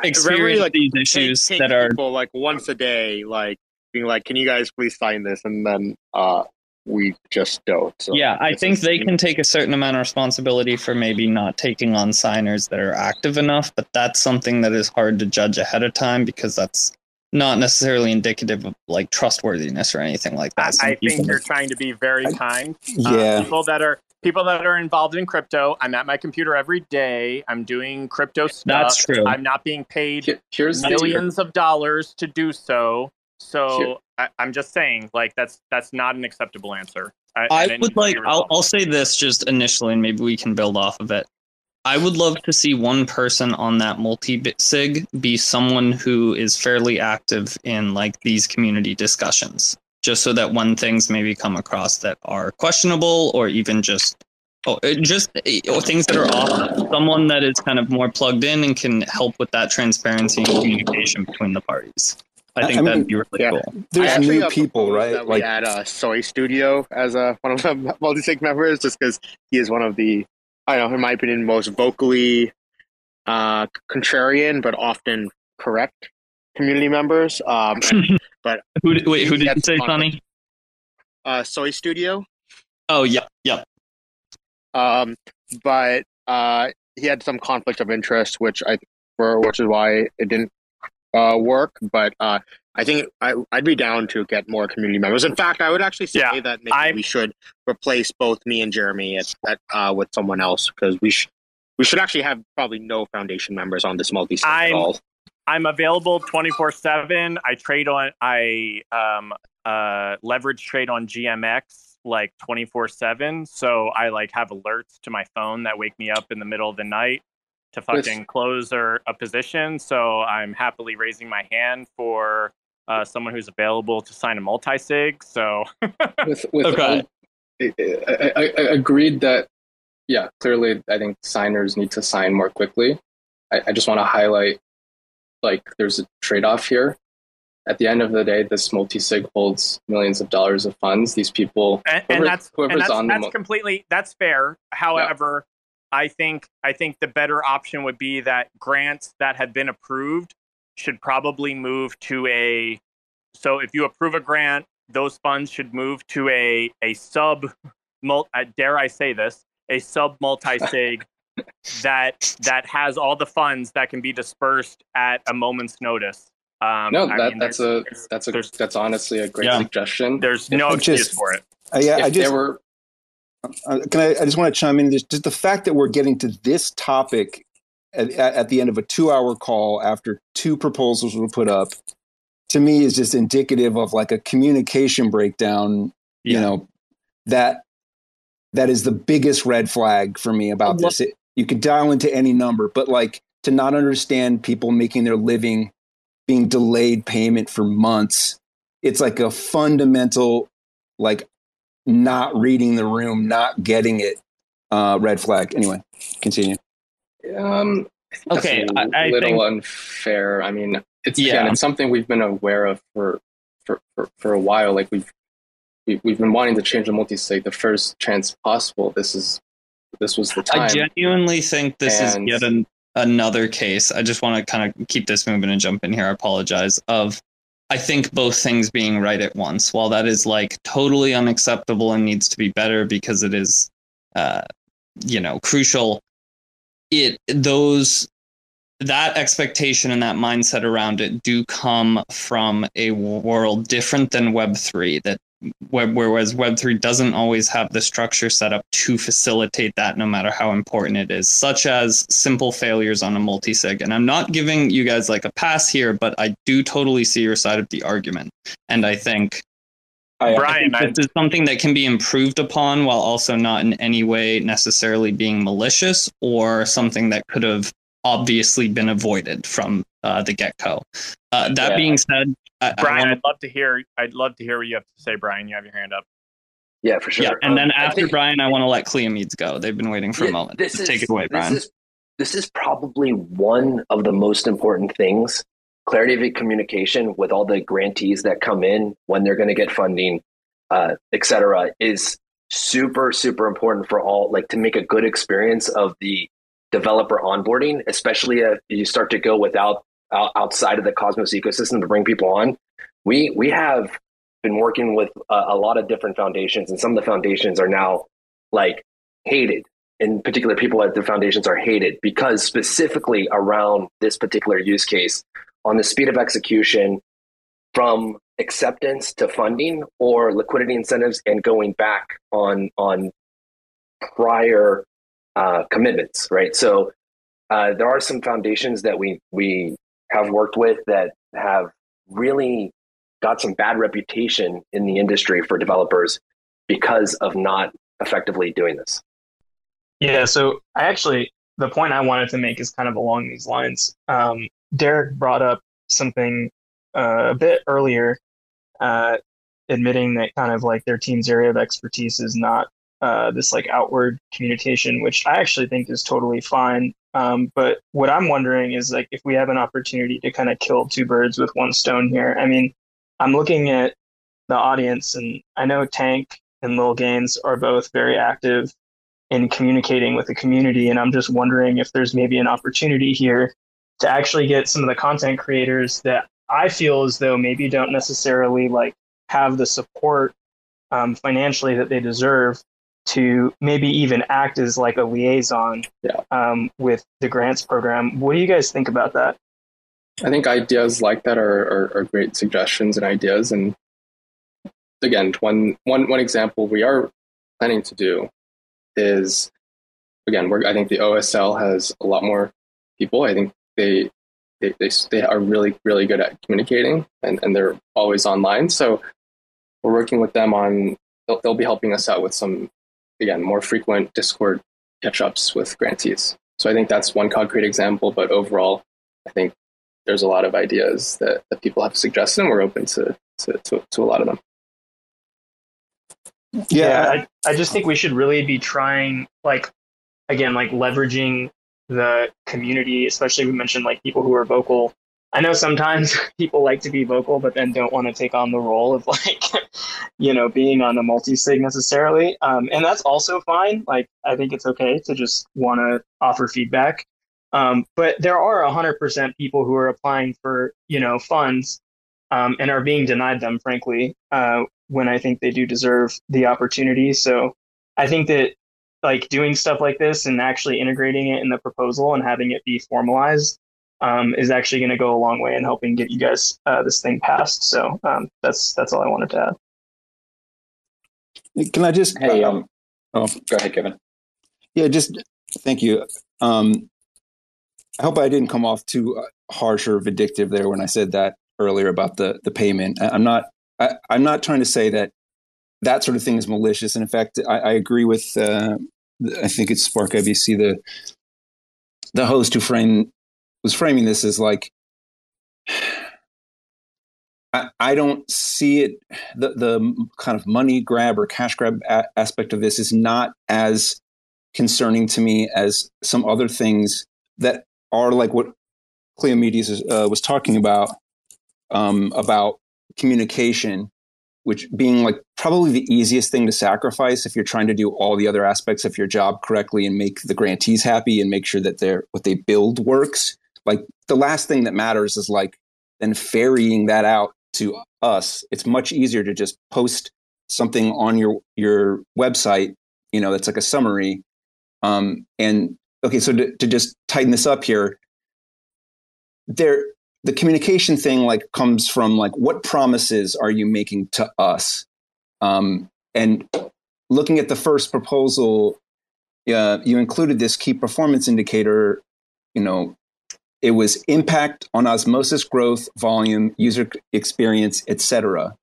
experienced like, these issues take, take that are like once a day, like being like, "Can you guys please sign this?" and then uh, we just don't. So yeah, I think they can take a certain amount of responsibility for maybe not taking on signers that are active enough, but that's something that is hard to judge ahead of time because that's not necessarily indicative of like trustworthiness or anything like that. I, I think you're trying to be very kind. Uh, yeah, uh, people that are people that are involved in crypto. I'm at my computer every day. I'm doing crypto stuff. That's true. I'm not being paid Here's millions of dollars to do so. So I, am just saying, like that's that's not an acceptable answer. I, I would like. I'll, I'll say this just initially, and maybe we can build off of it. I would love to see one person on that multi sig be someone who is fairly active in like these community discussions, just so that when things maybe come across that are questionable or even just oh, eh, just eh, or things that are off, someone that is kind of more plugged in and can help with that transparency and communication between the parties. I think I mean, that'd be really yeah. cool. There's new people, right? like we had a Soy Studio as a one of the *laughs* multi-sig members, just because he is one of the, I don't know, in my opinion, most vocally uh, contrarian but often correct community members. Um, and, *laughs* but who did, wait, who did you say, Sunny? Uh, Soy Studio. Oh, yeah, yeah. Um, but uh, he had some conflict of interest, which I, for which is why it didn't uh, work, but uh, I think I, would be down to get more community members. In fact, I would actually say yeah, that maybe I'm, we should replace both me and Jeremy at, at uh, with someone else because we should we should actually have probably no foundation members on this multi at all. I'm available 24 seven. I trade on I um uh leverage trade on GMX like 24 seven. So I like have alerts to my phone that wake me up in the middle of the night to fucking with, close or a position. So I'm happily raising my hand for uh, someone who's available to sign a multi sig. So with, with okay. I, I, I, agreed that yeah, clearly I think signers need to sign more quickly. I, I just want to highlight like there's a trade off here. At the end of the day, this multi sig holds millions of dollars of funds. These people, and, and that's, and that's, that's the, completely that's fair. However, I think I think the better option would be that grants that have been approved should probably move to a so if you approve a grant, those funds should move to a a sub mul, uh, dare I say this, a sub multi sig *laughs* that that has all the funds that can be dispersed at a moment's notice. Um, no, that, mean, that's a that's a that's honestly a great yeah. suggestion. There's no excuse for it. Uh, yeah, if I just, there were uh, can I, I just want to chime in. Just, just the fact that we're getting to this topic at, at the end of a two-hour call after two proposals were put up, to me is just indicative of like a communication breakdown. Yeah. You know that that is the biggest red flag for me about this. It, you could dial into any number, but like to not understand people making their living being delayed payment for months, it's like a fundamental like not reading the room, not getting it. Uh, red flag. Anyway, continue. Um, okay, a I, little think... unfair. I mean, it's yeah. again, it's something we've been aware of for for for, for a while. Like we've we, we've been wanting to change the multi-sig the first chance possible. This is this was the time. I genuinely think this and... is yet an, another case. I just want to kind of keep this moving and jump in here. I apologize. Of I think both things being right at once. While that is like totally unacceptable and needs to be better because it is, uh, you know, crucial. It those that expectation and that mindset around it do come from a world different than Web three that whereas Web3 doesn't always have the structure set up to facilitate that, no matter how important it is, such as simple failures on a multi-sig. And I'm not giving you guys like a pass here, but I do totally see your side of the argument. And I think I, Brian, I this is something that can be improved upon while also not in any way necessarily being malicious or something that could have obviously been avoided from uh, the get-go. Uh, that yeah. being said, I, Brian, I wanna... I'd love to hear. I'd love to hear what you have to say, Brian. You have your hand up. Yeah, for sure. Yeah, and um, then after think, Brian, I want to let Kleomedes go. They've been waiting for yeah, a moment. This is, Take it away, Brian. This is, this is probably one of the most important things. Clarity of communication with all the grantees that come in when they're going to get funding, uh, et cetera, is super, super important for all, like to make a good experience of the developer onboarding, especially if you start to go without outside of the Cosmos ecosystem to bring people on. We we have been working with a, a lot of different foundations, and some of the foundations are now like hated. In particular, people at the foundations are hated because specifically around this particular use case on the speed of execution from acceptance to funding or liquidity incentives and going back on on prior uh, commitments, right? So uh, there are some foundations that we we have worked with that have really got some bad reputation in the industry for developers because of not effectively doing this. Yeah, so I actually the point I wanted to make is kind of along these lines. Um, Derek brought up something uh, a bit earlier, uh, admitting that kind of like their team's area of expertise is not uh, this like outward communication, which I actually think is totally fine. Um, but what I'm wondering is like if we have an opportunity to kind of kill two birds with one stone here. I mean, I'm looking at the audience, and I know Tank and Lil Gains are both very active in communicating with the community, and I'm just wondering if there's maybe an opportunity here to actually get some of the content creators that I feel as though maybe don't necessarily like have the support um, financially that they deserve to maybe even act as like a liaison yeah. um, with the grants program. What do you guys think about that? I think ideas like that are, are, are great suggestions and ideas. And again, one, one, one example we are planning to do is, again, we're, I think the OSL has a lot more people. I think they, they, they, they are really, really good at communicating and, and they're always online. So we're working with them on, they'll, they'll be helping us out with some again, more frequent Discord catch ups with grantees. So I think that's one concrete example, but overall, I think there's a lot of ideas that, that people have suggested, and we're open to, to, to, to a lot of them. Yeah, yeah I, I just think we should really be trying, like, again, like leveraging the community, especially we mentioned like people who are vocal I know sometimes *laughs* people like to be vocal, but then don't want to take on the role of *laughs* like, you know, being on the multi sig necessarily. Um, and that's also fine. Like, I think it's okay to just want to offer feedback. Um, but there are 100% people who are applying for, you know, funds um, and are being denied them, frankly, uh, when I think they do deserve the opportunity. So I think that like doing stuff like this and actually integrating it in the proposal and having it be formalized um, is actually going to go a long way in helping get you guys uh, this thing passed. So um, that's that's all I wanted to add. Can I just? Hey, um, oh, go ahead, Kevin. Yeah, just thank you. Um, I hope I didn't come off too uh, harsh or vindictive there when I said that earlier about the the payment. I'm not. I, am not trying to say that that sort of thing is malicious. And in fact, I, I agree with. Uh, I think it's Spark IBC, the the host who framed was framing this as like I, I don't see it the the kind of money grab or cash grab a- aspect of this is not as concerning to me as some other things that are like what Kleomedes uh, was talking about um, about communication, which being like probably the easiest thing to sacrifice if you're trying to do all the other aspects of your job correctly and make the grantees happy and make sure that they're what they build works. Like the last thing that matters is like then ferrying that out to us. It's much easier to just post something on your your website, you know, that's like a summary. Um, and okay, so to, to just tighten this up here, there the communication thing like comes from like what promises are you making to us Um, and looking at the first proposal, uh, you included this key performance indicator. You know, it was impact on osmosis growth, volume, user experience, etc.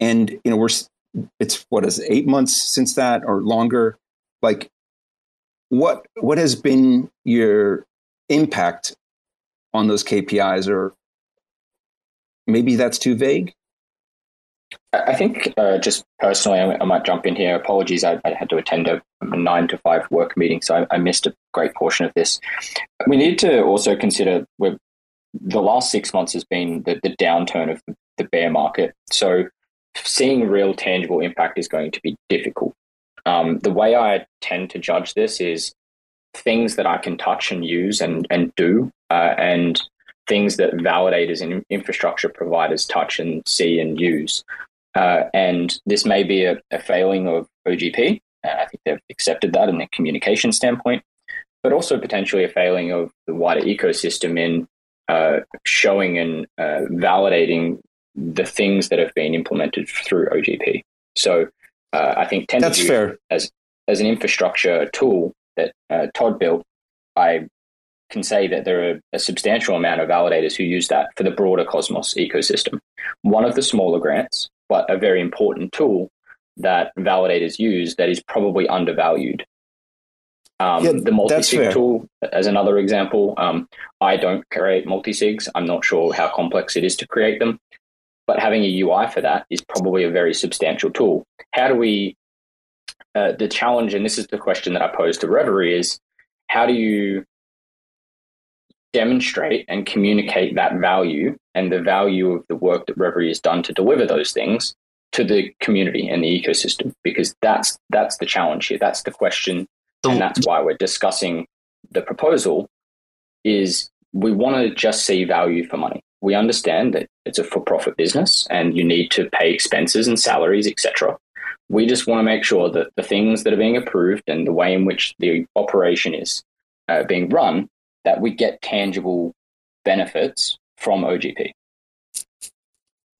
And you know, we're it's what is it, eight months since that or longer. Like, what what has been your impact on those KPIs, or maybe that's too vague? I think uh, just personally, I, might jump in here. Apologies, I, I, had to attend a, nine to five work meeting, so I, I, missed a great portion of this. We need to also consider where the last six months has been the, the downturn of the, the bear market. So seeing real tangible impact is going to be difficult. Um, the way I tend to judge this is things that I can touch and use and and do, uh, and things that validators and infrastructure providers touch and see and use. Uh, and this may be a, a failing of OGP. Uh, I think they've accepted that in the communication standpoint, but also potentially a failing of the wider ecosystem in uh, showing and uh, validating the things that have been implemented through OGP. So uh, I think that's fair as as an infrastructure tool that uh, Todd built. I can say that there are a substantial amount of validators who use that for the broader Cosmos ecosystem. One of the smaller grants, but a very important tool that validators use that is probably undervalued. Um, yeah, the multi-sig tool, as another example, um, I don't create multi-sigs. I'm not sure how complex it is to create them, but having a UI for that is probably a very substantial tool. How do we? Uh, the challenge, and this is the question that I pose to Reverie, is how do you demonstrate and communicate that value and the value of the work that Reverie has done to deliver those things to the community and the ecosystem because that's that's the challenge here. That's the question and that's why we're discussing the proposal is we want to just see value for money. We understand that it's a for-profit business and you need to pay expenses and salaries etc we just want to make sure that the things that are being approved and the way in which the operation is uh, being run that we get tangible benefits from OGP.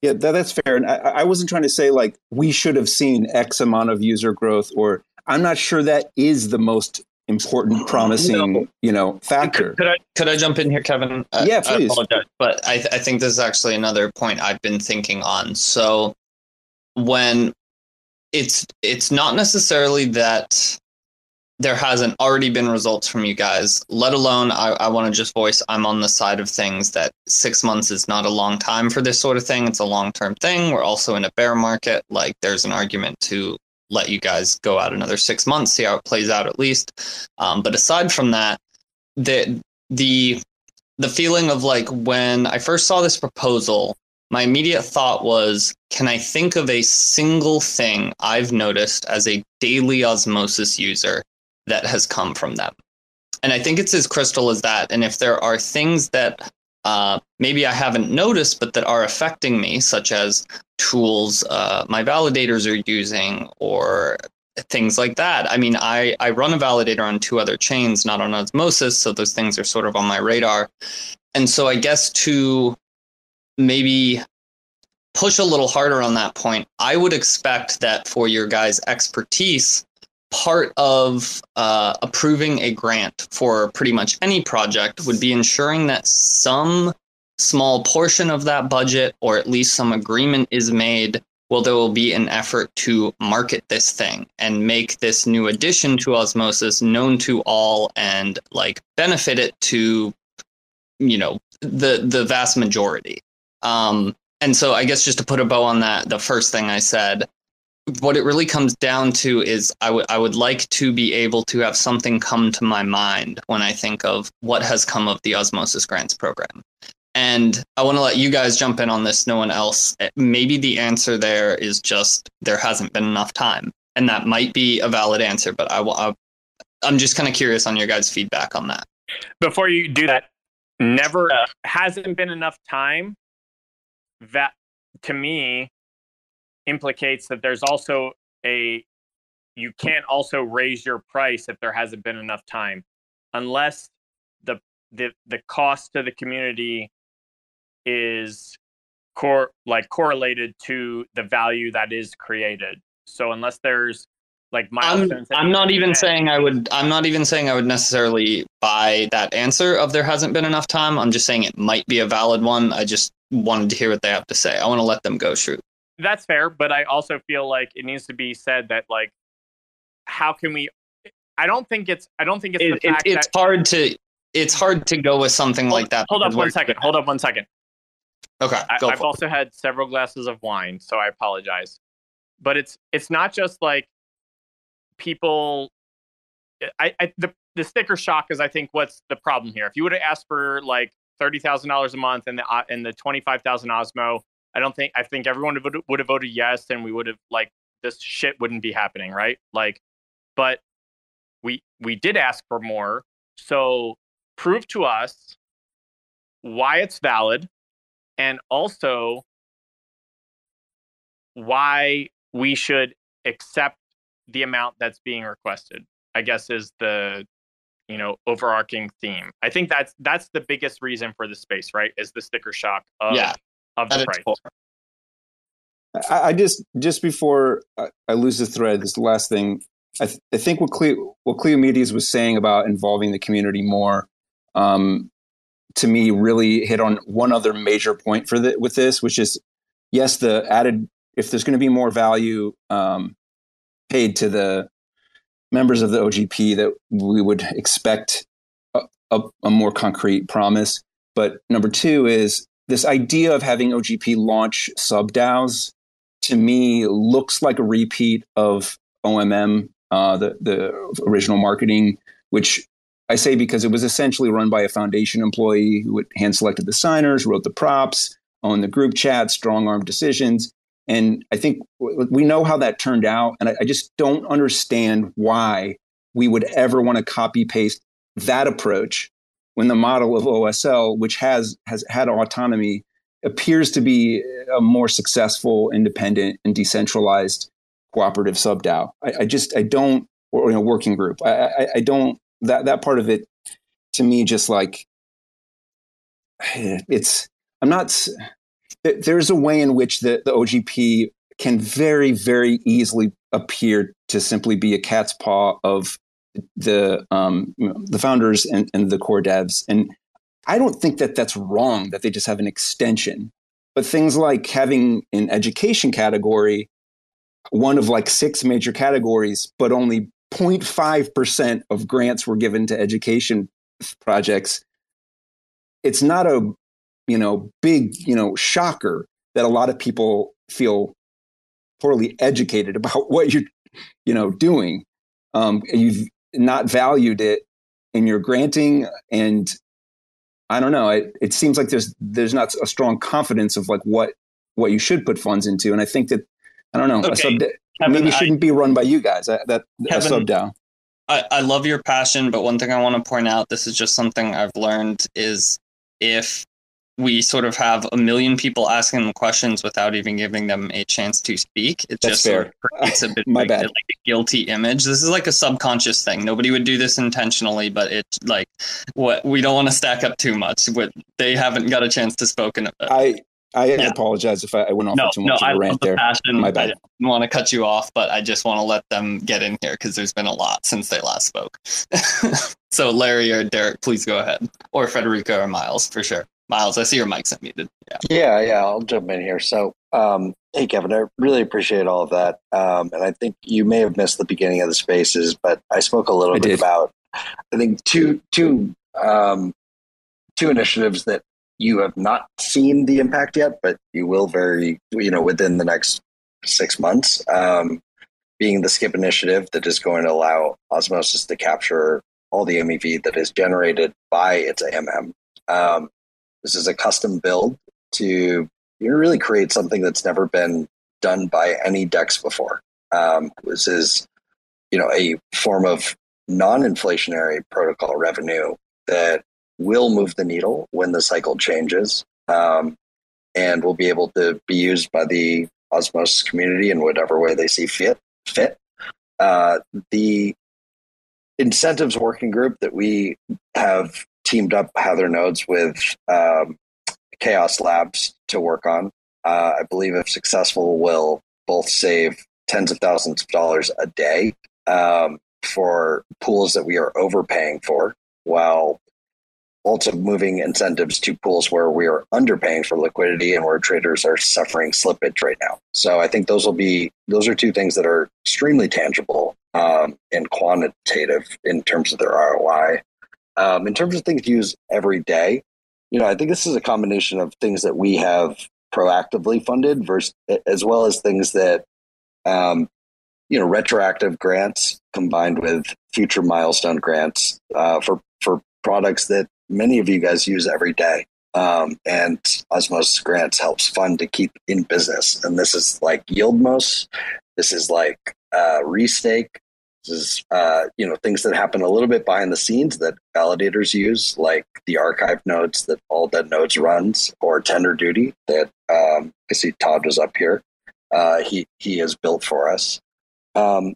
Yeah, that, that's fair. And I, I wasn't trying to say like we should have seen X amount of user growth, or I'm not sure that is the most important, promising, no. you know, factor. Could, could, I could I jump in here, Kevin? Yeah, please. I apologize, but I, th- I think this is actually another point I've been thinking on. So when it's it's not necessarily that there hasn't already been results from you guys, let alone I, I want to just voice I'm on the side of things that six months is not a long time for this sort of thing. It's a long term thing. We're also in a bear market. Like there's an argument to let you guys go out another six months, see how it plays out at least. Um, but aside from that, the the the feeling of like when I first saw this proposal, my immediate thought was, can I think of a single thing I've noticed as a daily osmosis user that has come from them. And I think it's as crystal as that. And if there are things that uh, maybe I haven't noticed, but that are affecting me, such as tools uh, my validators are using or things like that. I mean, I, I run a validator on two other chains, not on Osmosis, so those things are sort of on my radar. And so I guess to maybe push a little harder on that point, I would expect that for your guys' expertise, part of uh, approving a grant for pretty much any project would be ensuring that some small portion of that budget or at least some agreement is made well there will be an effort to market this thing and make this new addition to osmosis known to all and like benefit it to you know the the vast majority. Um and so i guess just to put a bow on that the first thing i said what it really comes down to is I would I would like to be able to have something come to my mind when I think of what has come of the Osmosis Grants program. And I want to let you guys jump in on this, no one else. Maybe the answer there is just there hasn't been enough time. And that might be a valid answer, but I, I I'm just kind of curious on your guys' feedback on that. Before you do that, never uh, hasn't been enough time. That to me implicates that there's also a you can't also raise your price if there hasn't been enough time unless the the the cost to the community is core like correlated to the value that is created. So unless there's like I'm, I'm not even saying I would I'm not even saying I would necessarily buy that answer of there hasn't been enough time. I'm just saying it might be a valid one. I just wanted to hear what they have to say. I want to let them go shoot. That's fair, but I also feel like it needs to be said that like how can we I don't think it's I don't think it's it, it, it's that, hard to it's hard to go with something hold, like that. Hold up one second. Hold up one second. Okay. I, have also it. had several glasses of wine, so I apologize. But it's it's not just like people. I, I the the sticker shock is I think what's the problem here. If you would have asked for like thirty thousand dollars a month and the uh, and the twenty five thousand Osmo, I don't think I think everyone would would have voted yes, and we would have like this shit wouldn't be happening, right? Like, but we we did ask for more, so prove to us why it's valid and also why we should accept the amount that's being requested i guess is the you know overarching theme. I think that's that's the biggest reason for the space right is the sticker shock of, yeah, of the price I, I, just just before I, lose the thread this last thing i, th- I think what Cleo, what Kleomedes was saying about involving the community more um, to me really hit on one other major point for the, with this, which is yes, the added if there's going to be more value um, paid to the members of the OGP, that we would expect a, a, a more concrete promise. But number two is this idea of having OGP launch sub DAOs to me looks like a repeat of OMM, uh, the the original marketing, which I say because it was essentially run by a foundation employee who hand selected the signers, wrote the props, owned the group chat, strong arm decisions. And I think we know how that turned out. And I, I just don't understand why we would ever want to copy paste that approach when the model of OSL, which has, has had autonomy, appears to be a more successful, independent, and decentralized cooperative sub DAO. I, I, just, I don't, or you know, working group. I, I, I don't that that part of it to me just like *sighs* it's i'm not there's a way in which the, the ogp can very very easily appear to simply be a cat's paw of the um, the founders and, and the core devs. And i don't think that that's wrong that they just have an extension but things like having an education category one of like six major categories but only 0.5% of grants were given to education projects it's not a you know big you know shocker that a lot of people feel poorly educated about *laughs* what you're you know doing. Um, you've not valued it in your granting and i don't know it, it seems like there's there's not a strong confidence of like what what you should put funds into and i think that i don't know okay. Kevin, maybe shouldn't I, be run by you guys. That, that Kevin, sub DAO. I, I love your passion, but one thing I want to point out, this is just something I've learned is if we sort of have a million people asking them questions without even giving them a chance to speak. It That's just fair. Sort of creates a bit *laughs* My like, bad. like a guilty image. This is like a subconscious thing. Nobody would do this intentionally, but it's like what we don't want to stack up too much. What they haven't got a chance to spoken. Uh, I I yeah. apologize if I, I went off no, too much no, of a rant the there. Passion. My bad. I want to cut you off, but I just want to let them get in here because there's been a lot since they last spoke. *laughs* so Larry or Derek, please go ahead, or Federico or Myles for sure. Myles, I see your mic's unmuted. Yeah, yeah, yeah. I'll jump in here. So, um, hey, Kevin, I really appreciate all of that, um, and I think you may have missed the beginning of the spaces, but I spoke a little I bit did. about I think two two um, two initiatives that you have not seen the impact yet, but you will very, you know, within the next six months. Um, being the Skip initiative that is going to allow Osmosis to capture all the MEV that is generated by its AMM. Um, this is a custom build to really create something that's never been done by any DEX before. Um, this is, you know, a form of non-inflationary protocol revenue that will move the needle when the cycle changes um, and will be able to be used by the osmosis community in whatever way they see fit fit uh, the incentives working group that we have teamed up Heather nodes with um, chaos labs to work on uh, I believe if successful, will both save tens of thousands of dollars a day um, for pools that we are overpaying for, while also moving incentives to pools where we are underpaying for liquidity and where traders are suffering slippage right now. So I think those will be those are two things that are extremely tangible um, and quantitative in terms of their ROI. Um, in terms of things used every day, you know, I think this is a combination of things that we have proactively funded versus as well as things that um, you know retroactive grants combined with future milestone grants uh, for for products that many of you guys use every day. Um, and Osmosis Grants helps fund to keep in business. And this is like Yieldmos. This is like uh, Restake. Is uh, you know things that happen a little bit behind the scenes that validators use, like the archive nodes that all the nodes runs, or TenderDuty that um, I see Todd was up here. Uh, he he has built for us. Um,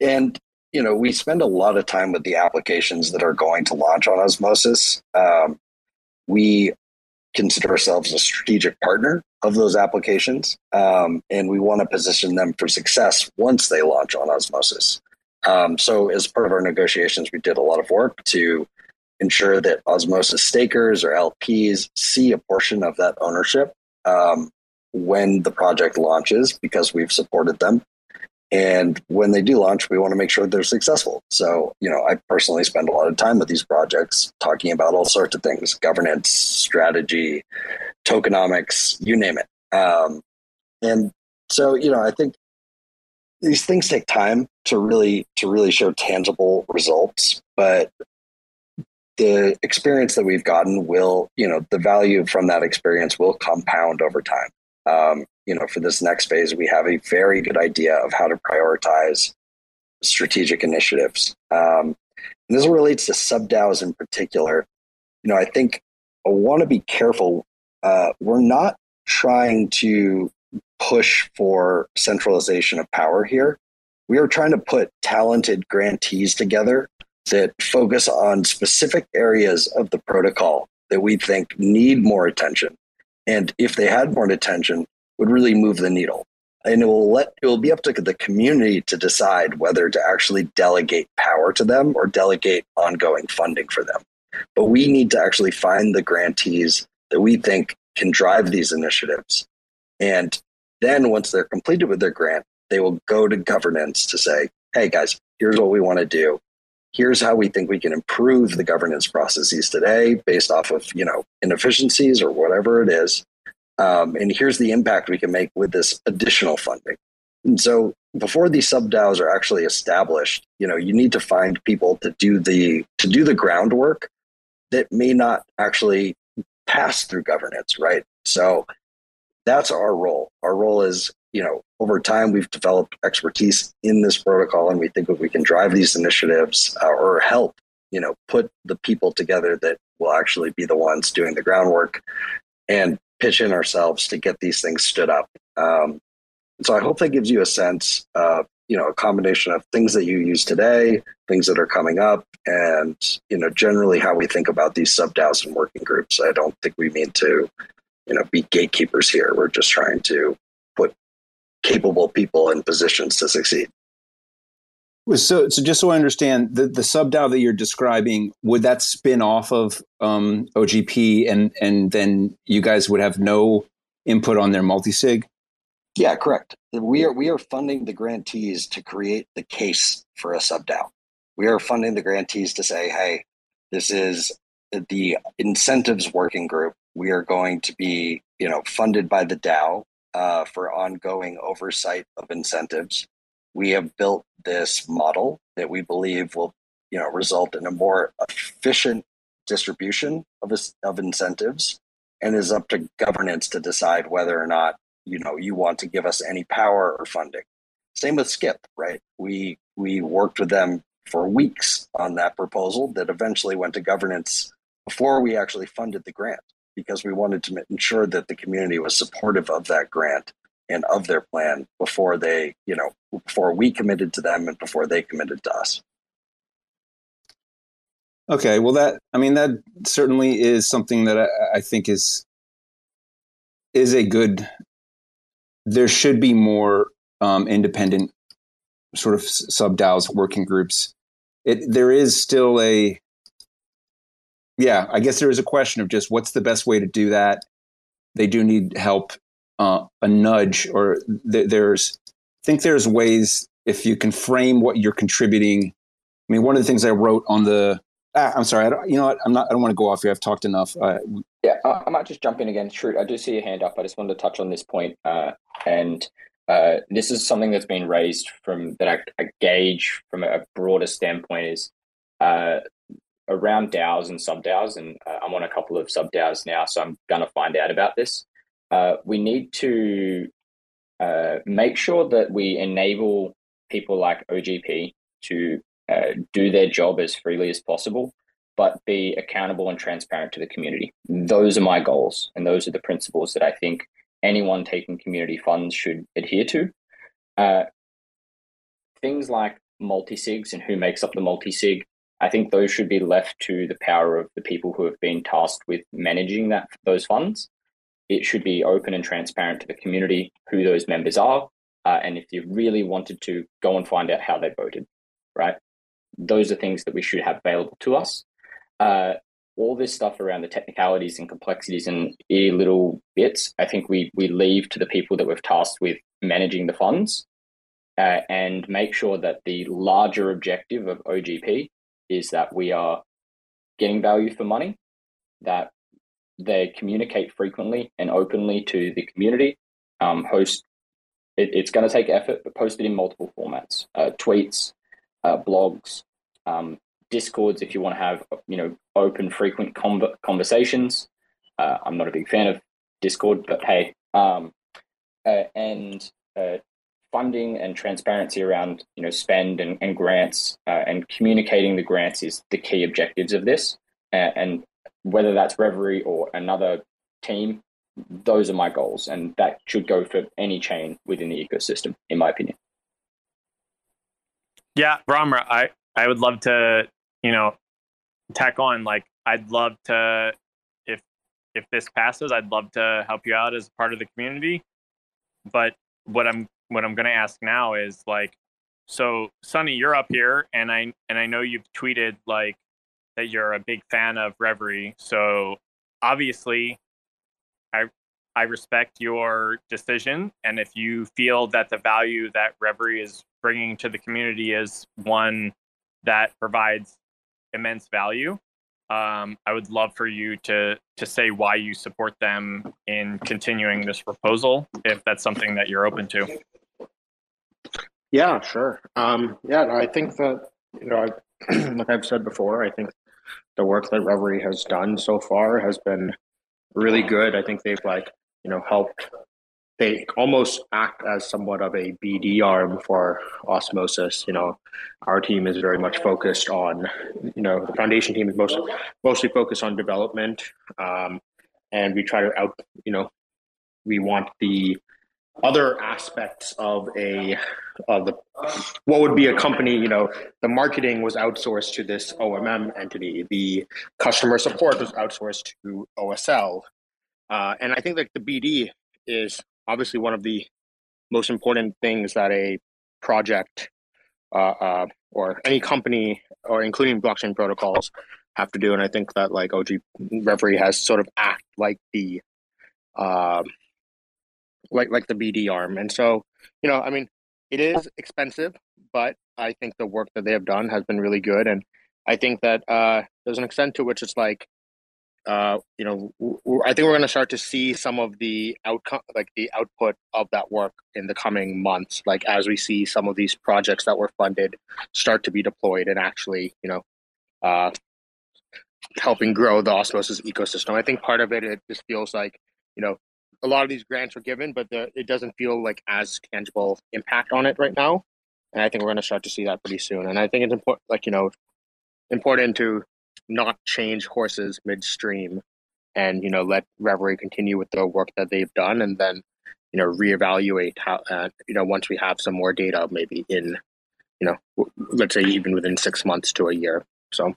and you know, we spend a lot of time with the applications that are going to launch on Osmosis. Um, we consider ourselves a strategic partner of those applications, um, and we want to position them for success once they launch on Osmosis. Um, so, as part of our negotiations, we did a lot of work to ensure that Osmosis stakers or LPs see a portion of that ownership um, when the project launches because we've supported them. And when they do launch, we want to make sure they're successful. So, you know, I personally spend a lot of time with these projects talking about all sorts of things governance, strategy, tokenomics, you name it. Um, and so, you know, I think these things take time to really to really show tangible results but the experience that we've gotten will you know the value from that experience will compound over time um, you know, for this next phase, we have a very good idea of how to prioritize strategic initiatives. Um, and this relates to sub DAOs in particular. You know, I think I want to be careful. Uh, we're not trying to push for centralization of power here. We are trying to put talented grantees together that focus on specific areas of the protocol that we think need more attention. And if they had more attention, would really move the needle. And it will let it will be up to the community to decide whether to actually delegate power to them or delegate ongoing funding for them. But we need to actually find the grantees that we think can drive these initiatives. And then once they're completed with their grant, they will go to governance to say, hey guys, here's what we want to do. Here's how we think we can improve the governance processes today based off of, you know, inefficiencies or whatever it is. Um, and here's the impact we can make with this additional funding. And so before these sub DAOs are actually established, you know, you need to find people to do the to do the groundwork that may not actually pass through governance, right? So that's our role. Our role is, you know, over time we've developed expertise in this protocol, and we think that we can drive these initiatives uh, or help, you know, put the people together that will actually be the ones doing the groundwork and pitch in ourselves to get these things stood up. Um, so I hope that gives you a sense of you know a combination of things that you use today, things that are coming up, and you know generally how we think about these sub DAOs and working groups. I don't think we mean to you know be gatekeepers here. We're just trying to put capable people in positions to succeed. So, so just so I understand, the, the sub DAO that you're describing, would that spin off of um, OGP and, and then you guys would have no input on their multi-sig? Yeah, correct. We are, we are funding the grantees to create the case for a sub DAO. We are funding the grantees to say, hey, this is the incentives working group. We are going to be, you know, funded by the DAO uh, for ongoing oversight of incentives. We have built this model that we believe will you know result in a more efficient distribution of, of incentives and is up to governance to decide whether or not you know you want to give us any power or funding. Same with skip right? We we worked with them for weeks on that proposal that eventually went to governance before we actually funded the grant because we wanted to ensure that the community was supportive of that grant and of their plan before they, you know, before we committed to them and before they committed to us. Okay, well, that I mean, that certainly is something that I, I think is is a good. There should be more um, independent sort of sub DAOs working groups. It there is still a yeah, I guess there is a question of just what's the best way to do that. They do need help, uh, a nudge, or th- there's I think there's ways if you can frame what you're contributing. I mean, one of the things I wrote on the ah, I'm sorry, I don't, you know what? I'm not. I don't want to go off here. I've talked enough. Uh, yeah, I, I, might just jump in again. True, I do see your hand up. I just wanted to touch on this point, uh, and uh, this is something that's been raised from that I, I gauge from a broader standpoint is uh, around DAOs and sub DAOs, and uh, I'm on a couple of sub DAOs now, so I'm going to find out about this. Uh, we need to uh, make sure that we enable people like OGP to uh, do their job as freely as possible, but be accountable and transparent to the community. Those are my goals, and those are the principles that I think anyone taking community funds should adhere to. Uh, things like multi sigs and who makes up the multi sig I think those should be left to the power of the people who have been tasked with managing that those funds. It should be open and transparent to the community who those members are, uh, and if you really wanted to, go and find out how they voted. Right, those are things that we should have available to us. Uh, all this stuff around the technicalities and complexities and little bits, I think we we leave to the people that we've tasked with managing the funds, uh, and make sure that the larger objective of OGP is that we are getting value for money, that they communicate frequently and openly to the community, um, host. It, it's going to take effort, but post it in multiple formats: uh, tweets, uh, blogs, um, discords. If you want to have you know open, frequent conversations, uh, I'm not a big fan of Discord, but hey, um, uh, and uh, funding and transparency around you know spend and, and grants uh, and communicating the grants is the key objectives of this. And, and whether that's reverie or another team those are my goals and that should go for any chain within the ecosystem in my opinion. Yeah Rarma, i i would love to you know tack on like i'd love to if if this passes i'd love to help you out as part of the community. But what i'm what I'm going to ask now is like, so Sunny, you're up here, and I and I know you've tweeted like that you're a big fan of Reverie. So obviously, I I respect your decision, and if you feel that the value that Reverie is bringing to the community is one that provides immense value, um, I would love for you to to say why you support them in continuing this proposal, if that's something that you're open to. Yeah, sure. Um, yeah, I think that you know, I, *clears throat* like I've said before, I think the work that Reverie has done so far has been really good. I think they've like you know helped. They almost act as somewhat of a BD arm for Osmosis. You know, our team is very much focused on, you know, the foundation team is most mostly focused on development, um, and we try to out, you know, we want the other aspects of a of the what would be a company you know the marketing was outsourced to this omm entity. The customer support was outsourced to osl uh, and i think that the bd is obviously one of the most important things that a project uh, uh, or any company or including blockchain protocols have to do. And i think that like og reverie has sort of act like the uh, like like the BD arm. And so, you know, I mean, it is expensive, but I think the work that they have done has been really good. And I think that uh, there's an extent to which it's like, uh, you know, I think we're going to start to see some of the outcome, like the output of that work in the coming months. Like as we see some of these projects that were funded start to be deployed and actually, you know, uh, helping grow the osmosis ecosystem. I think part of it, it just feels like, you know, a lot of these grants are given, but the, it doesn't feel like as tangible impact on it right now. And I think we're going to start to see that pretty soon. And I think it's important, like you know, important to not change horses midstream, and you know, let Reverie continue with the work that they've done, and then you know, reevaluate how uh, you know once we have some more data, maybe in you know, let's say even within six months to a year. So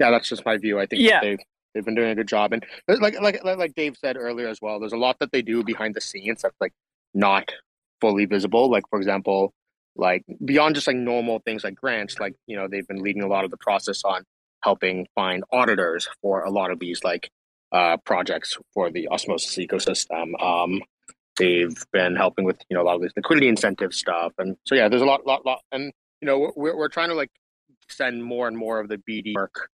yeah, that's just my view. I think yeah. they they've been doing a good job. And like like like Dave said earlier as well, there's a lot that they do behind the scenes that's like not fully visible. Like for example, like beyond just like normal things like grants, like you know they've been leading a lot of the process on helping find auditors for a lot of these like uh, projects for the osmosis ecosystem. Um, they've been helping with you know a lot of these liquidity incentive stuff, and so yeah, there's a lot, lot, lot, and you know we're we're trying to like send more and more of the BD work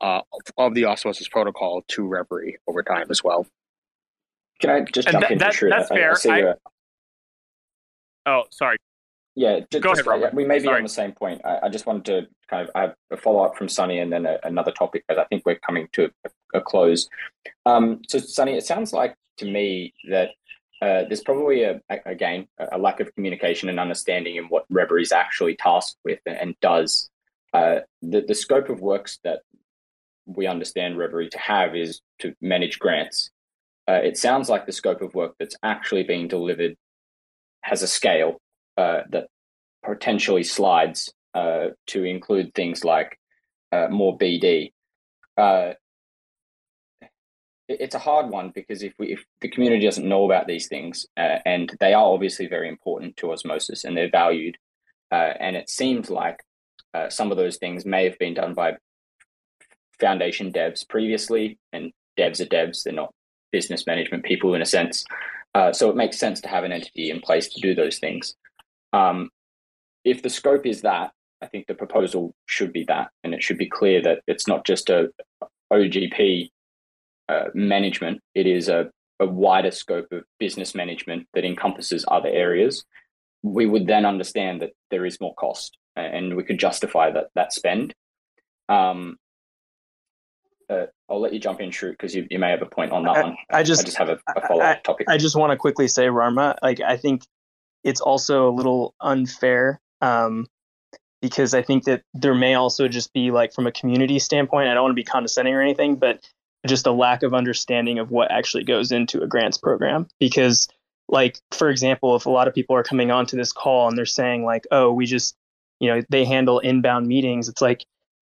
uh, of the osmosis protocol to Reverie over time as well. Can I just jump in? That, that's fair. I, I, oh, sorry. Yeah, just, Go ahead, Robert. we may be Sorry. on the same point. I, I, just wanted to kind of I have a follow up from Sunny and then a, another topic because I think we're coming to a, a close. Um, so, Sunny, it sounds like to me that uh, there's probably a, again a lack of communication and understanding in what Reverie is actually tasked with and, and does. Uh, the the scope of works that we understand Reverie to have is to manage grants. Uh, it sounds like the scope of work that's actually being delivered has a scale uh, that potentially slides uh, to include things like uh, more BD. Uh, it's a hard one because if we if the community doesn't know about these things uh, and they are obviously very important to osmosis and they're valued and it seems like some of those things may have been done by foundation devs previously and devs are devs they're not business management people in a sense uh, so it makes sense to have an entity in place to do those things um, if the scope is that, I think the proposal should be that, and it should be clear that it's not just a OGP uh, management; it is a, a wider scope of business management that encompasses other areas. We would then understand that there is more cost, and we could justify that that spend. Um, uh, I'll let you jump in, Shrute, because you, you may have a point on that I, one. I just I just have a, a follow up topic. I just want to quickly say, Rarma, like I think it's also a little unfair um, because I think that there may also just be like from a community standpoint. I don't want to be condescending or anything, but just a lack of understanding of what actually goes into a grants program. Because, like for example, if a lot of people are coming onto this call and they're saying like, "Oh, we just," you know, they handle inbound meetings. It's like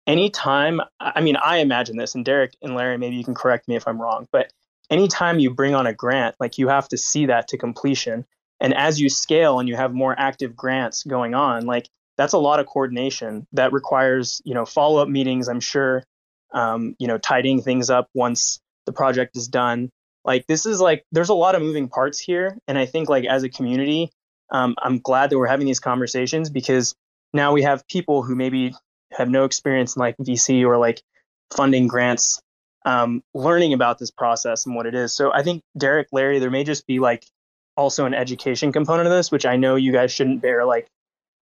anytime. I mean, I imagine this, and Derek and Larry, maybe you can correct me if I'm wrong, but anytime you bring on a grant, like you have to see that to completion and as you scale and you have more active grants going on like that's a lot of coordination that requires you know follow-up meetings i'm sure um, you know tidying things up once the project is done like this is like there's a lot of moving parts here and i think like as a community um, i'm glad that we're having these conversations because now we have people who maybe have no experience in like vc or like funding grants um, learning about this process and what it is so i think derek larry there may just be like also an education component of this, which I know you guys shouldn't bear like,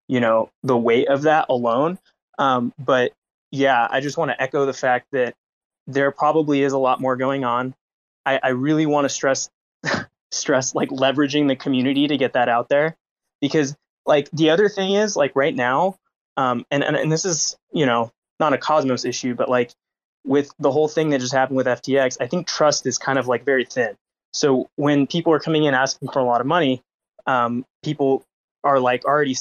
you know, the weight of that alone. Um, but yeah, I just want to echo the fact that there probably is a lot more going on. I, I really want to stress *laughs* stress like leveraging the community to get that out there because like the other thing is like right now um, and, and and this is you know not a cosmos issue but like with the whole thing that just happened with ftx i think trust is kind of like very thin so when people are coming in asking for a lot of money, um, people are like already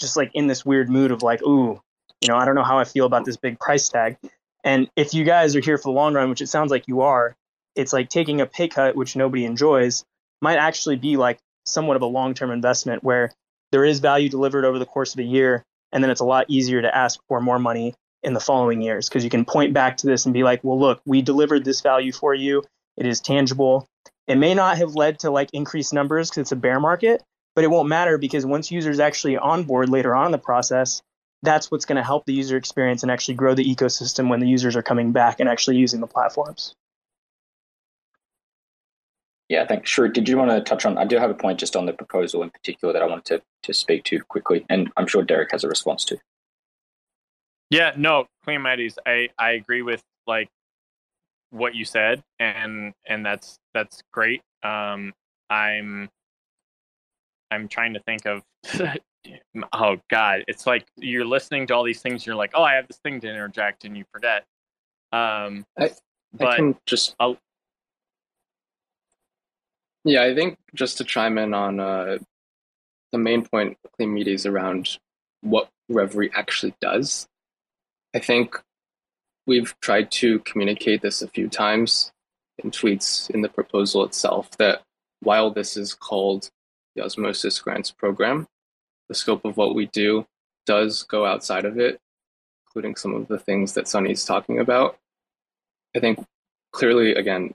just like in this weird mood of like, ooh, you know, I don't know how I feel about this big price tag. And if you guys are here for the long run, which it sounds like you are, it's like taking a pay cut, which nobody enjoys, might actually be like somewhat of a long term investment where there is value delivered over the course of a year. And then it's a lot easier to ask for more money in the following years because you can point back to this and be like, well, look, we delivered this value for you. It is tangible. It may not have led to like increased numbers because it's a bear market, but it won't matter because once users actually onboard later on in the process, that's what's going to help the user experience and actually grow the ecosystem when the users are coming back and actually using the platforms. Yeah, thanks. Sure. Did you want to touch on? I do have a point just on the proposal in particular that I wanted to, to speak to quickly, and I'm sure Derek has a response to. Yeah, no, Kleomedes. I I agree with like what you said, and and that's that's great. Um, I'm I'm trying to think of. *laughs* oh God, it's like you're listening to all these things. You're like, oh, I have this thing to interject, and you forget. Um, I, but can just. I'll, yeah, I think just to chime in on uh, the main point Kleomedes is around what Reverie actually does. I think we've tried to communicate this a few times in tweets in the proposal itself that while this is called the Osmosis Grants Program, the scope of what we do does go outside of it, including some of the things that Sunny's talking about. I think clearly, again,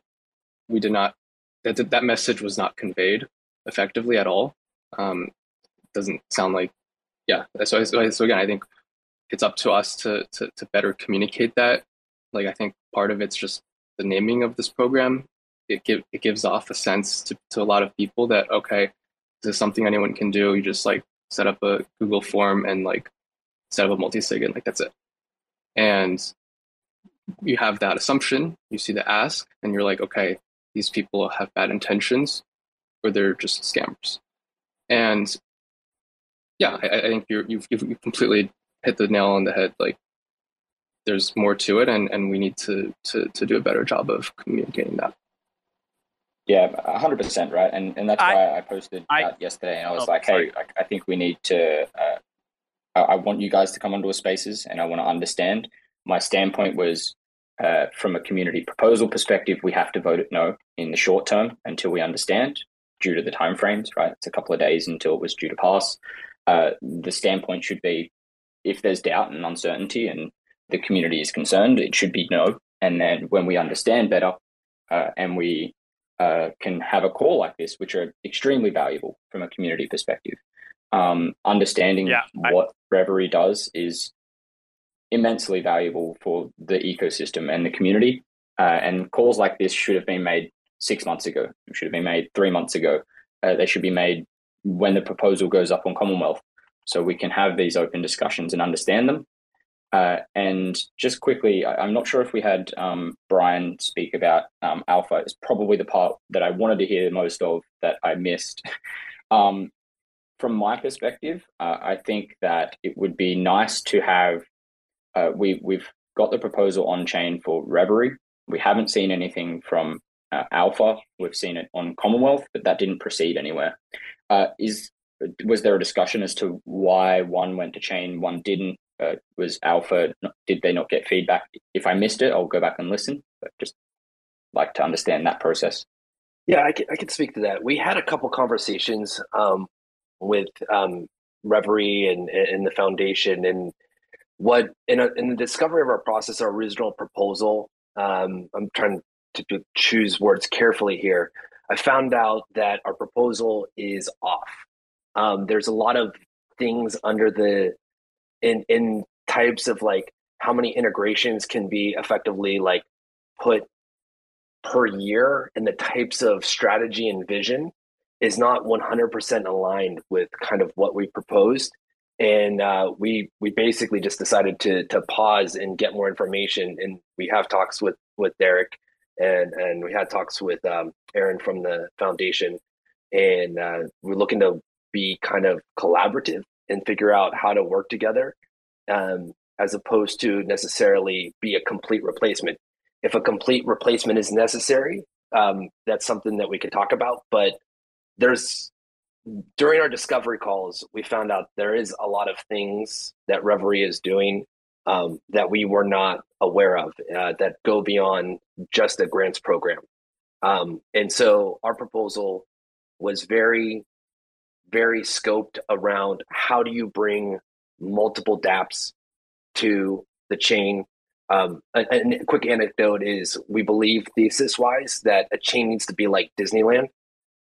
we did not that that message was not conveyed effectively at all. Um, doesn't sound like, yeah. So, so, so again, I think it's up to us to, to to better communicate that. Like I think part of it's just the naming of this program. It give it gives off a sense to, to a lot of people that okay, this is something anyone can do. You just like set up a Google form and like set up a multi-sig and like that's it. And you have that assumption, you see the ask, and you're like, okay, these people have bad intentions or they're just scammers. And yeah, I, I think you're, you've, you've completely hit the nail on the head. Like there's more to it and, and we need to, to, to do a better job of communicating that. Yeah, hundred percent, right, and and that's I, why I posted I, that yesterday, and I was oh, like, sorry. hey, I, I, think we need to. Uh, I, I, want you guys to come onto a spaces, and I want to understand. My standpoint was, uh, from a community proposal perspective, we have to vote it no in the short term until we understand, due to the timeframes. Right, it's a couple of days until it was due to pass. Uh, the standpoint should be, if there's doubt and uncertainty, and the community is concerned, it should be no. And then when we understand better, uh, and we uh, can have a call like this, which are extremely valuable from a community perspective. Um, understanding yeah, I... what Reverie does is immensely valuable for the ecosystem and the community. Uh, and calls like this should have been made six months ago. Should have been made three months ago. Uh, they should be made when the proposal goes up on Commonwealth, so we can have these open discussions and understand them. Uh, and just quickly, I, am not sure if we had um, Brian speak about um, Alpha. It's probably the part that I wanted to hear the most of that I missed. *laughs* um, from my perspective, uh, I think that it would be nice to have. Uh, we we've got the proposal on chain for Reverie. We haven't seen anything from uh, Alpha. We've seen it on Commonwealth, but that didn't proceed anywhere. Uh, is was there a discussion as to why one went to chain, one didn't? uh, was alpha did they not get feedback if i missed it i'll go back and listen but just like to understand that process yeah i can, I can speak to that we had a couple conversations um, with um, reverie and, and the foundation and what in, a, in the discovery of our process our original proposal um, i'm trying to, to choose words carefully here. I found out that our proposal is off. Um, there's a lot of things under the in in types of like how many integrations can be effectively like put per year and the types of strategy and vision is not 100% aligned with kind of what we proposed and uh, we we basically just decided to to pause and get more information and we have talks with with Derek and and we had talks with um, Aaron from the foundation and uh, we're looking to be kind of collaborative and figure out how to work together um, as opposed to necessarily be a complete replacement. If a complete replacement is necessary, um, that's something that we could talk about. But there's during our discovery calls, we found out there is a lot of things that Reverie is doing um, that we were not aware of uh, that go beyond just a grants program. Um, and so our proposal was very very scoped around how do you bring multiple dApps to the chain. Um, a, a, quick anecdote is we believe thesis wise that a chain needs to be like Disneyland.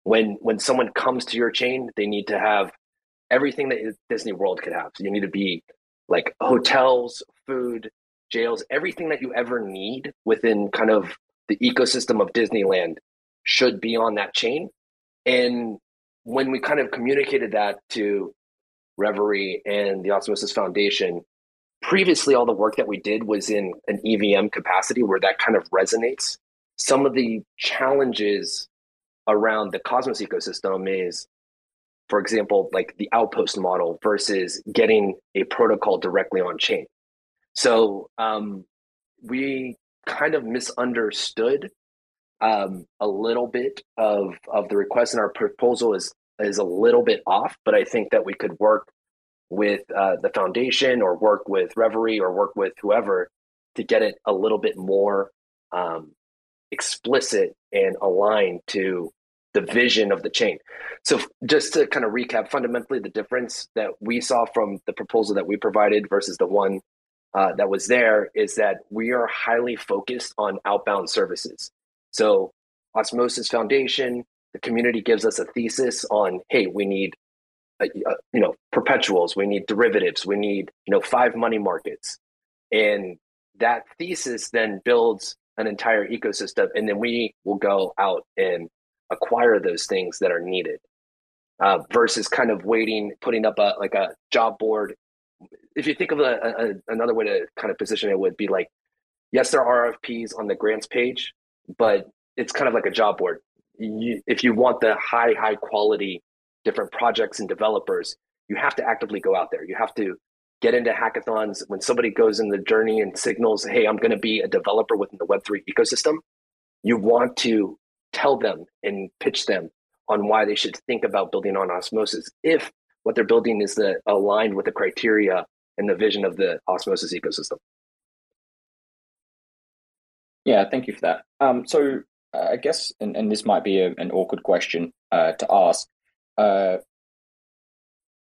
When when someone comes to your chain, they need to have everything that Disney World could have. So you need to be like hotels, food, jails, everything that you ever need within kind of the ecosystem of Disneyland should be on that chain. And when we kind of communicated that to Reverie and the Osmosis Foundation, previously all the work that we did was in an EVM capacity where that kind of resonates. Some of the challenges around the Cosmos ecosystem is, for example, like the outpost model versus getting a protocol directly on chain. So um, we kind of misunderstood um, a little bit of of the request, and our proposal is is a little bit off. But I think that we could work with uh, the foundation, or work with Reverie, or work with whoever to get it a little bit more um, explicit and aligned to the vision of the chain. So just to kind of recap, fundamentally the difference that we saw from the proposal that we provided versus the one uh, that was there is that we are highly focused on outbound services. So Osmosis Foundation, the community gives us a thesis on, hey, we need, uh, uh, you know, perpetuals, we need derivatives, we need, you know, five money markets, and that thesis then builds an entire ecosystem, and then we will go out and acquire those things that are needed uh, versus kind of waiting, putting up a like a job board. If you think of a, a, another way to kind of position it would be like, yes, there are RFPs on the grants page, but it's kind of like a job board. You, if you want the high, high quality different projects and developers, you have to actively go out there. You have to get into hackathons. When somebody goes in the journey and signals, hey, I'm going to be a developer within the Web3 ecosystem, you want to tell them and pitch them on why they should think about building on osmosis if what they're building is the aligned with the criteria and the vision of the osmosis ecosystem yeah thank you for that um, so uh, i guess and, and, this might be a, an awkward question uh, to ask uh,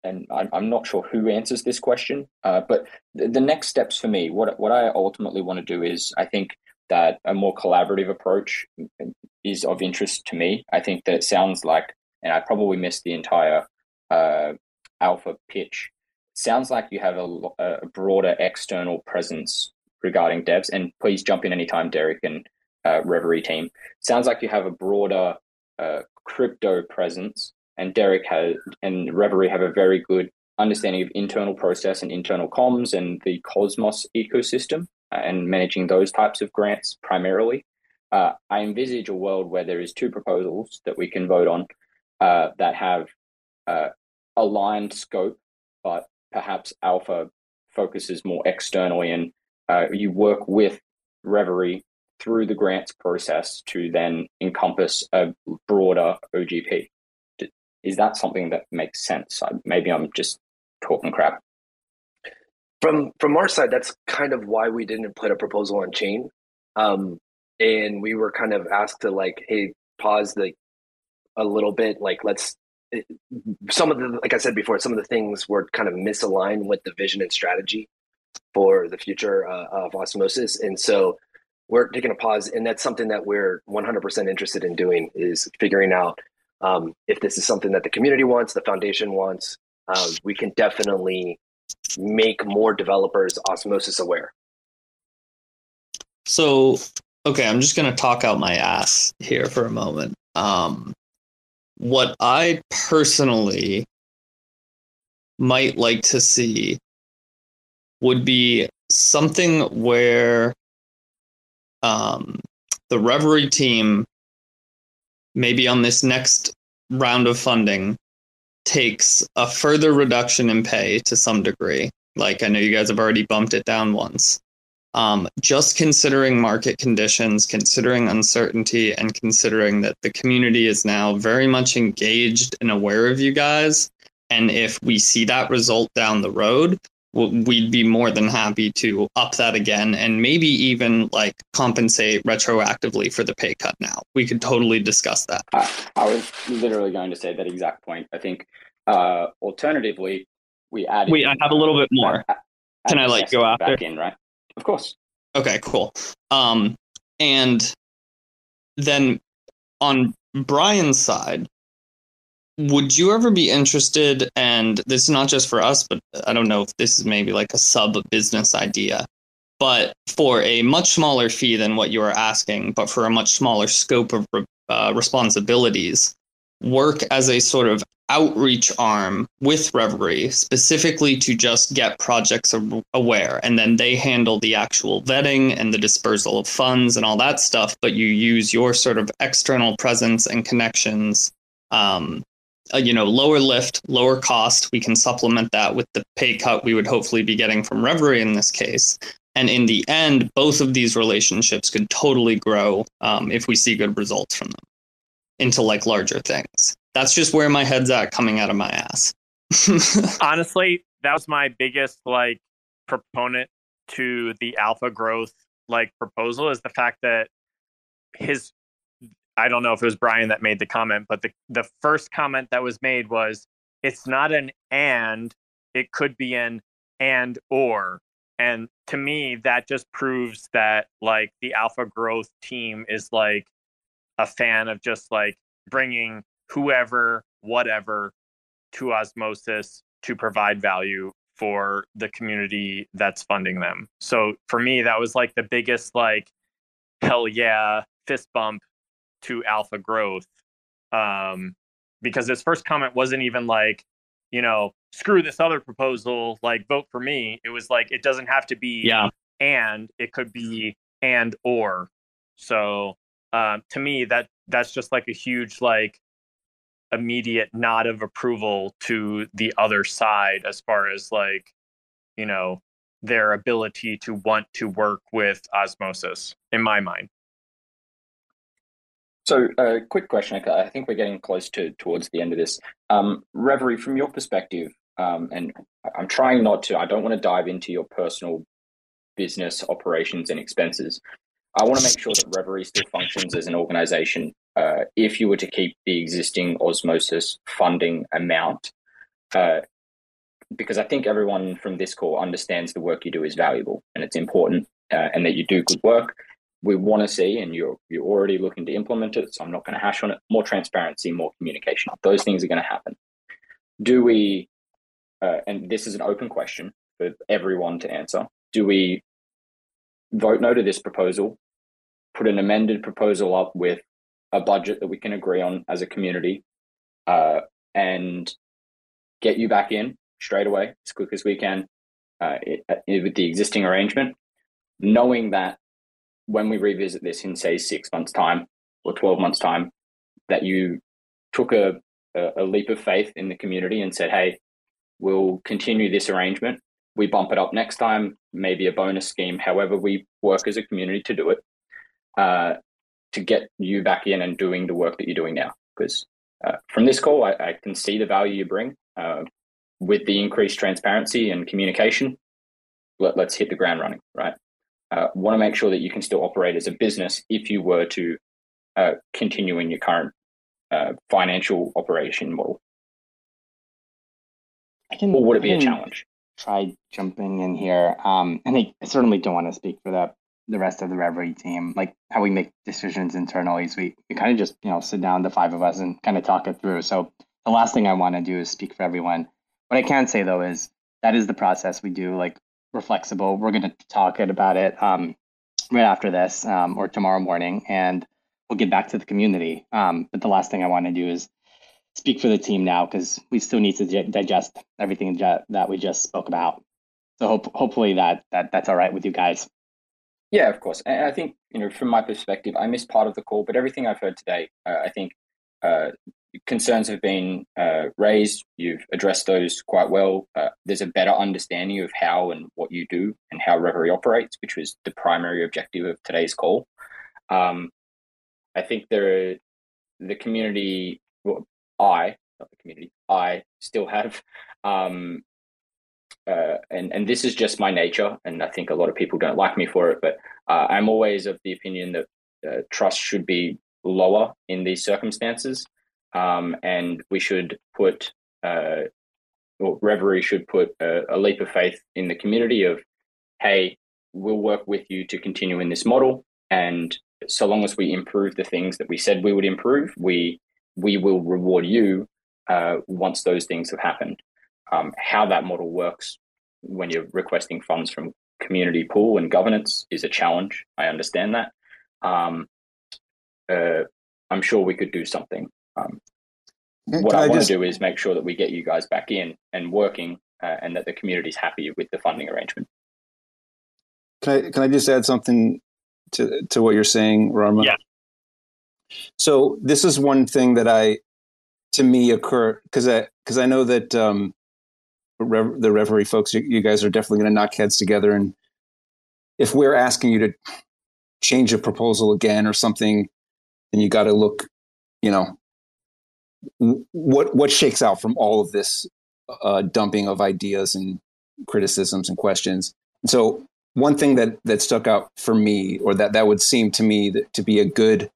and I'm, I'm not sure who answers this question uh, but the, the next steps for me what, what i ultimately want to do is i think that a more collaborative approach is of interest to me. I think that it sounds like, and I probably missed the entire uh, alpha pitch. sounds like you have a, a, broader external presence regarding devs. And please jump in anytime, Derek and uh, Reverie team. sounds like you have a broader uh, crypto presence, and Derek has and Reverie have a very good understanding of internal process and internal comms and the Cosmos ecosystem and managing those types of grants primarily. Uh, I envisage a world where there is two proposals that we can vote on uh, that have uh, aligned scope, but perhaps Alpha focuses more externally, and uh, you work with Reverie through the grants process to then encompass a broader OGP. Is that something that makes sense? Maybe I'm just talking crap from from our side, that's kind of why we didn't put a proposal on chain. Um, and we were kind of asked to like, hey, pause the a little bit. Like, let's it, some of the like I said before, some of the things were kind of misaligned with the vision and strategy for the future uh, of osmosis, and so we're taking a pause. And that's something that we're 100% interested in doing is figuring out um, if this is something that the community wants, the foundation wants. Um, we can definitely make more developers osmosis aware? So, okay, I'm just going to talk out my ass here for a moment. Um, what I personally might like to see would be something where um, the Reverie team, maybe on this next round of funding, takes a further reduction in pay to some degree. Like I know you guys have already bumped it down once. Um, just considering market conditions, considering uncertainty, and considering that the community is now very much engaged and aware of you guys. And if we see that result down the road, we'd be more than happy to up that again and maybe even like compensate retroactively for the pay cut now. We could totally discuss that. I, I was literally going to say that exact point. I think uh, alternatively, we add. Wait, I have a little bit more. Add, Can I like go after? Back in, right? Of course. Okay, cool. Um, and then on Brian's side, would you ever be interested and this is not just for us but i don't know if this is maybe like a sub business idea but for a much smaller fee than what you are asking but for a much smaller scope of uh, responsibilities work as a sort of outreach arm with reverie specifically to just get projects aware and then they handle the actual vetting and the dispersal of funds and all that stuff but you use your sort of external presence and connections um, uh, you know, lower lift, lower cost. We can supplement that with the pay cut we would hopefully be getting from Reverie in this case. And in the end, both of these relationships could totally grow um, if we see good results from them into like larger things. That's just where my head's at coming out of my ass. *laughs* Honestly, that was my biggest like proponent to the alpha growth like proposal is the fact that his I don't know if it was Brian that made the comment, but the the first comment that was made was it's not an and, it could be an and or. And to me, that just proves that like the alpha growth team is like a fan of just like bringing whoever, whatever to osmosis to provide value for the community that's funding them. So for me, that was like the biggest like hell yeah fist bump to alpha growth. Um, because his first comment wasn't even like, you know, screw this other proposal, like vote for me. It was like it doesn't have to be yeah. and it could be and or. So um, to me, that that's just like a huge like immediate nod of approval to the other side as far as like you know their ability to want to work with osmosis in my mind so a uh, quick question i think we're getting close to towards the end of this um, reverie from your perspective um, and i'm trying not to i don't want to dive into your personal business operations and expenses I want to make sure that Reverie still functions as an organization. Uh, if you were to keep the existing osmosis funding amount, uh, because I think everyone from this call understands the work you do is valuable and it's important, uh, and that you do good work. We want to see, and you're you're already looking to implement it. So I'm not going to hash on it. More transparency, more communication. Those things are going to happen. Do we? Uh, and this is an open question for everyone to answer. Do we vote no to this proposal put an amended proposal up with a budget that we can agree on as a community uh, and get you back in straight away as quick as we can uh, it, it, with the existing arrangement, knowing that when we revisit this in, say, six months' time or 12 months' time, that you took a, a, leap of faith in the community and said, hey, we'll continue this arrangement. We bump it up next time, maybe a bonus scheme, however we work as a community to do it uh, to get you back in and doing the work that you're doing now. Because uh, from this call, I, I, can see the value you bring uh, with the increased transparency and communication. Let, us hit the ground running, right? Uh, Want to make sure that you can still operate as a business if you were to uh, continue in your current uh, financial operation model. I can, or would it be a challenge? Try jumping in here. Um, and I, I certainly don't want to speak for that the rest of the Reverie team, like how we make decisions internally is we, we kind of just, you know, sit down, the five of us, and kind of talk it through. So the last thing I want to do is speak for everyone. What I can say though is that is the process we do. Like we're flexible. We're going to talk about it um, right after this um, or tomorrow morning, and we'll get back to the community. Um, but the last thing I want to do is speak for the team now because we still need to digest everything that we just spoke about. So hope, hopefully that that that's all right with you guys. Yeah, of course. And I think, you know, from my perspective, I missed part of the call, but everything I've heard today, uh, I think uh, concerns have been uh, raised. You've addressed those quite well. Uh, there's a better understanding of how and what you do and how Reverie operates, which was the primary objective of today's call. Um, I think there, the community, well, I, not the community, I still have um, uh, and and this is just my nature, and I think a lot of people don't like me for it, but uh, I'm always of the opinion that uh, trust should be lower in these circumstances, um, and we should put, uh, or Reverie should put a, a, leap of faith in the community of, hey, we'll work with you to continue in this model, and so long as we improve the things that we said we would improve, we we will reward you uh, once those things have happened. Um, how that model works when you're requesting funds from community pool and governance is a challenge. I understand that. Um, uh, I'm sure we could do something. Um, what I, I want to do is make sure that we get you guys back in and working, uh, and that the community is happy with the funding arrangement. Can I can I just add something to to what you're saying, Rarma? Yeah. So this is one thing that I, to me, occur because I because I know that um, Rev- the reverie folks, you, you guys are definitely going to knock heads together. And if we're asking you to change a proposal again or something, then you got to look, you know, what what shakes out from all of this uh, dumping of ideas and criticisms and questions. And so one thing that that stuck out for me, or that that would seem to me that to be a good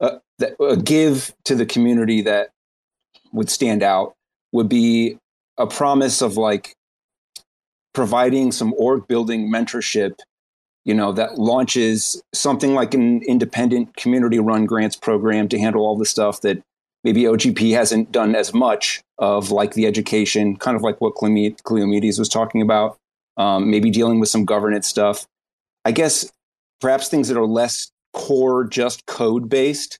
uh, a give to the community that would stand out would be a promise of like providing some org building mentorship you know that launches something like an independent community run grants program to handle all the stuff that maybe ogp hasn't done as much of like the education kind of like what Kleomedes was talking about um, maybe dealing with some governance stuff i guess perhaps things that are less core just code based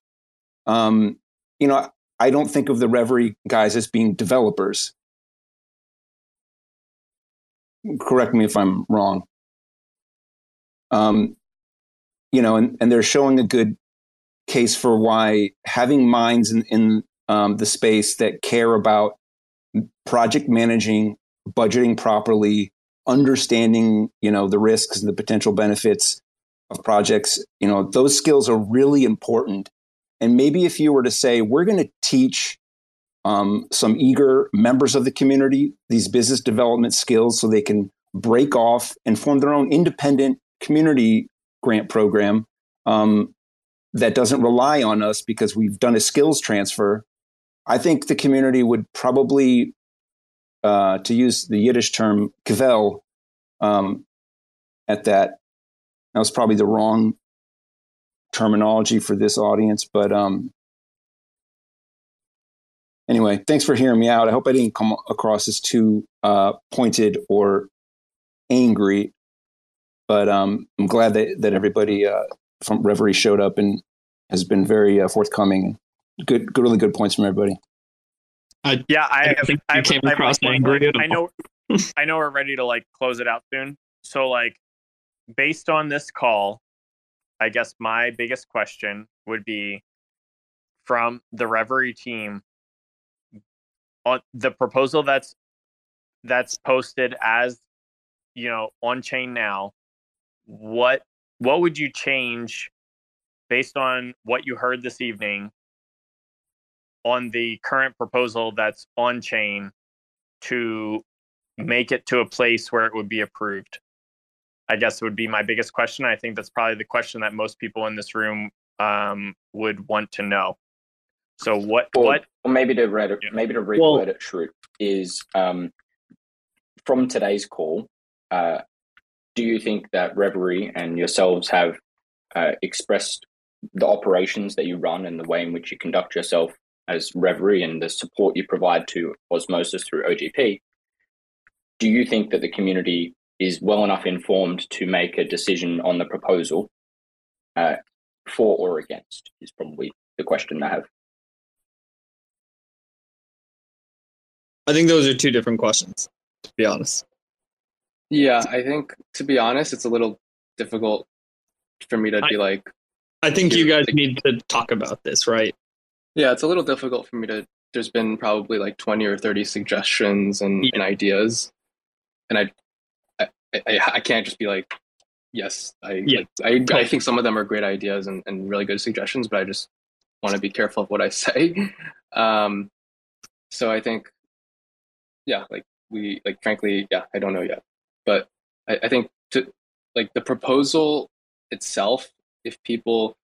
um, you know i don't think of the reverie guys as being developers correct me if I'm wrong. Um, you know, and, and they're showing a good case for why having minds in, in um, the space that care about project managing, budgeting properly, understanding, you know, the risks and the potential benefits of projects, you know, those skills are really important. And maybe if you were to say, we're going to teach um, some eager members of the community these business development skills so they can break off and form their own independent community grant program um, that doesn't rely on us because we've done a skills transfer. I think the community would probably, uh, to use the Yiddish term, kvell, um, at that. That was probably the wrong terminology for this audience, but um, anyway, thanks for hearing me out. I hope I didn't come across as too uh, pointed or angry, but um, I'm glad that, that everybody uh, from Reverie showed up and has been very uh, forthcoming. Good, good, really good points from everybody. I, yeah, I, I think I, came I, across I, angry. I know, *laughs* I know we're ready to like close it out soon. So, like, based on this call, I guess my biggest question would be from the Reverie team on the proposal that's that's posted as you know on chain now what what would you change based on what you heard this evening on the current proposal that's on chain to make it to a place where it would be approved i guess would be my biggest question i think that's probably the question that most people in this room um, would want to know so what or, what or maybe to read it, yeah. maybe to reword well, it, Shrute, is um, from today's call. Uh, do you think that Reverie and yourselves have uh, expressed the operations that you run and the way in which you conduct yourself as Reverie and the support you provide to Osmosis through OGP? Do you think that the community is well enough informed to make a decision on the proposal uh, for or against? Is probably the question I have. I think those are two different questions, to be honest. Yeah, I think to be honest, it's a little difficult for me to I, be like. I think you guys like, need to talk about this, right? Yeah, it's a little difficult for me to. There's been probably like twenty or thirty suggestions and, yeah. and ideas, and I, I, I, I, can't just be like, yes, I, yeah. Like, I, I think some of them are great ideas and, and really good suggestions, but I just want to be careful of what I *laughs* say. Um, so I think yeah, like we like frankly, yeah, I don't know yet, but I, I think to like the proposal itself, if people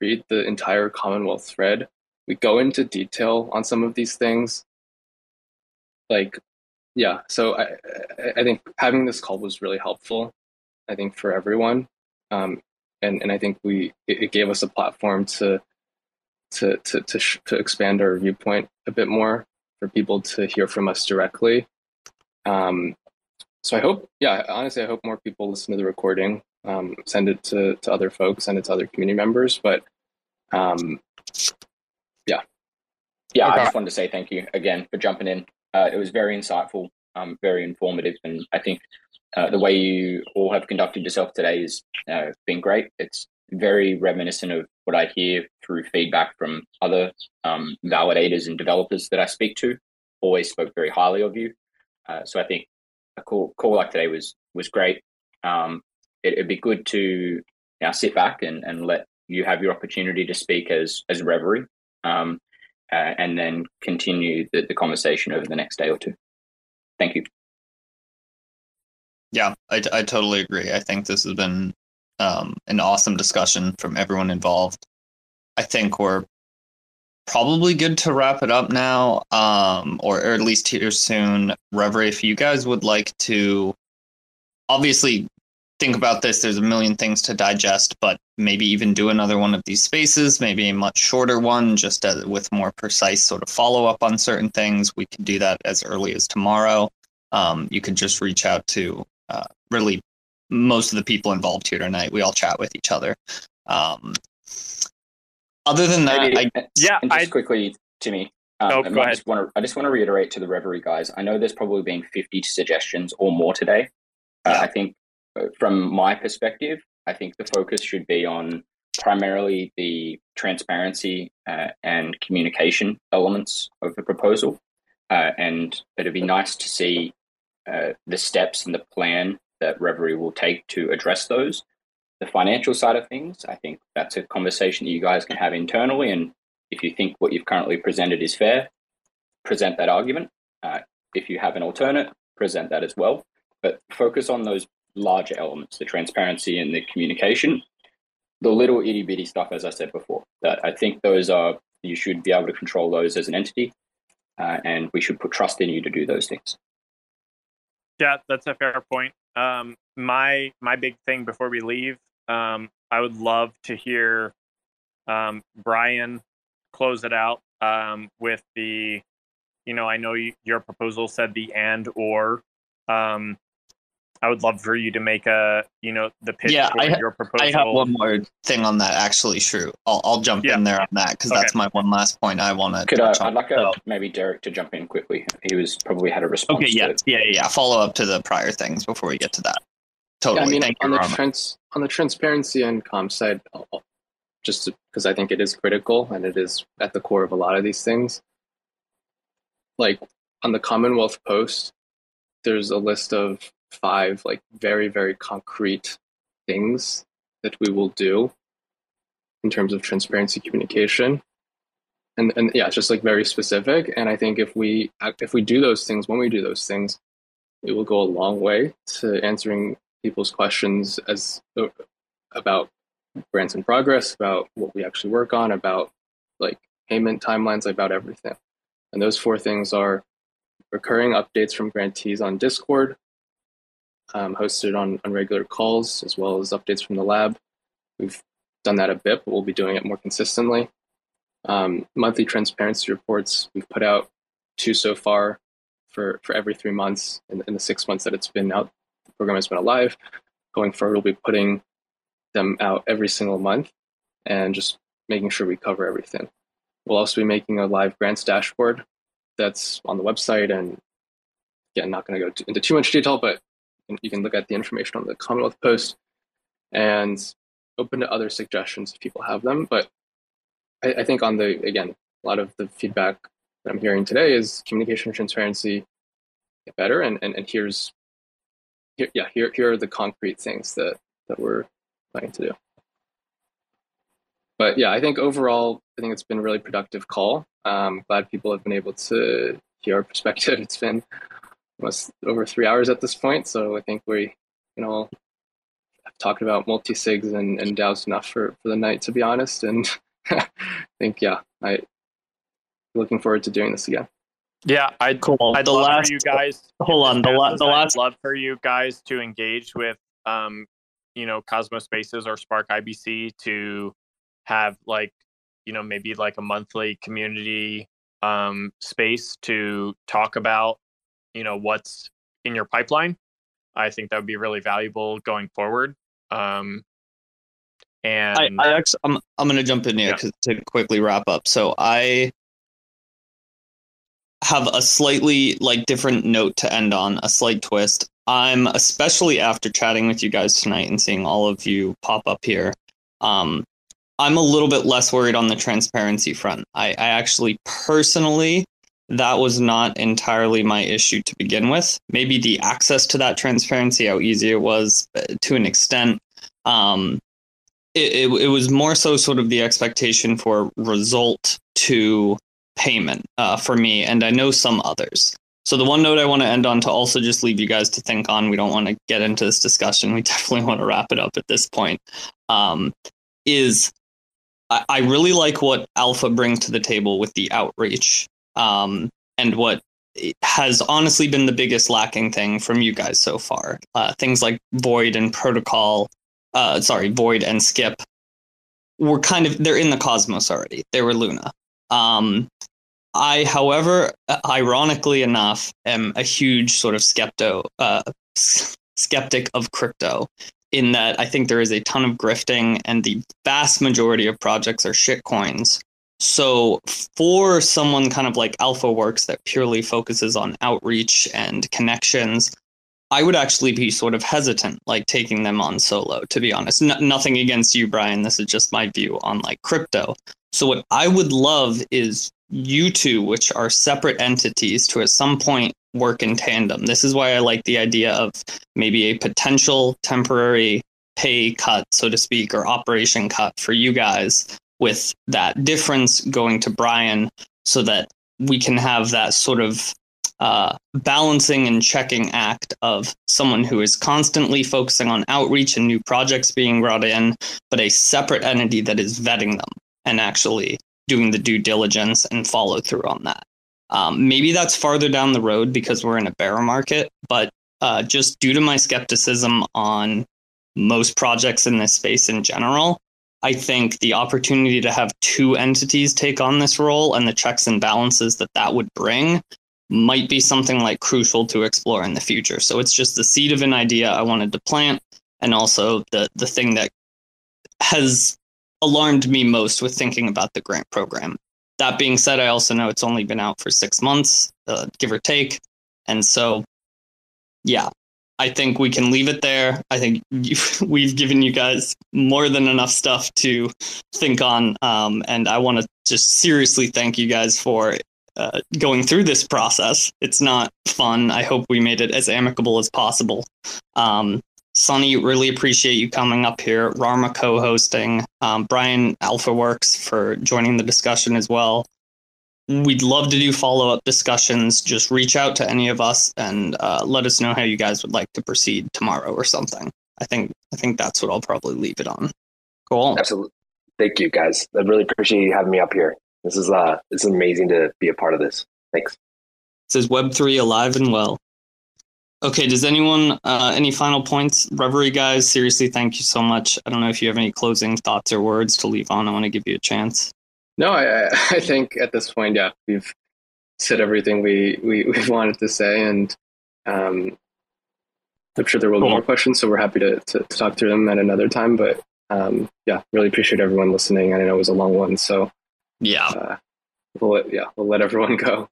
read the entire Commonwealth thread, we go into detail on some of these things. Like, yeah, so I I think having this call was really helpful. I think for everyone, um, and and I think we it, it gave us a platform to to to to, sh- to expand our viewpoint a bit more for people to hear from us directly. Um, so I hope, yeah, honestly, I hope more people listen to the recording, um, send it to, to other folks, send it to other community members. But um, yeah. Yeah, okay. I just wanted to say thank you again for jumping in. Uh, it was very insightful, um, very informative, and I think uh, the way you all have conducted yourself today has uh, been great. It's very reminiscent of what I hear through feedback from other um, validators and developers that I speak to. Always spoke very highly of you. Uh, so I think a call call like today was was great. Um, it, would be good to now sit back and, and let you have your opportunity to speak as as Reverie, um, uh, and then continue the, the conversation over the next day or two. Thank you. Yeah, I, I totally agree. I think this has been um, an awesome discussion from everyone involved. I think we're probably good to wrap it up now, um, or, or at least here soon. Reverie, if you guys would like to, obviously think about this. There's a million things to digest, but maybe even do another one of these spaces, maybe a much shorter one, just as, with more precise sort of follow up on certain things. We can do that as early as tomorrow. Um, you can just reach out to uh, really most of the people involved here tonight. We all chat with each other. Um, other than that, Maybe, I, yeah, and just I, quickly, Timmy. Um, Oh, I, go I ahead. just want to. I just want to reiterate to the Reverie guys. I know there's probably been 50 suggestions or more today. Uh, I think, uh, from my perspective, I think the focus should be on primarily the transparency uh, and communication elements of the proposal, uh, and it'd be nice to see uh, the steps and the plan that Reverie will take to address those. The financial side of things, I think that's a conversation that you guys can have internally. And if you think what you've currently presented is fair, present that argument. Uh, if you have an alternate, present that as well. But focus on those larger elements, the transparency and the communication. The little itty bitty stuff, as I said before, that I think those are, you should be able to control those as an entity. Uh, and we should put trust in you to do those things. Yeah, that's a fair point. Um, my my big thing before we leave, um, I would love to hear um, Brian close it out um, with the, you know, I know you, your proposal said the and or. Um, I would love for you to make a, you know, the pitch yeah, for I, ha- your proposal. I have one more thing on that actually. True, I'll I'll jump Yeah. in there on that because Okay. that's my one last point I want to Could I, touch on. I'd like So- uh maybe Derek to jump in quickly. He was probably had a response. Okay, yeah, to yeah, yeah, yeah. Follow up to the prior things before we get to that. Totally. Yeah, I mean, Thank on the trans on the transparency and comp side, just because I think it is critical and it is at the core of a lot of these things. Like on the Commonwealth Post, there's a list of five like very very concrete things that we will do in terms of transparency communication and and yeah it's just like very specific and i think if we if we do those things when we do those things it will go a long way to answering people's questions as uh, about grants in progress about what we actually work on about like payment timelines about everything. And those four things are recurring updates from grantees on discord um, hosted on, on regular calls as well as updates from the lab. We've done that a bit but we'll be doing it more consistently. Um, monthly transparency reports we've put out two so far for, for every three months in, in the six months that it's been out program has been alive going forward we'll be putting them out every single month and just making sure we cover everything. We'll also be making a live grants dashboard that's on the website and again not going to go into too much detail but you can look at the information on the commonwealth post and open to other suggestions if people have them. But I, I think on the again a lot of the feedback that i'm hearing today is communication transparency get better and, and, and here's here, yeah here, here are the concrete things that that we're planning to do. But yeah i think overall i think it's been a really productive call. Um, glad people have been able to hear our *laughs* perspective. It's been almost over three hours at this point so i think we you know have talked about multi-sigs and, and DAOs enough for, for the night to be honest. And *laughs* i think yeah i looking forward to doing this again Yeah, I'd Cool. I'd The love last- for you guys. hold on, the la- passes, the I'd last- love for you guys to engage with, um, you know, Cosmos Spaces or SparkIBC to have like, you know, maybe like a monthly community um, space to talk about, you know, what's in your pipeline. I think that would be really valuable going forward. Um, and I, I actually, I'm, I'm going to jump in here Yeah. 'cause- to quickly wrap up. So I have a slightly like different note to end on, a slight twist. I'm especially after chatting with you guys tonight and seeing all of you pop up here. Um, I'm a little bit less worried on the transparency front. I, I actually personally, that was not entirely my issue to begin with. Maybe the access to that transparency, how easy it was uh, to an extent. Um, it, it, it was more so sort of the expectation for result to payment uh, for me and i know some others So the one note I want to end on to also just leave you guys to think on. We don't want to get into this discussion. We *laughs* definitely want to wrap it up at this point. Um, is I, I, really like what Alpha brings to the table with the outreach, um, and what has honestly been the biggest lacking thing from you guys so far. Uh, things like Void and Protocol, uh, sorry, Void and Skip were kind of they're in the cosmos already. They were Luna. Um, I, however, ironically enough, am a huge sort of skepto, uh, skeptic of crypto. In that, I think there is a ton of grifting, and the vast majority of projects are shit coins. So, for someone kind of like Alpha Works that purely focuses on outreach and connections, I would actually be sort of hesitant, like taking them on solo, to be honest. Nothing against you, Brian. This is just my view on like crypto. So, what I would love is you two, which are separate entities, to at some point work in tandem. This is why I like the idea of maybe a potential temporary pay cut, so to speak, or operation cut for you guys, with that difference going to Brian, so that we can have that sort of uh, balancing and checking act of someone who is constantly focusing on outreach and new projects being brought in, but a separate entity that is vetting them and actually doing the due diligence and follow through on that. Um, maybe that's farther down the road because we're in a bear market, but uh, just due to my skepticism on most projects in this space in general, I think the opportunity to have two entities take on this role and the checks and balances that that would bring might be something like crucial to explore in the future. So it's just the seed of an idea I wanted to plant, and also the the thing that has alarmed me most with thinking about the grant program. That being said, I also know it's only been out for six months, uh, give or take. And so, yeah, I think we can leave it there. I think *laughs* we've given you guys more than enough stuff to think on. Um, and I want to just seriously thank you guys for uh, going through this process. It's not fun. I hope we made it as amicable as possible. Um, Sunny, really appreciate you coming up here. Rarma co-hosting. Um, Brian AlphaWorks for joining the discussion as well. We'd love to do follow-up discussions. Just reach out to any of us and uh, let us know how you guys would like to proceed tomorrow or something. I think I think that's what I'll probably leave it on. Cool. Absolutely. Thank you, guys. I really appreciate you having me up here. This is uh, it's amazing to be a part of this. Thanks. This is Web three alive and well. Okay, does anyone, uh, any final points? Reverie guys, seriously, thank you so much. I don't know if you have any closing thoughts or words to leave on. I want to give you a chance. No, I, I think at this point, yeah, we've said everything we, we, we *laughs* wanted to say, and um, I'm sure there will cool. be more questions, so we're happy to, to, to, talk through them at another time. But um, yeah, really appreciate everyone listening. I know it was a long one, so yeah, uh, we'll let, yeah, we'll let everyone *laughs* go.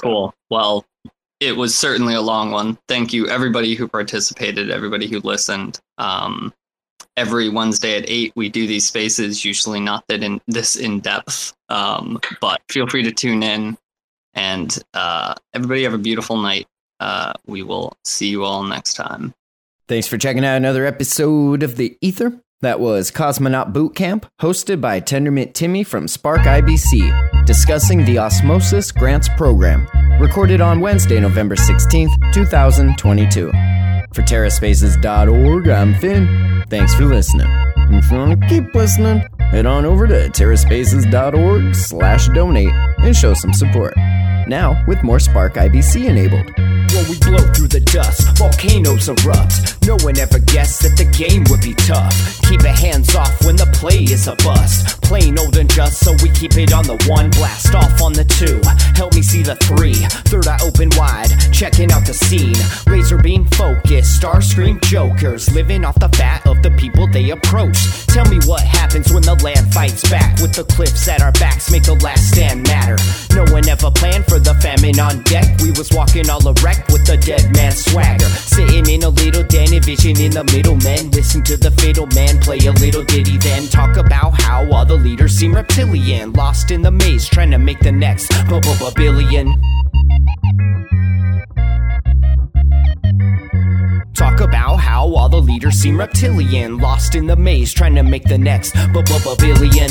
Cool. Well, it was certainly a long one. Thank you, everybody who participated, everybody who listened. Um, every Wednesday at eight, we do these spaces. Usually not that in this in depth, um, but feel free to tune in. And uh, everybody have a beautiful night. Uh, we will see you all next time. Thanks for checking out another episode of the Ether. That was Cosmonaut Boot Camp, hosted by Tendermint Timmy from SparkIBC, discussing the Osmosis Grants Program, recorded on Wednesday, November 16th, 2022. For TerraSpaces.org, I'm Finn. Thanks for listening. If you want to keep listening, head on over to TerraSpaces.org slash donate and show some support. Now, with more SparkIBC enabled. When we blow through the dust, volcanoes erupt. No one ever guessed that the game would be tough. Keep your hands off when the play is a bust. Plain old and just, so we keep it on the one. Blast off on the two. Help me see the three. Third eye open wide, checking out the scene. Laser beam focus, star scream jokers. Living off the fat of the people they approach. Tell me what happens when the land fights back. With the cliffs at our backs, make the last stand matter. No one ever planned for the famine on deck. We was walking all erect with a dead man swagger. Sitting in a little den vision in the middle, men. Listen to the fatal man play a little ditty, then talk about how all the leaders seem reptilian. Lost in the maze, trying to make the next billion. Talk about how all the leaders seem reptilian. Lost in the maze, trying to make the next billion.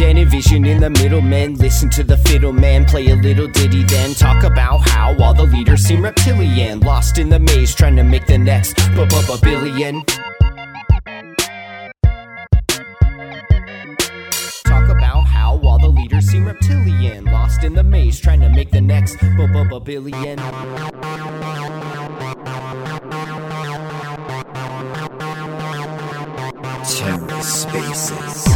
In a envision in the middle men. Listen to the fiddle man play a little ditty, then talk about how all the leaders seem reptilian. Lost in the maze, trying to make the next billion. Talk about how all the leaders seem reptilian. Lost in the maze, trying to make the next billion. TerraSpaces.